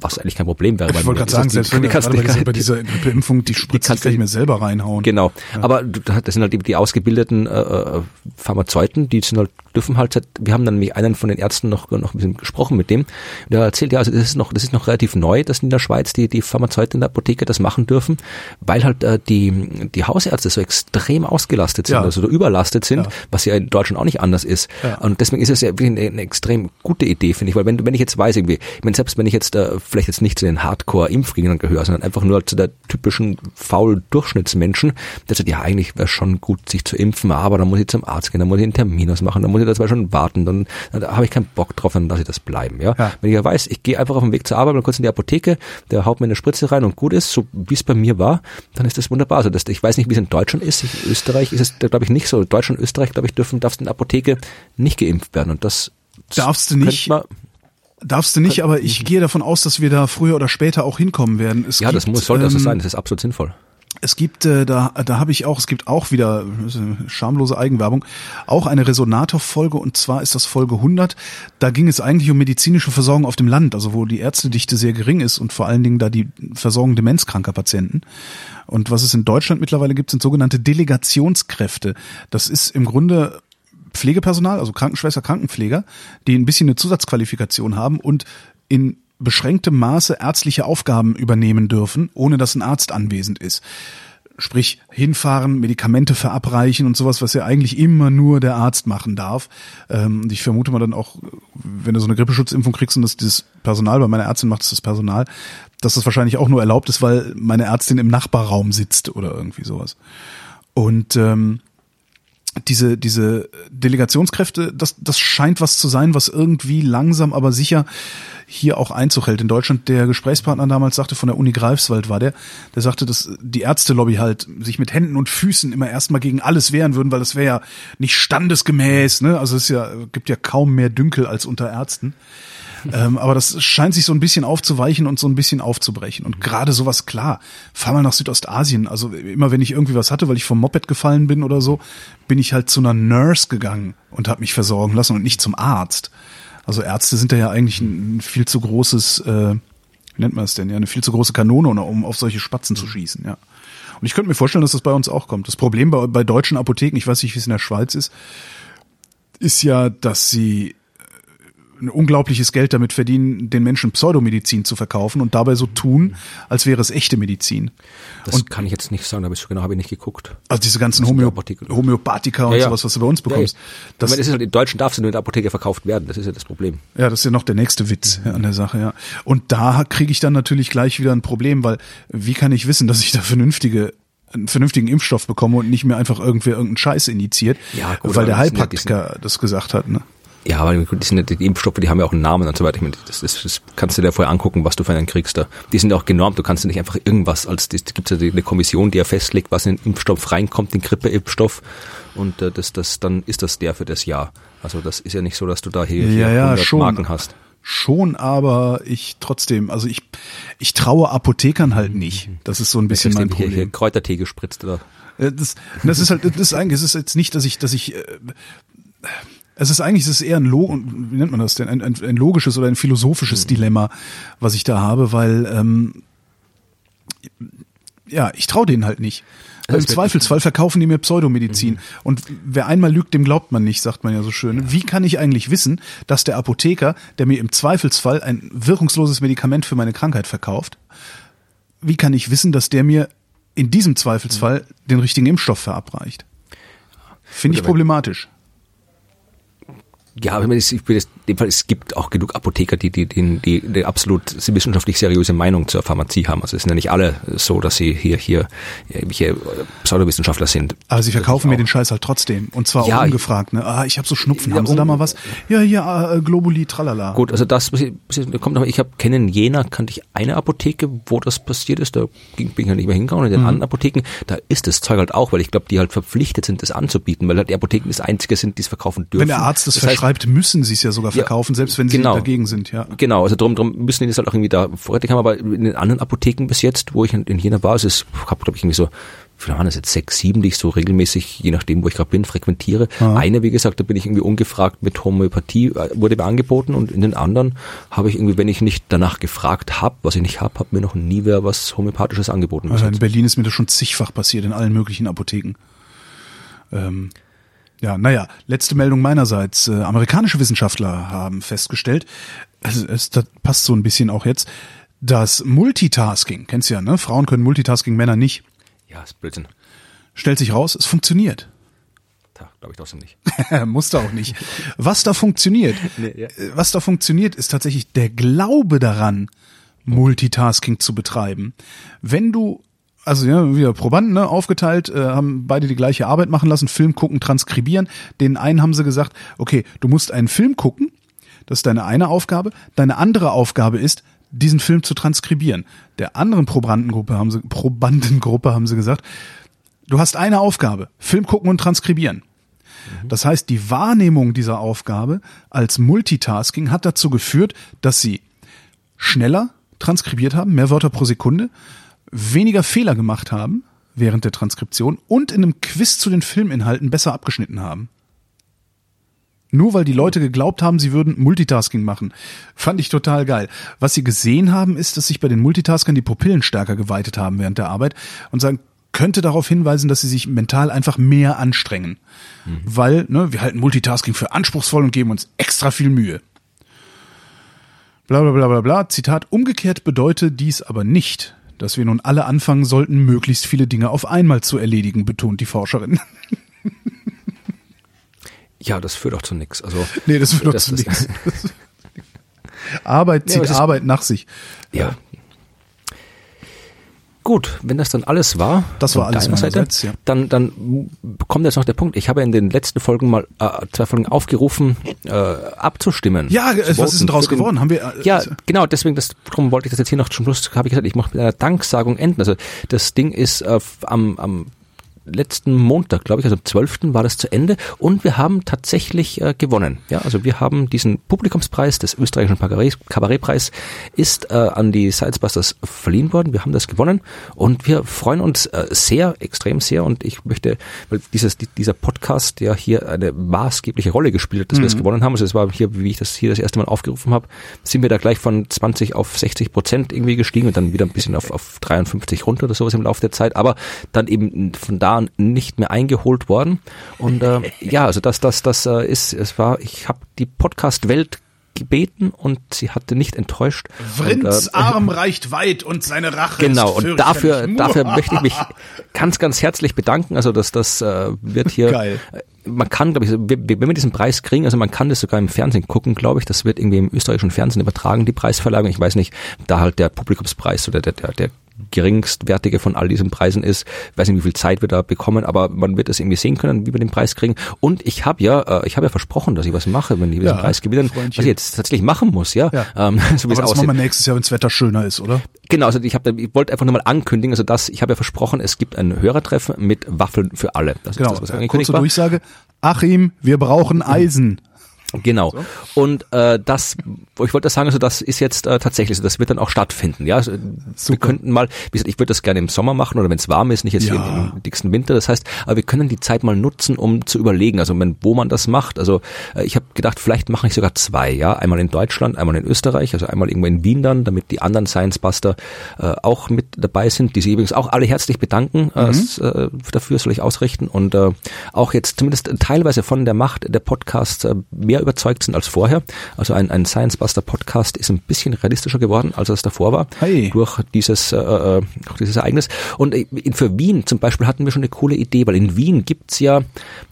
was eigentlich kein Problem wäre. Ich wollte gerade sagen, selbst wenn du kannst, bei, bei dieser Impfung die Spritze die nicht mehr selber reinhauen. Genau, ja. aber das sind halt die, die ausgebildeten äh, äh, Pharmazeuten, die sind halt dürfen halt, wir haben dann nämlich einen von den Ärzten noch, noch ein bisschen gesprochen mit dem, der erzählt, ja, also das ist noch, das ist noch relativ neu, dass in der Schweiz die, die Pharmazeuten in der Apotheke das machen dürfen, weil halt äh, die, die Hausärzte so extrem ausgelastet sind, ja. also überlastet sind, ja. was ja in Deutschland auch nicht anders ist. Und deswegen ist es ja eine, eine extrem gute Idee, finde ich, weil wenn, wenn ich jetzt weiß, irgendwie, ich meine, selbst wenn ich jetzt äh, vielleicht jetzt nicht zu den Hardcore-Impfgegnern gehöre, sondern einfach nur zu der typischen faul Durchschnittsmenschen, der sagt, ja, eigentlich wäre schon gut, sich zu impfen, aber dann muss ich zum Arzt gehen, dann muss ich einen Termin ausmachen, dann muss ich das schon warten, dann, dann habe ich keinen Bock drauf, dann lasse ich das bleiben. Ja? ja. Wenn ich ja weiß, ich gehe einfach auf dem Weg zur Arbeit, mal kurz in die Apotheke, der haut mir eine Spritze rein und gut ist, so wie es bei mir war, dann ist das wunderbar. Also das, ich weiß nicht, wie es in Deutschland ist. In Österreich ist es, glaube ich, nicht so. Deutschland, Österreich, glaube ich, dürfen, darfst in der Apotheke nicht geimpft werden. Und das darfst du nicht. Darfst du nicht, aber ich gehe davon aus, dass wir da früher oder später auch hinkommen werden. Es ja, gibt, das muss, sollte ähm, das sein, das ist absolut sinnvoll. Es gibt, äh, da, da habe ich auch, es gibt auch wieder schamlose Eigenwerbung, auch eine Resonator-Folge und zwar ist das Folge 100. Da ging es eigentlich um medizinische Versorgung auf dem Land, also wo die Ärztedichte sehr gering ist und vor allen Dingen da die Versorgung demenzkranker Patienten. Und was es in Deutschland mittlerweile gibt, sind sogenannte Delegationskräfte. Das ist im Grunde Pflegepersonal, also Krankenschwester, Krankenpfleger, die ein bisschen eine Zusatzqualifikation haben und in beschränktem Maße ärztliche Aufgaben übernehmen dürfen, ohne dass ein Arzt anwesend ist. Sprich, hinfahren, Medikamente verabreichen und sowas, was ja eigentlich immer nur der Arzt machen darf. Ähm, und ich vermute mal dann auch, wenn du so eine Grippeschutzimpfung kriegst und das dieses Personal, bei meiner Ärztin macht es das Personal, dass das wahrscheinlich auch nur erlaubt ist, weil meine Ärztin im Nachbarraum sitzt oder irgendwie sowas. Und ähm, diese, diese Delegationskräfte, das, das scheint was zu sein, was irgendwie langsam, aber sicher hier auch Einzug hält. In Deutschland, der Gesprächspartner damals sagte, von der Uni Greifswald war der, der sagte, dass die Ärztelobby halt sich mit Händen und Füßen immer erstmal gegen alles wehren würden, weil das wäre ja nicht standesgemäß, ne? Also es ist ja, gibt ja kaum mehr Dünkel als unter Ärzten. Ähm, aber das scheint sich so ein bisschen aufzuweichen und so ein bisschen aufzubrechen. Und gerade sowas, klar, fahr mal nach Südostasien. Also immer wenn ich irgendwie was hatte, weil ich vom Moped gefallen bin oder so, bin ich halt zu einer Nurse gegangen und habe mich versorgen lassen und nicht zum Arzt. Also Ärzte sind da ja eigentlich ein viel zu großes, äh, wie nennt man es denn, ja, eine viel zu große Kanone, um auf solche Spatzen zu schießen, ja. Und ich könnte mir vorstellen, dass das bei uns auch kommt. Das Problem bei, bei deutschen Apotheken, ich weiß nicht, wie es in der Schweiz ist, ist ja, dass sie ein unglaubliches Geld damit verdienen, den Menschen Pseudomedizin zu verkaufen und dabei so tun, als wäre es echte Medizin. Das und kann ich jetzt nicht sagen, aber ich genau habe ich nicht geguckt. Also diese ganzen Homö Homöopathika und ja, ja. sowas, was du bei uns bekommst. Ja, das, meine, ist halt, in Deutschen darfst du nur in der Apotheke verkauft werden, das ist ja das Problem. Ja, das ist ja noch der nächste Witz an der Sache, ja. Und da kriege ich dann natürlich gleich wieder ein Problem, weil wie kann ich wissen, dass ich da vernünftige einen vernünftigen Impfstoff bekomme und nicht mehr einfach irgendwer irgendeinen Scheiß initiiert, ja, gut, weil der Heilpraktiker das gesagt hat, ne? Ja, aber die, sind, die Impfstoffe, die haben ja auch einen Namen und so weiter. Ich meine, das, das, das kannst du dir vorher angucken, was du für einen kriegst da. Die sind ja auch genormt. Du kannst ja nicht einfach irgendwas als, das gibt ja eine Kommission, die ja festlegt, was in den Impfstoff reinkommt, den Grippeimpfstoff. Und äh, das, das, dann ist das der für das Jahr. Also das ist ja nicht so, dass du da hier, hier Ja, ja, 100 schon. Marken hast. Schon, aber ich trotzdem, also ich, ich traue Apothekern halt nicht. Das ist so ein bisschen mein Hier, hier Problem. Kräutertee gespritzt oder Äh, Das, das ist halt, das ist eigentlich, es ist jetzt nicht, dass ich, dass ich, äh, es ist eigentlich, es ist eher ein, Lo wie nennt man das denn, ein, ein, ein logisches oder ein philosophisches Dilemma, was ich da habe, weil, ähm, ja, ich traue denen halt nicht. Weil Im Zweifelsfall verkaufen die mir Pseudomedizin. Und wer einmal lügt, dem glaubt man nicht, sagt man ja so schön. Wie kann ich eigentlich wissen, dass der Apotheker, der mir im Zweifelsfall ein wirkungsloses Medikament für meine Krankheit verkauft, wie kann ich wissen, dass der mir in diesem Zweifelsfall den richtigen Impfstoff verabreicht? Finde ich problematisch. Ja, aber ich meine, es- ich will das- in dem Fall, es gibt auch genug Apotheker, die, die, die, die, die absolut wissenschaftlich seriöse Meinung zur Pharmazie haben. Also es sind ja nicht alle so, dass sie hier, hier, irgendwelche Pseudowissenschaftler sind. Aber sie verkaufen mir den Scheiß halt trotzdem. Und zwar Ja, auch ungefragt. Ne? Ah, ich habe so Schnupfen. Ja, Haben Sie da mal was? Ja, hier, äh, Globuli, tralala. Gut, also das, kommt noch, ich habe kennen in Jena, kannte ich eine Apotheke, wo das passiert ist, da ging, bin ich ja nicht mehr hingegangen. In den anderen Apotheken, da ist das Zeug halt auch, weil ich glaube, die halt verpflichtet sind, das anzubieten, weil halt die Apotheken das einzige sind, die es verkaufen dürfen. Wenn der Arzt es das heißt, verschreibt, müssen sie es ja sogar verkaufen, selbst wenn sie genau. dagegen sind. Ja. Genau, also drum, drum müssen die das halt auch irgendwie da vorrätig haben, aber in den anderen Apotheken bis jetzt, wo ich in, in Jena war, es habe glaube ich irgendwie so, viele waren das jetzt, sechs, sieben, die ich so regelmäßig, je nachdem, wo ich gerade bin, frequentiere. Eine, wie gesagt, da bin ich irgendwie ungefragt mit Homöopathie, äh, wurde mir angeboten und in den anderen habe ich irgendwie, wenn ich nicht danach gefragt habe, was ich nicht habe, hat mir noch nie wer was Homöopathisches angeboten. Also in. Berlin ist mir das schon zigfach passiert, in allen möglichen Apotheken. Ähm, ja, naja, letzte Meldung meinerseits. Äh, amerikanische Wissenschaftler haben festgestellt, es, es das passt so ein bisschen auch jetzt, dass Multitasking, kennst du ja, ne? Frauen können Multitasking, Männer nicht. Ja, ist Blödsinn. Stellt sich raus, es funktioniert. Da glaube ich trotzdem nicht. Musste auch nicht. Was da funktioniert, Nee, ja. äh, was da funktioniert, ist tatsächlich der Glaube daran, Multitasking zu betreiben. Wenn du, also ja, wieder Probanden, ne, aufgeteilt, äh, haben beide die gleiche Arbeit machen lassen, Film gucken, transkribieren. Den einen haben sie gesagt, okay, du musst einen Film gucken, das ist deine eine Aufgabe. Deine andere Aufgabe ist, diesen Film zu transkribieren. Der anderen Probandengruppe haben sie, Probandengruppe haben sie gesagt, du hast eine Aufgabe, Film gucken und transkribieren. Das heißt, die Wahrnehmung dieser Aufgabe als Multitasking hat dazu geführt, dass sie schneller transkribiert haben, mehr Wörter pro Sekunde, weniger Fehler gemacht haben während der Transkription und in einem Quiz zu den Filminhalten besser abgeschnitten haben. Nur weil die Leute geglaubt haben, sie würden Multitasking machen. Fand ich total geil. Was sie gesehen haben, ist, dass sich bei den Multitaskern die Pupillen stärker geweitet haben während der Arbeit und sagen, könnte darauf hinweisen, dass sie sich mental einfach mehr anstrengen. Weil, ne, wir halten Multitasking für anspruchsvoll und geben uns extra viel Mühe. Bla bla bla bla bla. Zitat, umgekehrt bedeutet dies aber nicht, dass wir nun alle anfangen sollten, möglichst viele Dinge auf einmal zu erledigen, betont die Forscherin. Ja, das führt auch zu nichts. Also Nee, das doch Das- zu das- nichts. Arbeit Ja, zieht ist- Arbeit nach sich. Ja. Gut, wenn das dann alles war, Das war alles Seite, ja. dann, dann kommt jetzt noch der Punkt. Ich habe in den letzten Folgen mal äh, zwei Folgen aufgerufen, äh, abzustimmen. Ja, was voten ist denn draus den- geworden? Haben wir, äh, Ja, genau, deswegen, das, darum wollte ich das jetzt hier noch zum Schluss, habe ich gesagt, ich mache mit einer Danksagung enden. Also das Ding ist äh, am, am letzten Montag, glaube ich, also am 12. war das zu Ende und wir haben tatsächlich äh, gewonnen. Ja, also wir haben diesen Publikumspreis des österreichischen Kabarett- Kabarettpreis ist äh, an die Sidesbusters verliehen worden. Wir haben das gewonnen und wir freuen uns äh, sehr, extrem sehr und ich möchte, weil dieses, die- dieser Podcast, der hier eine maßgebliche Rolle gespielt hat, dass wir es gewonnen haben, also es war hier, wie ich das hier das erste Mal aufgerufen habe, sind wir da gleich von 20 auf 60 Prozent irgendwie gestiegen und dann wieder ein bisschen auf, auf 53 runter oder sowas im Laufe der Zeit, aber dann eben von da an nicht mehr eingeholt worden. Und äh, ja, also das, das, das äh, ist, es war, ich habe die Podcast-Welt gebeten und sie hatte nicht enttäuscht. Vrinds äh, Arm reicht weit und seine Rache Genau, und dafür, dafür möchte ich mich ganz, ganz herzlich bedanken. Also das, das äh, wird hier Geil. Man kann, glaube ich, wenn wir diesen Preis kriegen, also man kann das sogar im Fernsehen gucken, glaube ich, das wird irgendwie im österreichischen Fernsehen übertragen, die Preisverleihung. Ich weiß nicht, da halt der Publikumspreis oder der, der, der geringstwertige von all diesen Preisen ist. Ich weiß nicht, wie viel Zeit wir da bekommen, aber man wird es irgendwie sehen können, wie wir den Preis kriegen. Und ich habe ja, äh, ich habe ja versprochen, dass ich was mache, wenn die diesen Preis gewinnen, was ich jetzt tatsächlich machen muss, ja. ja. Ähm, so aber das machen wir nächstes Jahr, wenn das Wetter schöner ist, oder? Genau, also ich habe, ich wollte einfach nur mal ankündigen, also das, ich habe ja versprochen, es gibt ein Hörertreffen mit Waffeln für alle. Das genau, ist das, was ja, kurze Durchsage. Achim, wir brauchen Eisen. Genau. So. Und äh, das, ich wollte sagen, also das ist jetzt äh, tatsächlich so, das wird dann auch stattfinden. Ja, also, wir könnten mal, wie gesagt, ich würde das gerne im Sommer machen oder wenn es warm ist, nicht jetzt ja. im, im dicksten Winter. Das heißt, aber wir können die Zeit mal nutzen, um zu überlegen, also wenn, wo man das macht. Also äh, ich habe gedacht, vielleicht mache ich sogar zwei. Ja, einmal in Deutschland, einmal in Österreich, also einmal irgendwo in Wien dann, damit die anderen Science Buster äh, auch mit dabei sind, die sie übrigens auch alle herzlich bedanken äh, mhm. äh, dafür, soll ich ausrichten und äh, auch jetzt zumindest teilweise von der Macht der Podcasts äh, mehr mehr überzeugt sind als vorher. Also ein, ein Science Buster Podcast ist ein bisschen realistischer geworden, als es davor war. Hey. Durch dieses, äh, äh durch dieses Ereignis. Und äh, für Wien zum Beispiel hatten wir schon eine coole Idee, weil in Wien gibt's ja,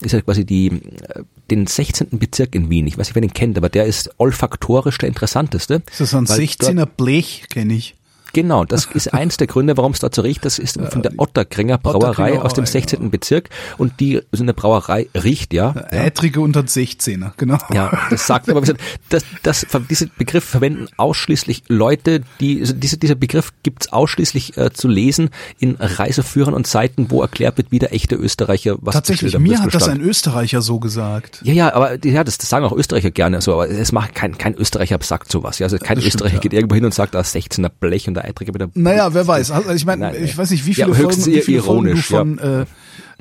ist ja quasi die, äh, den 16. Bezirk in Wien. Ich weiß nicht, wer den kennt, aber der ist olfaktorisch der interessanteste. Das ist ein 16er Blech, kenne ich. Genau, das ist eins der Gründe, warum es so riecht. Das ist von der Otterkringer Brauerei aus dem 16. Bezirk und die so eine Brauerei riecht, ja. Ätrige unter 16er, genau. Ja, das sagt aber, das, das, diese Begriff verwenden ausschließlich Leute, die, also diese, dieser Begriff gibt's ausschließlich äh, zu lesen in Reiseführern und Seiten, wo erklärt wird, wie der echte Österreicher was Tatsächlich, mir hat das ein Österreicher so gesagt. Ja, ja, aber ja, das, das sagen auch Österreicher gerne so, aber es macht kein, kein Österreicher sagt sowas. Ja, also kein Österreicher stimmt, ja. geht irgendwo hin und sagt, da ist 16er Blech und der Eitrige mit der Naja, wer weiß. Also ich meine, ich weiß nicht, wie viele ja, Folgen, wie viele Folgen du von ja. äh,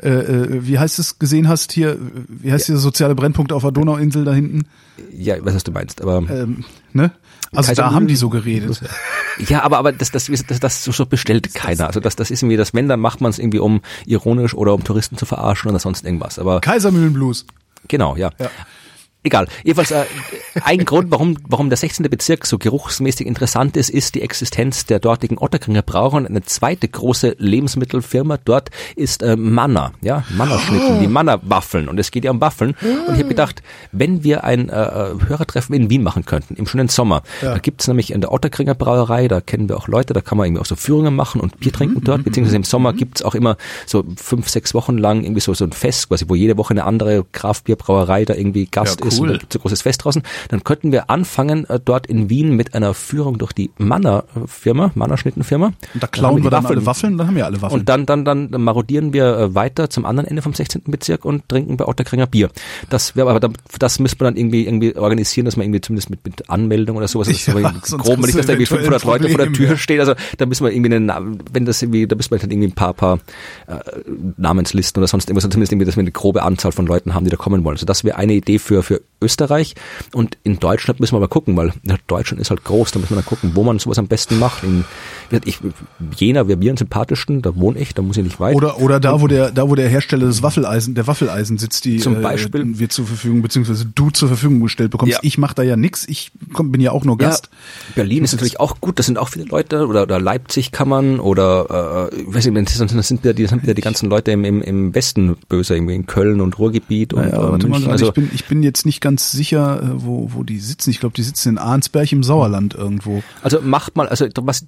äh, wie heißt es gesehen hast hier, wie heißt ja. dieser soziale Brennpunkt auf der Donauinsel da hinten? Ja, was hast du meinst, aber ähm, ne? Also Kaiser da haben die so geredet. Ja, aber aber das das das, das so bestellt keiner. Also das das ist irgendwie das wenn dann macht man es irgendwie um ironisch oder um Touristen zu verarschen oder sonst irgendwas. Aber Kaisermühlenblues. Genau, ja. ja. Egal. Jedenfalls äh, ein Grund, warum, warum der 16. Bezirk so geruchsmäßig interessant ist, ist die Existenz der dortigen Otterkringer Brauer. Und eine zweite große Lebensmittelfirma dort ist äh, Manna, ja, Manna-Schnitten, die Manna-Waffeln. Und es geht ja um Waffeln. Und ich habe gedacht, wenn wir ein äh, Hörertreffen in Wien machen könnten, im schönen Sommer, ja. da gibt's nämlich in der Otterkringer Brauerei, da kennen wir auch Leute, da kann man irgendwie auch so Führungen machen und Bier trinken mhm, dort, beziehungsweise im Sommer gibt's auch immer so fünf, sechs Wochen lang irgendwie so, so ein Fest, quasi, wo jede Woche eine andere Kraftbierbrauerei da irgendwie Gast ja, cool. ist cool. und zu großes Fest draußen, dann könnten wir anfangen äh, dort in Wien mit einer Führung durch die Manner-Firma, Manner-Schnittenfirma. Und da klauen wir dann alle Waffeln, dann haben wir alle Waffeln. Und dann, dann, dann marodieren wir äh, weiter zum anderen Ende vom 16. Bezirk und trinken bei Otterkringer Bier. Das wäre aber, das müsste man dann irgendwie, irgendwie organisieren, dass man irgendwie zumindest mit, mit Anmeldung oder sowas, ja, so grob, nicht, dass da irgendwie 500 Leute vor der Tür stehen, also da müssen wir irgendwie einen, wenn das irgendwie, da müssen wir dann irgendwie ein paar, paar äh, Namenslisten oder sonst irgendwas, zumindest irgendwie, dass wir eine grobe Anzahl von Leuten haben, die da kommen wollen. Also das wäre eine Idee für, für Österreich Österreich und in Deutschland müssen wir aber gucken, weil Deutschland ist halt groß, da müssen wir dann gucken, wo man sowas am besten macht. In, ich, Jena wäre mir am sympathischsten, da wohne ich, da muss ich nicht weit. Oder, oder da, wo der, da, wo der Hersteller des Waffeleisen, der Waffeleisen sitzt, die zum äh, Beispiel äh, wir zur Verfügung, beziehungsweise du zur Verfügung gestellt bekommst. Ja. Ich mache da ja nix, ich komm, bin ja auch nur Gast. Ja, Berlin ist natürlich auch gut, das sind auch viele Leute, oder, oder Leipzig kann man, oder, äh, ich weiß nicht, das sind wieder die, das sind wieder die ganzen Leute im, im, im Westen böse, irgendwie in Köln und Ruhrgebiet und, ja, warte mal, also, ich bin, ich bin jetzt nicht ganz sicher, äh, wo, wo die sitzen. Ich glaube, die sitzen in Arnsberg im Sauerland irgendwo. Also macht mal, also was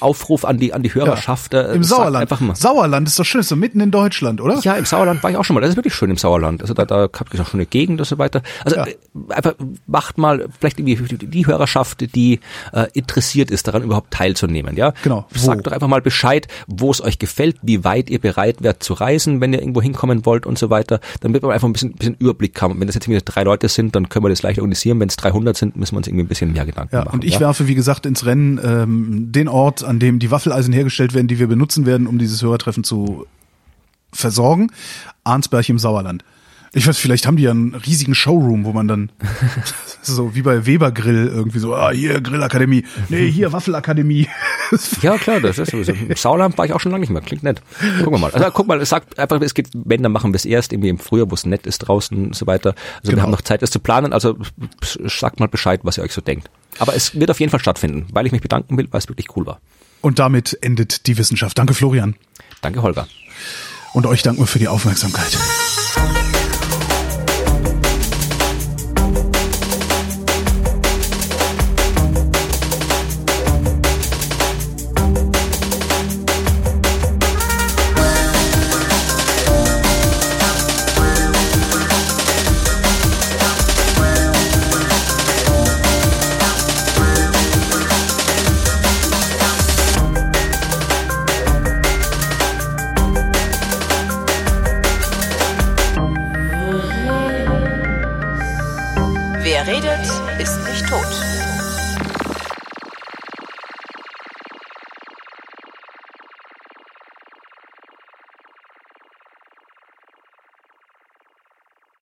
Aufruf an die an die Hörerschaft. Ja, äh, Im Sauerland. Einfach mal. Sauerland ist doch schön, ist so mitten in Deutschland, oder? Ja, im Sauerland war ich auch schon mal. Das ist wirklich schön im Sauerland. Also da, da habt ihr auch schon eine Gegend und so weiter. Also ja. Äh, einfach macht mal vielleicht irgendwie die, Hörerschaft, die äh, interessiert ist, daran überhaupt teilzunehmen. Ja, genau. Sagt doch einfach mal Bescheid, wo es euch gefällt, wie weit ihr bereit wärt zu reisen, wenn ihr irgendwo hinkommen wollt und so weiter. Dann wird man einfach ein bisschen, bisschen Überblick haben. Wenn das jetzt wieder drei Leute sind, dann können wir das leicht organisieren. Wenn es 300 sind, müssen wir uns irgendwie ein bisschen mehr Gedanken ja, machen. Und ich ja? werfe, wie gesagt, ins Rennen ähm, den Ort, an dem die Waffeleisen hergestellt werden, die wir benutzen werden, um dieses Hörertreffen zu versorgen. Arnsberg im Sauerland. Ich weiß, vielleicht haben die ja einen riesigen Showroom, wo man dann so wie bei Weber Grill irgendwie so, ah, hier Grillakademie, nee, hier Waffelakademie. ja, klar, das ist sowieso. Im Sauerland war ich auch schon lange nicht mehr, klingt nett. Gucken wir mal. Also guck mal, es sagt einfach, es geht, wenn, dann machen wir es erst irgendwie im Frühjahr, wo es nett ist draußen und so weiter. Also genau. wir haben noch Zeit, das zu planen, also sagt mal Bescheid, was ihr euch so denkt. Aber es wird auf jeden Fall stattfinden, weil ich mich bedanken will, weil es wirklich cool war. Und damit endet die Wissenschaft. Danke, Florian. Danke, Holger. Und euch danken wir für die Aufmerksamkeit.